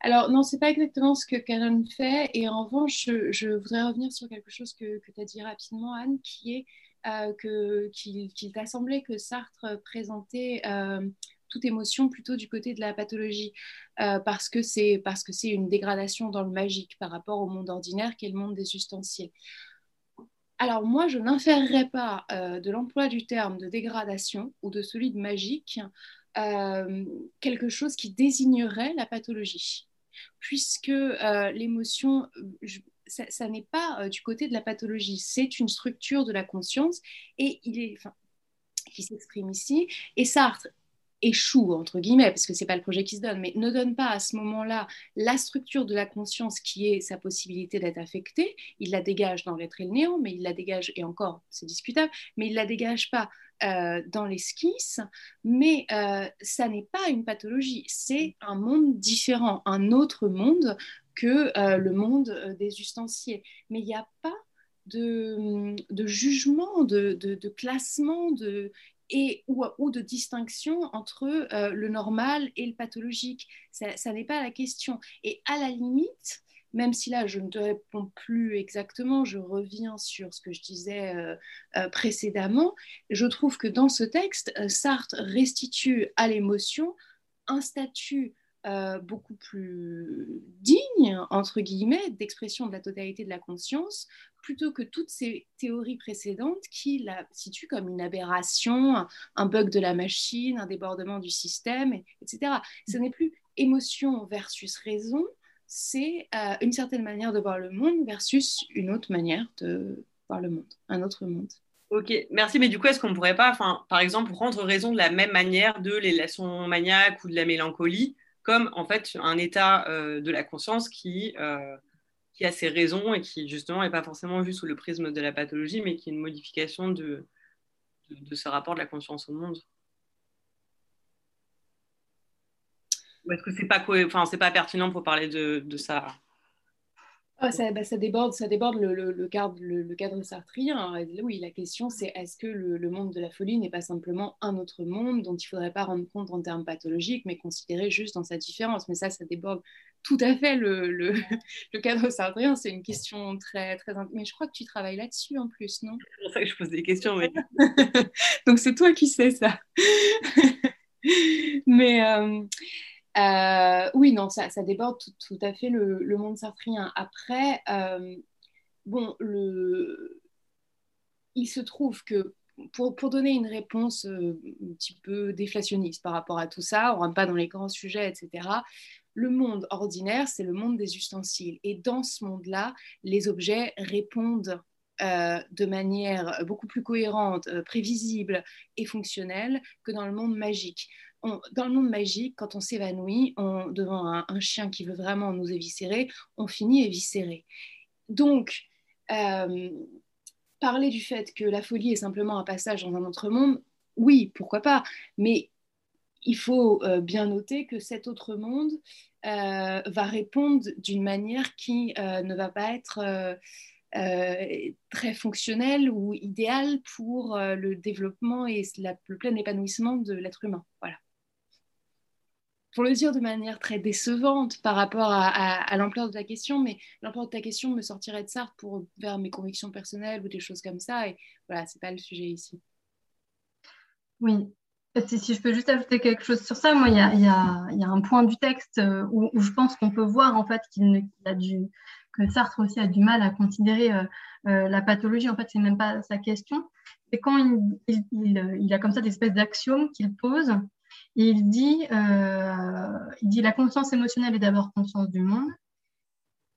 Alors, non, c'est pas exactement ce que Canon fait. Et en revanche, je, voudrais revenir sur quelque chose que, que tu as dit rapidement, Anne, qui est euh, qu'il t'a semblé que Sartre présentait euh, toute émotion plutôt du côté de la pathologie, parce que c'est parce que c'est une dégradation dans le magique par rapport au monde ordinaire qui est le monde des ustensiles. Alors moi, je n'inférerais pas euh, de l'emploi du terme de dégradation ou de celui de magique euh, quelque chose qui désignerait la pathologie, puisque l'émotion, ça, n'est pas du côté de la pathologie, c'est une structure de la conscience et il qui s'exprime ici. Et Sartre échoue, entre guillemets, parce que ce n'est pas le projet qui se donne, mais ne donne pas à ce moment-là la structure de la conscience qui est sa possibilité d'être affectée. Il la dégage dans l'être et le néant, mais il la dégage, et encore, c'est discutable, mais il ne la dégage pas euh, dans l'esquisse, mais euh, ça n'est pas une pathologie, c'est un monde différent, un autre monde que euh, le monde des ustensiles. Mais il n'y a pas de, de jugement, de, de, classement, de, et, ou, de distinction entre euh, le normal et le pathologique. Ça, n'est pas la question. Et à la limite, même si là je ne te réponds plus exactement, je reviens sur ce que je disais euh, euh, précédemment, je trouve que dans ce texte, Sartre restitue à l'émotion un statut euh, beaucoup plus digne, entre guillemets, d'expression de la totalité de la conscience, plutôt que toutes ces théories précédentes qui la situent comme une aberration, un bug de la machine, un débordement du système, etc. Ce n'est plus émotion versus raison, c'est euh, une certaine manière de voir le monde versus une autre manière de voir le monde, un autre monde. Ok, merci. Mais du coup, est-ce qu'on ne pourrait pas, par exemple, rendre raison de la même manière de l'élection maniaque ou de la mélancolie comme en fait un état euh, de la conscience qui, euh, qui a ses raisons et qui justement n'est pas forcément vu sous le prisme de la pathologie, mais qui est une modification de, ce rapport de la conscience au monde. Est-ce que c'est pas, pas pertinent pour parler de ça? Ah, bah, ça, déborde, ça déborde le, cadre, le, cadre sartrien. Oui, la question c'est est-ce que le, monde de la folie n'est pas simplement un autre monde dont il ne faudrait pas rendre compte en termes pathologiques, mais considérer juste dans sa différence? Mais ça, ça déborde tout à fait le, cadre (laughs) sartrien. C'est une question très, très... Mais je crois que tu travailles là-dessus en plus, non? C'est pour ça que je pose des questions. Mais... (laughs) Donc c'est toi qui sais ça. (laughs) mais... Euh, euh, oui, non, ça, déborde tout, à fait le, monde sartrien. Après, euh, bon, il se trouve que pour, donner une réponse euh, un petit peu déflationniste par rapport à tout ça, on ne rentre pas dans les grands sujets, etc. Le monde ordinaire, c'est le monde des ustensiles. Et dans ce monde-là, les objets répondent de manière beaucoup plus cohérente, prévisible et fonctionnelle que dans le monde magique dans le monde magique, quand on s'évanouit devant un, chien qui veut vraiment nous éviscérer, on finit éviscéré. Donc, euh, parler du fait que la folie est simplement un passage dans un autre monde, oui, pourquoi pas, mais il faut euh, bien noter que cet autre monde euh, va répondre d'une manière qui ne va pas être très fonctionnelle ou idéale pour le développement et le plein épanouissement de l'être humain. Voilà pour le dire de manière très décevante par rapport à, l'ampleur de ta question, mais l'ampleur de ta question me sortirait de ça pour vers mes convictions personnelles ou des choses comme ça. Et voilà, c'est pas le sujet ici. Oui. Si, je peux juste ajouter quelque chose sur ça, moi, il y a, un point du texte euh, où, je pense qu'on peut voir en fait qu'il a du, que Sartre aussi a du mal à considérer euh, euh, la pathologie. En fait, c'est même pas sa question. C'est quand il, il, a comme ça des espèces d'axiomes qu'il pose il dit, euh, il dit la conscience émotionnelle est d'abord conscience du monde.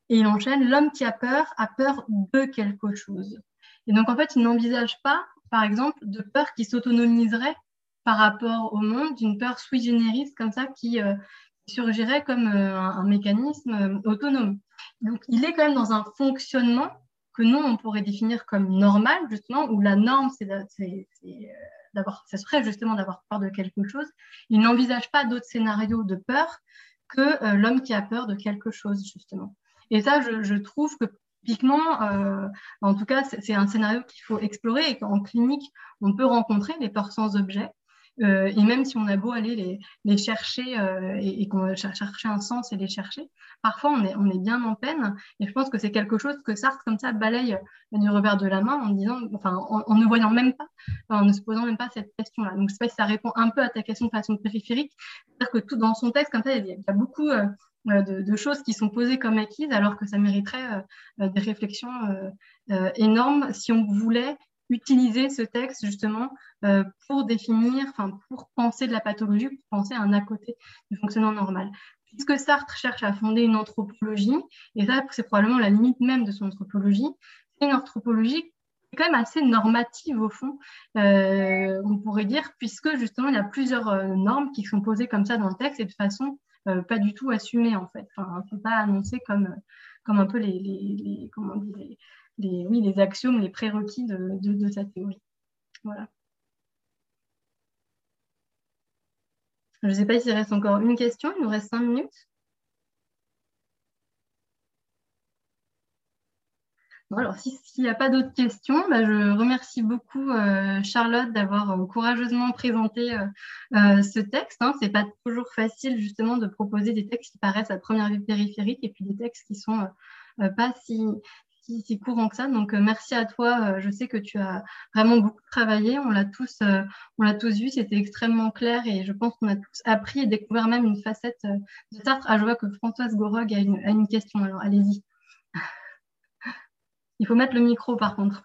Et il enchaîne, l'homme qui a peur a peur de quelque chose. Et donc, en fait, il n'envisage pas, par exemple, de peur qui s'autonomiserait par rapport au monde, d'une peur sui generis comme ça qui euh, surgirait comme euh, un, mécanisme autonome. Donc, il est quand même dans un fonctionnement que nous, on pourrait définir comme normal, justement, où la norme, c'est d'avoir, ça serait justement d'avoir peur de quelque chose. Il n'envisage pas d'autres scénarios de peur que euh, l'homme qui a peur de quelque chose, justement. Et ça, je, trouve que typiquement, euh, en tout cas, c'est un scénario qu'il faut explorer et qu'en clinique, on peut rencontrer des peurs sans objet. Euh, et même si on a beau aller les, chercher euh, et, qu'on va chercher un sens et les chercher, parfois on est, bien en peine. Et je pense que c'est quelque chose que Sartre, comme ça, balaye du revers de la main en disant, enfin, en, ne voyant même pas, en ne se posant même pas cette question-là. Donc, je sais pas si ça répond un peu à ta question de façon périphérique. C'est-à-dire que tout dans son texte, comme ça, il y a, beaucoup euh, de, choses qui sont posées comme acquises, alors que ça mériterait des réflexions énormes si on voulait utiliser ce texte justement euh, pour définir, enfin pour penser de la pathologie, pour penser à un à côté du fonctionnement normal. Puisque Sartre cherche à fonder une anthropologie, et ça c'est probablement la limite même de son anthropologie, c'est une anthropologie qui est quand même assez normative au fond, euh, on pourrait dire, puisque justement il y a plusieurs euh, normes qui sont posées comme ça dans le texte et de façon pas du tout assumée en fait. Enfin, pas annoncé comme, comme un peu les, les, comment dire, les oui, les axiomes, les prérequis de, de, sa théorie. Voilà. Je ne sais pas s'il reste encore une question, il nous reste cinq minutes. alors, s'il n'y a pas d'autres questions, bah, je remercie beaucoup euh, Charlotte d'avoir euh, courageusement présenté euh, ce texte. Hein. Ce n'est pas toujours facile justement de proposer des textes qui paraissent à première vue périphériques et puis des textes qui sont pas si, si, courant que ça. Donc, euh, merci à toi. Euh, je sais que tu as vraiment beaucoup travaillé. On l'a tous, euh, on l'a tous vu. C'était extrêmement clair et je pense qu'on a tous appris et découvert même une facette de Sartre. Ah, je vois que Françoise Gorog a une, question. Alors, allez-y. Il faut mettre le micro, par contre.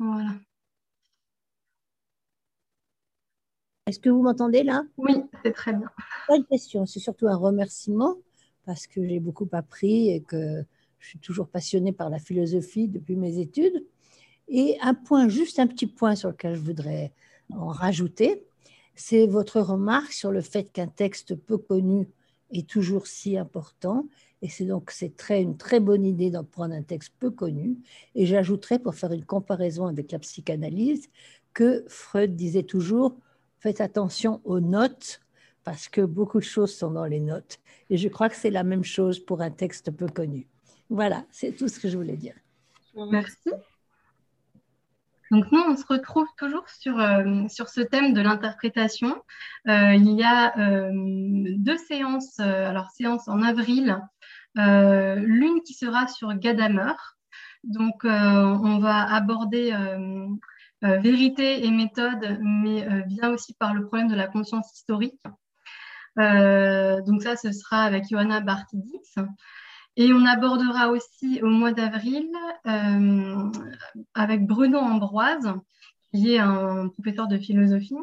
Voilà. Est-ce que vous m'entendez là? Oui, c'est très bien. Pas une question, c'est surtout un remerciement parce que j'ai beaucoup appris et que je suis toujours passionnée par la philosophie depuis mes études. Et un point, juste un petit point sur lequel je voudrais en rajouter, c'est votre remarque sur le fait qu'un texte peu connu est toujours si important. Et c'est donc c'est très, une très bonne idée d'en prendre un texte peu connu. Et j'ajouterais, pour faire une comparaison avec la psychanalyse, que Freud disait toujours, faites attention aux notes parce que beaucoup de choses sont dans les notes. Et je crois que c'est la même chose pour un texte peu connu. Voilà, c'est tout ce que je voulais dire. Merci. Donc nous, on se retrouve toujours sur, euh, sur ce thème de l'interprétation. Euh, il y a euh, deux séances, alors séances en avril, l'une qui sera sur Gadamer. Donc on va aborder vérité et méthode, mais vient aussi par le problème de la conscience historique. Euh, donc ça, ce sera avec Johanna Bartidix. Et on abordera aussi au mois d'avril euh, avec Bruno Ambroise, qui est un professeur de philosophie,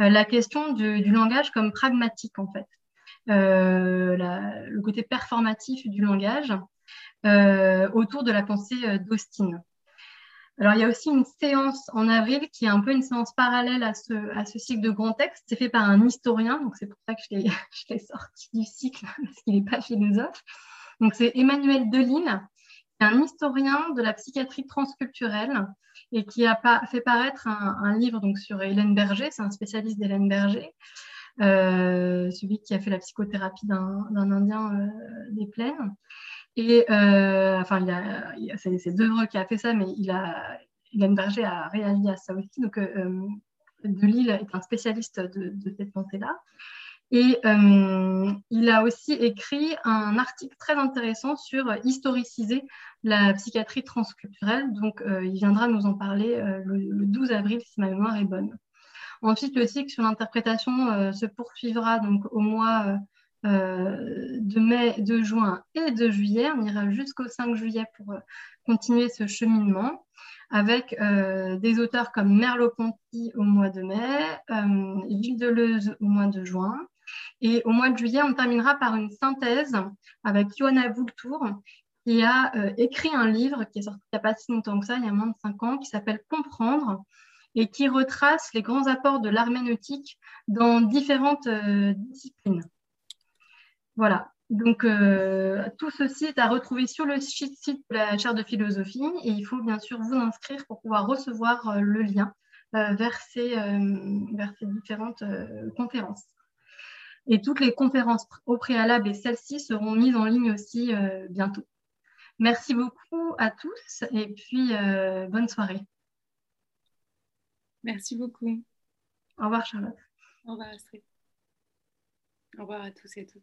euh, la question du, langage comme pragmatique en fait, le côté performatif du langage autour de la pensée d'Austin. Alors, il y a aussi une séance en avril qui est un peu une séance parallèle à ce, à ce cycle de grands textes. C'est fait par un historien, donc c'est pour ça que je l'ai (laughs) sorti du cycle, (laughs) parce qu'il n'est pas philosophe. Donc, c'est Emmanuel est un historien de la psychiatrie transculturelle et qui a fait paraître un, livre donc, sur Hélène Berger, c'est un spécialiste d'Hélène Berger, euh, celui qui a fait la psychothérapie d'un Indien euh, des plaines. Et euh, enfin, c'est, c'est qui a fait ça, mais il a, Hélène Berger a réalisé à ça aussi. Donc, euh, de Lille est un spécialiste de, cette pensée-là. Et euh, il a aussi écrit un article très intéressant sur historiciser la psychiatrie transculturelle. Donc, il viendra nous en parler le, le, 12 avril, si ma mémoire est bonne. Ensuite, le cycle sur l'interprétation se poursuivra donc au mois euh, de mai, de juin et de juillet. On ira jusqu'au 5 juillet pour euh, continuer ce cheminement avec euh, des auteurs comme Merleau-Ponty au mois de mai, Gilles Deleuze au mois de juin. Et au mois de juillet, on terminera par une synthèse avec Johanna Voultour, qui a écrit un livre qui est sorti il n'y a pas si longtemps que ça, il y a moins de 5 ans, qui s'appelle Comprendre et qui retrace les grands apports de l'herméneutique dans différentes disciplines. Voilà. Donc, euh, tout ceci est à retrouver sur le site de la chaire de philosophie et il faut bien sûr vous inscrire pour pouvoir recevoir euh, le lien euh, vers, ces, différentes conférences. Et toutes les conférences au préalable et celles-ci seront mises en ligne aussi bientôt. Merci beaucoup à tous et puis bonne soirée. Merci beaucoup. Au revoir Charlotte. Au revoir Astrid. Au revoir à tous et à toutes.